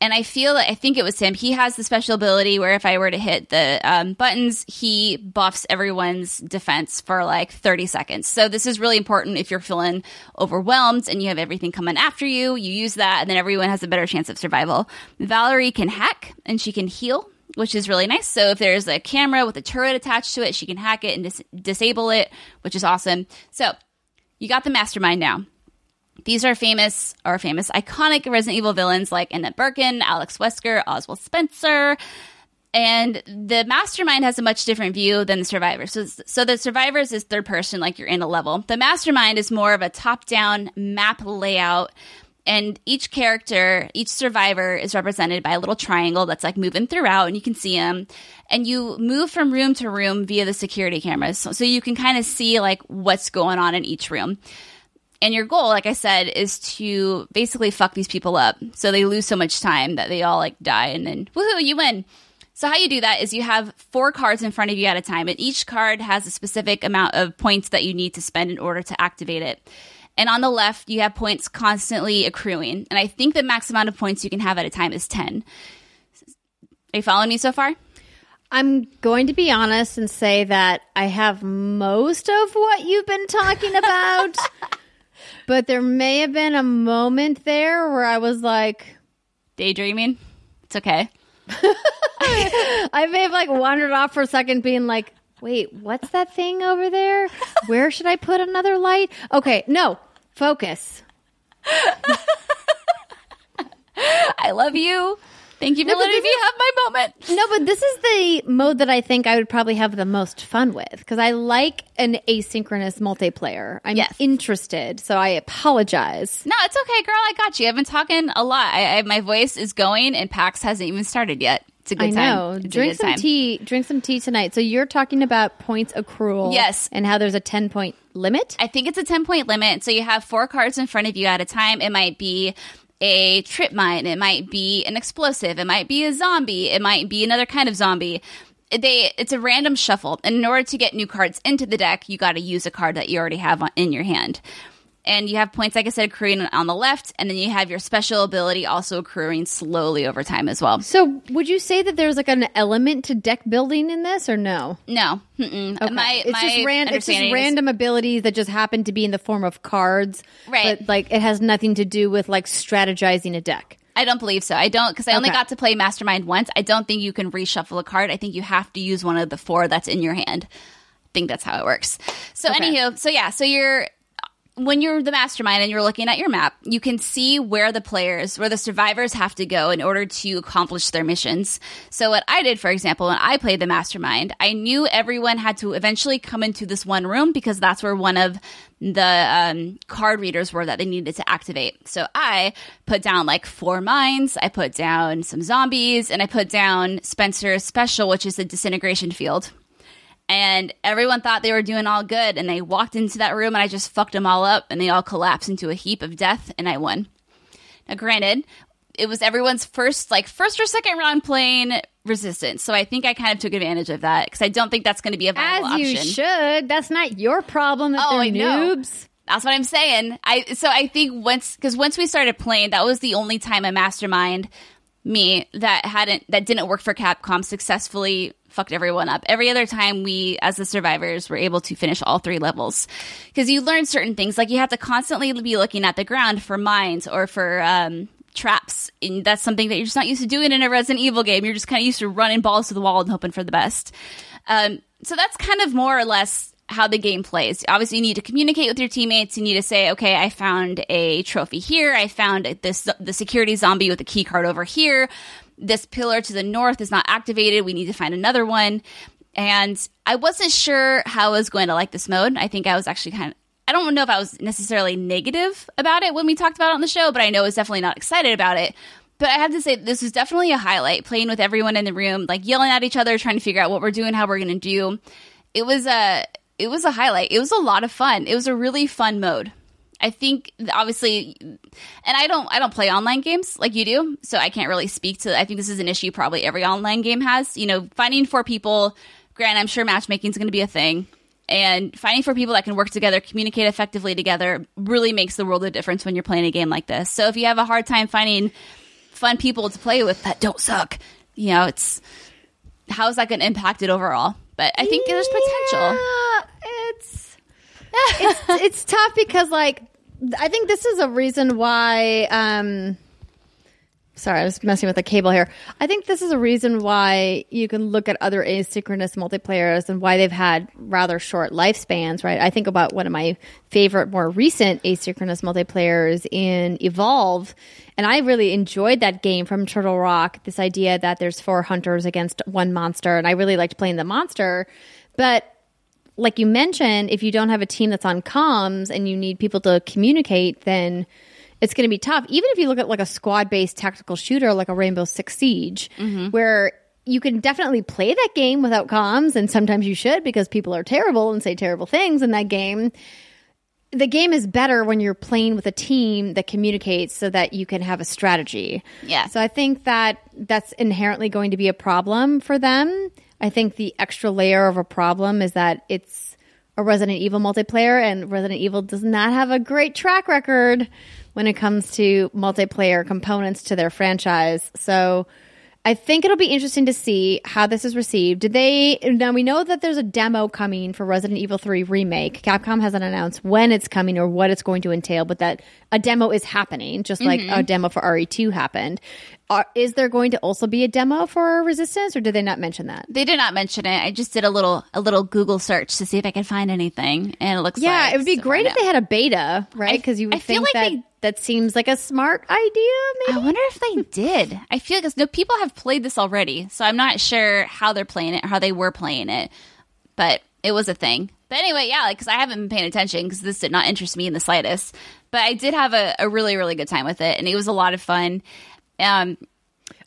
And I feel I think it was him. He has the special ability where if I were to hit the um, buttons, he buffs everyone's defense for like 30 seconds. So this is really important if you're feeling overwhelmed and you have everything coming after you. You use that, and then everyone has a better chance of survival. Valerie can hack and she can heal which is really nice. So if there's a camera with a turret attached to it, she can hack it and dis- disable it, which is awesome. So you got the mastermind now. These are famous or famous iconic Resident Evil villains like Annette Birkin, Alex Wesker, Oswald Spencer. And the mastermind has a much different view than the survivors. So, so the survivors is third person, like you're in a level. The mastermind is more of a top down map layout and each character, each survivor is represented by a little triangle that's like moving throughout, and you can see them. And you move from room to room via the security cameras, so, so you can kind of see like what's going on in each room. And your goal, like I said, is to basically fuck these people up, so they lose so much time that they all like die, and then woohoo, you win. So how you do that is you have four cards in front of you at a time, and each card has a specific amount of points that you need to spend in order to activate it. And on the left, you have points constantly accruing. And I think the max amount of points you can have at a time is 10. Are you following me so far? I'm going to be honest and say that I have most of what you've been talking about, but there may have been a moment there where I was like, Daydreaming? It's okay. I may have like wandered off for a second, being like, wait, what's that thing over there? Where should I put another light? Okay, no, focus. I love you. Thank you for No, letting me is- have my moment. No, but this is the mode that I think I would probably have the most fun with because I like an asynchronous multiplayer. I'm Yes. interested, so I apologize. No, it's okay, girl. I got you. I've been talking a lot. I, I, my voice is going, and PAX hasn't even started yet. It's a good I time. know. It's Drink some time. tea. Drink some tea tonight. So you're talking about points accrual, Yes. and how there's a ten point limit. I think it's a 10 point limit. So you have four cards in front of you at a time. It might be a trip mine. It might be an explosive. It might be a zombie. It might be another kind of zombie. They, it's a random shuffle. And in order to get new cards into the deck, you got to use a card that you already have on, in your hand. And you have points, like I said, accruing on the left. And then you have your special ability also accruing slowly over time as well. So would you say that there's like an element to deck building in this, or no? No. Okay. My, it's my just ran- it's just random abilities that just happen to be in the form of cards, Right. But like it has nothing to do with like strategizing a deck. I don't believe so. I don't because I only Okay. got to play Mastermind once. I don't think you can reshuffle a card. I think you have to use one of the four that's in your hand. I think that's how it works. So Okay. anywho, so yeah, so you're when you're the mastermind and you're looking at your map, you can see where the players, where the survivors have to go in order to accomplish their missions. So what I did, for example, when I played the mastermind, I knew everyone had to eventually come into this one room because that's where one of the um, card readers were that they needed to activate. So I put down like four mines, I put down some zombies, and I put down Spencer's special, which is the disintegration field and everyone thought they were doing all good and they walked into that room and i just fucked them all up and they all collapsed into a heap of death and i won now granted it was everyone's first like first or second round playing resistance so i think i kind of took advantage of that because i don't think that's going to be a viable As option you should. That's not your problem. That Oh, they're I know. noobs. That's what I'm saying. I so I think once because once we started playing, that was the only time a mastermind me that hadn't that didn't work for Capcom successfully fucked everyone up. Every other time we, as the survivors, were able to finish all three levels. Because you learn certain things, like you have to constantly be looking at the ground for mines or for um, traps. And that's something that you're just not used to doing in a Resident Evil game. You're just kind of used to running balls to the wall and hoping for the best. Um, so that's kind of more or less how the game plays. Obviously, you need to communicate with your teammates. You need to say, okay, I found a trophy here. I found this, the security zombie with a key card over here. This pillar to the north is not activated. We need to find another one. And I wasn't sure how I was going to like this mode. I think I was actually kind of, I don't know if I was necessarily negative about it when we talked about it on the show, but I know I was definitely not excited about it. But I have to say, this was definitely a highlight playing with everyone in the room, like yelling at each other, trying to figure out what we're doing, how we're going to do. It was a, it was a highlight. It was a lot of fun. It was a really fun mode. I think obviously, and I don't I don't play online games like you do, so I can't really speak to. I think this is an issue probably every online game has. You know, finding four people. Grant, I'm sure matchmaking is going to be a thing, and finding four people that can work together, communicate effectively together, really makes the world of difference when you're playing a game like this. So if you have a hard time finding fun people to play with that don't suck, you know, it's how is that going to impact it overall? But I think there's potential. It's it's it's tough because like I think this is a reason why um sorry, I was messing with the cable here. I think this is a reason why you can look at other asynchronous multiplayers and why they've had rather short lifespans, right? I think about one of my favorite, more recent asynchronous multiplayers in Evolve. And I really enjoyed that game from Turtle Rock. This idea that there's four hunters against one monster. And I really liked playing the monster. But like you mentioned, if you don't have a team that's on comms and you need people to communicate, then it's going to be tough. Even if you look at like a squad based tactical shooter like a Rainbow Six Siege, mm-hmm. where you can definitely play that game without comms, and sometimes you should because people are terrible and say terrible things in that game. The game is better when you're playing with a team that communicates so that you can have a strategy. Yeah. So I think that that's inherently going to be a problem for them. I think the extra layer of a problem is that it's a Resident Evil multiplayer, and Resident Evil does not have a great track record when it comes to multiplayer components to their franchise. So I think it'll be interesting to see how this is received. Did they now we know that there's a demo coming for Resident Evil 3 remake. Capcom hasn't announced when it's coming or what it's going to entail, but that a demo is happening, just like a mm-hmm. demo for RE2 happened. Are, is there going to also be a demo for Resistance, or did they not mention that? They did not mention it. I just did a little a little Google search to see if I could find anything, and it looks like. Yeah, like it would be great if they had a beta, right? Because you would I feel like that they- that seems like a smart idea. I wonder if they did. I feel like no people have played this already, so I'm not sure how they're playing it, or how they were playing it, but it was a thing. But anyway, yeah, because I haven't been paying attention because this did not interest me in the slightest. But I did have a, a really really good time with it, and it was a lot of fun. Um,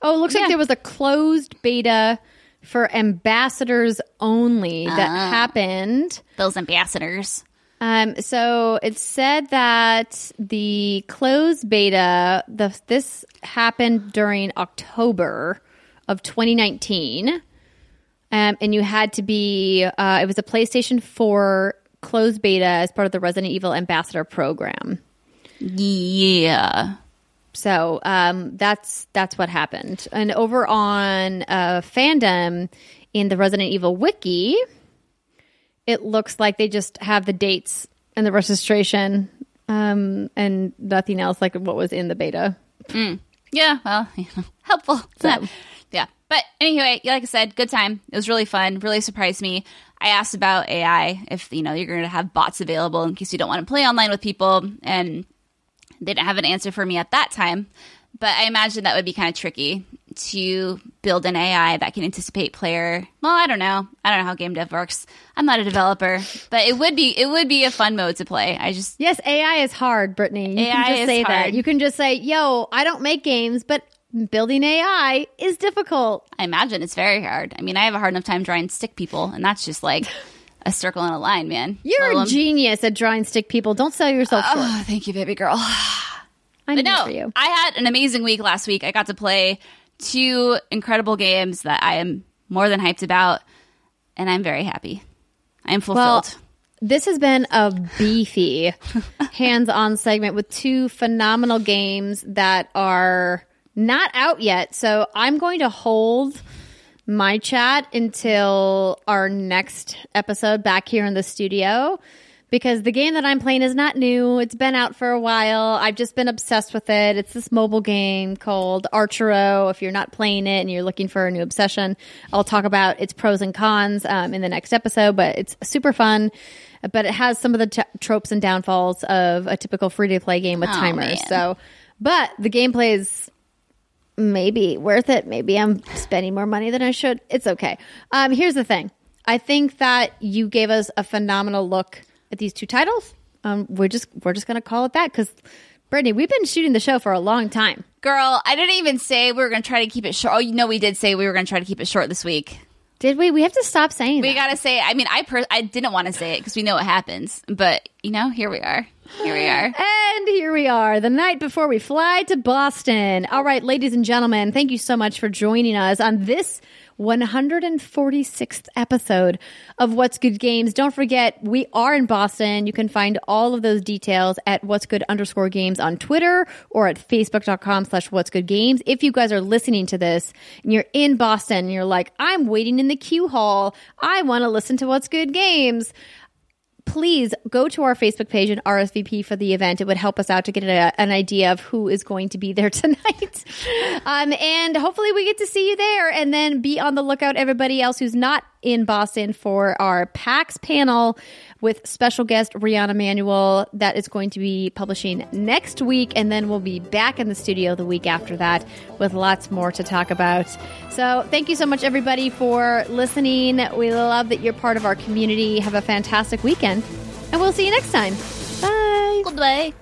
Oh, it looks Yeah. like there was a closed beta for ambassadors only that Ah. happened. those ambassadors. Um, so it said that the closed beta, the, this happened during October of 2019. Um, and you had to be, uh, it was a PlayStation 4 closed beta as part of the Resident Evil Ambassador program. Yeah. So um, that's that's what happened. And over on uh, fandom in the Resident Evil wiki, it looks like they just have the dates and the registration um, and nothing else like what was in the beta. Yeah, well, you know, helpful. So- yeah. But anyway, like I said, good time. It was really fun. Really surprised me. I asked about AI if you know you're going to have bots available in case you don't want to play online with people, and they didn't have an answer for me at that time. But I imagine that would be kind of tricky to build an AI that can anticipate player. Well, I don't know. I don't know how game dev works. I'm not a developer, but it would be it would be a fun mode to play. I just Yes, AI is hard, Brittany. You AI can just is say that. hard. You can just say, "Yo, I don't make games, but building AI is difficult." I imagine it's very hard. I mean, I have a hard enough time drawing stick people, and that's just like a circle and a line, man. You're Let a um, genius at drawing stick people. Don't sell yourself short. Oh, thank you, baby girl. I know. No, for you. I had an amazing week last week. I got to play two incredible games that I am more than hyped about, and I'm very happy. I am Well, fulfilled. this has been a beefy hands-on segment with two phenomenal games that are not out yet. So I'm going to hold my chat until our next episode back here in the studio because the game that I'm playing is not new. It's been out for a while. I've just been obsessed with it. It's this mobile game called Archero. If you're not playing it and you're looking for a new obsession, I'll talk about its pros and cons um, in the next episode, but it's super fun. But it has some of the t- tropes and downfalls of a typical free to play game with Oh, timers. man. So, but the gameplay is maybe worth it. Maybe I'm spending more money than I should. It's okay. Um, here's the thing. I think that you gave us a phenomenal look at these two titles. Um, we're just we're just gonna call it that because Brittany, we've been shooting the show for a long time. Girl, I didn't even say we were to try to keep it short. Oh, you know, we did say we were to try to keep it short this week. Did we? We have to stop saying We that. got to say, I mean, I per- I didn't want to say it because we know what happens, but you know, here we are. Here we are. And here we are, the night before we fly to Boston. All right, ladies and gentlemen, thank you so much for joining us on this 146th episode of What's Good Games. Don't forget, we are in Boston. You can find all of those details at What's Good underscore games on Twitter or at facebook.com slash What's Good Games. If you guys are listening to this and you're in Boston and you're like, I'm waiting in the queue hall. I want to listen to What's Good Games please go to our Facebook page and RSVP for the event. It would help us out to get a, an idea of who is going to be there tonight. um, and hopefully we get to see you there. And then be on the lookout, everybody else who's not in Boston, for our PAX panel with special guest Rihanna Manuel. That is going to be publishing next week. And then we'll be back in the studio the week after that with lots more to talk about. So thank you so much, everybody, for listening. We love that you're part of our community. Have a fantastic weekend, and we'll see you next time. Bye. Goodbye.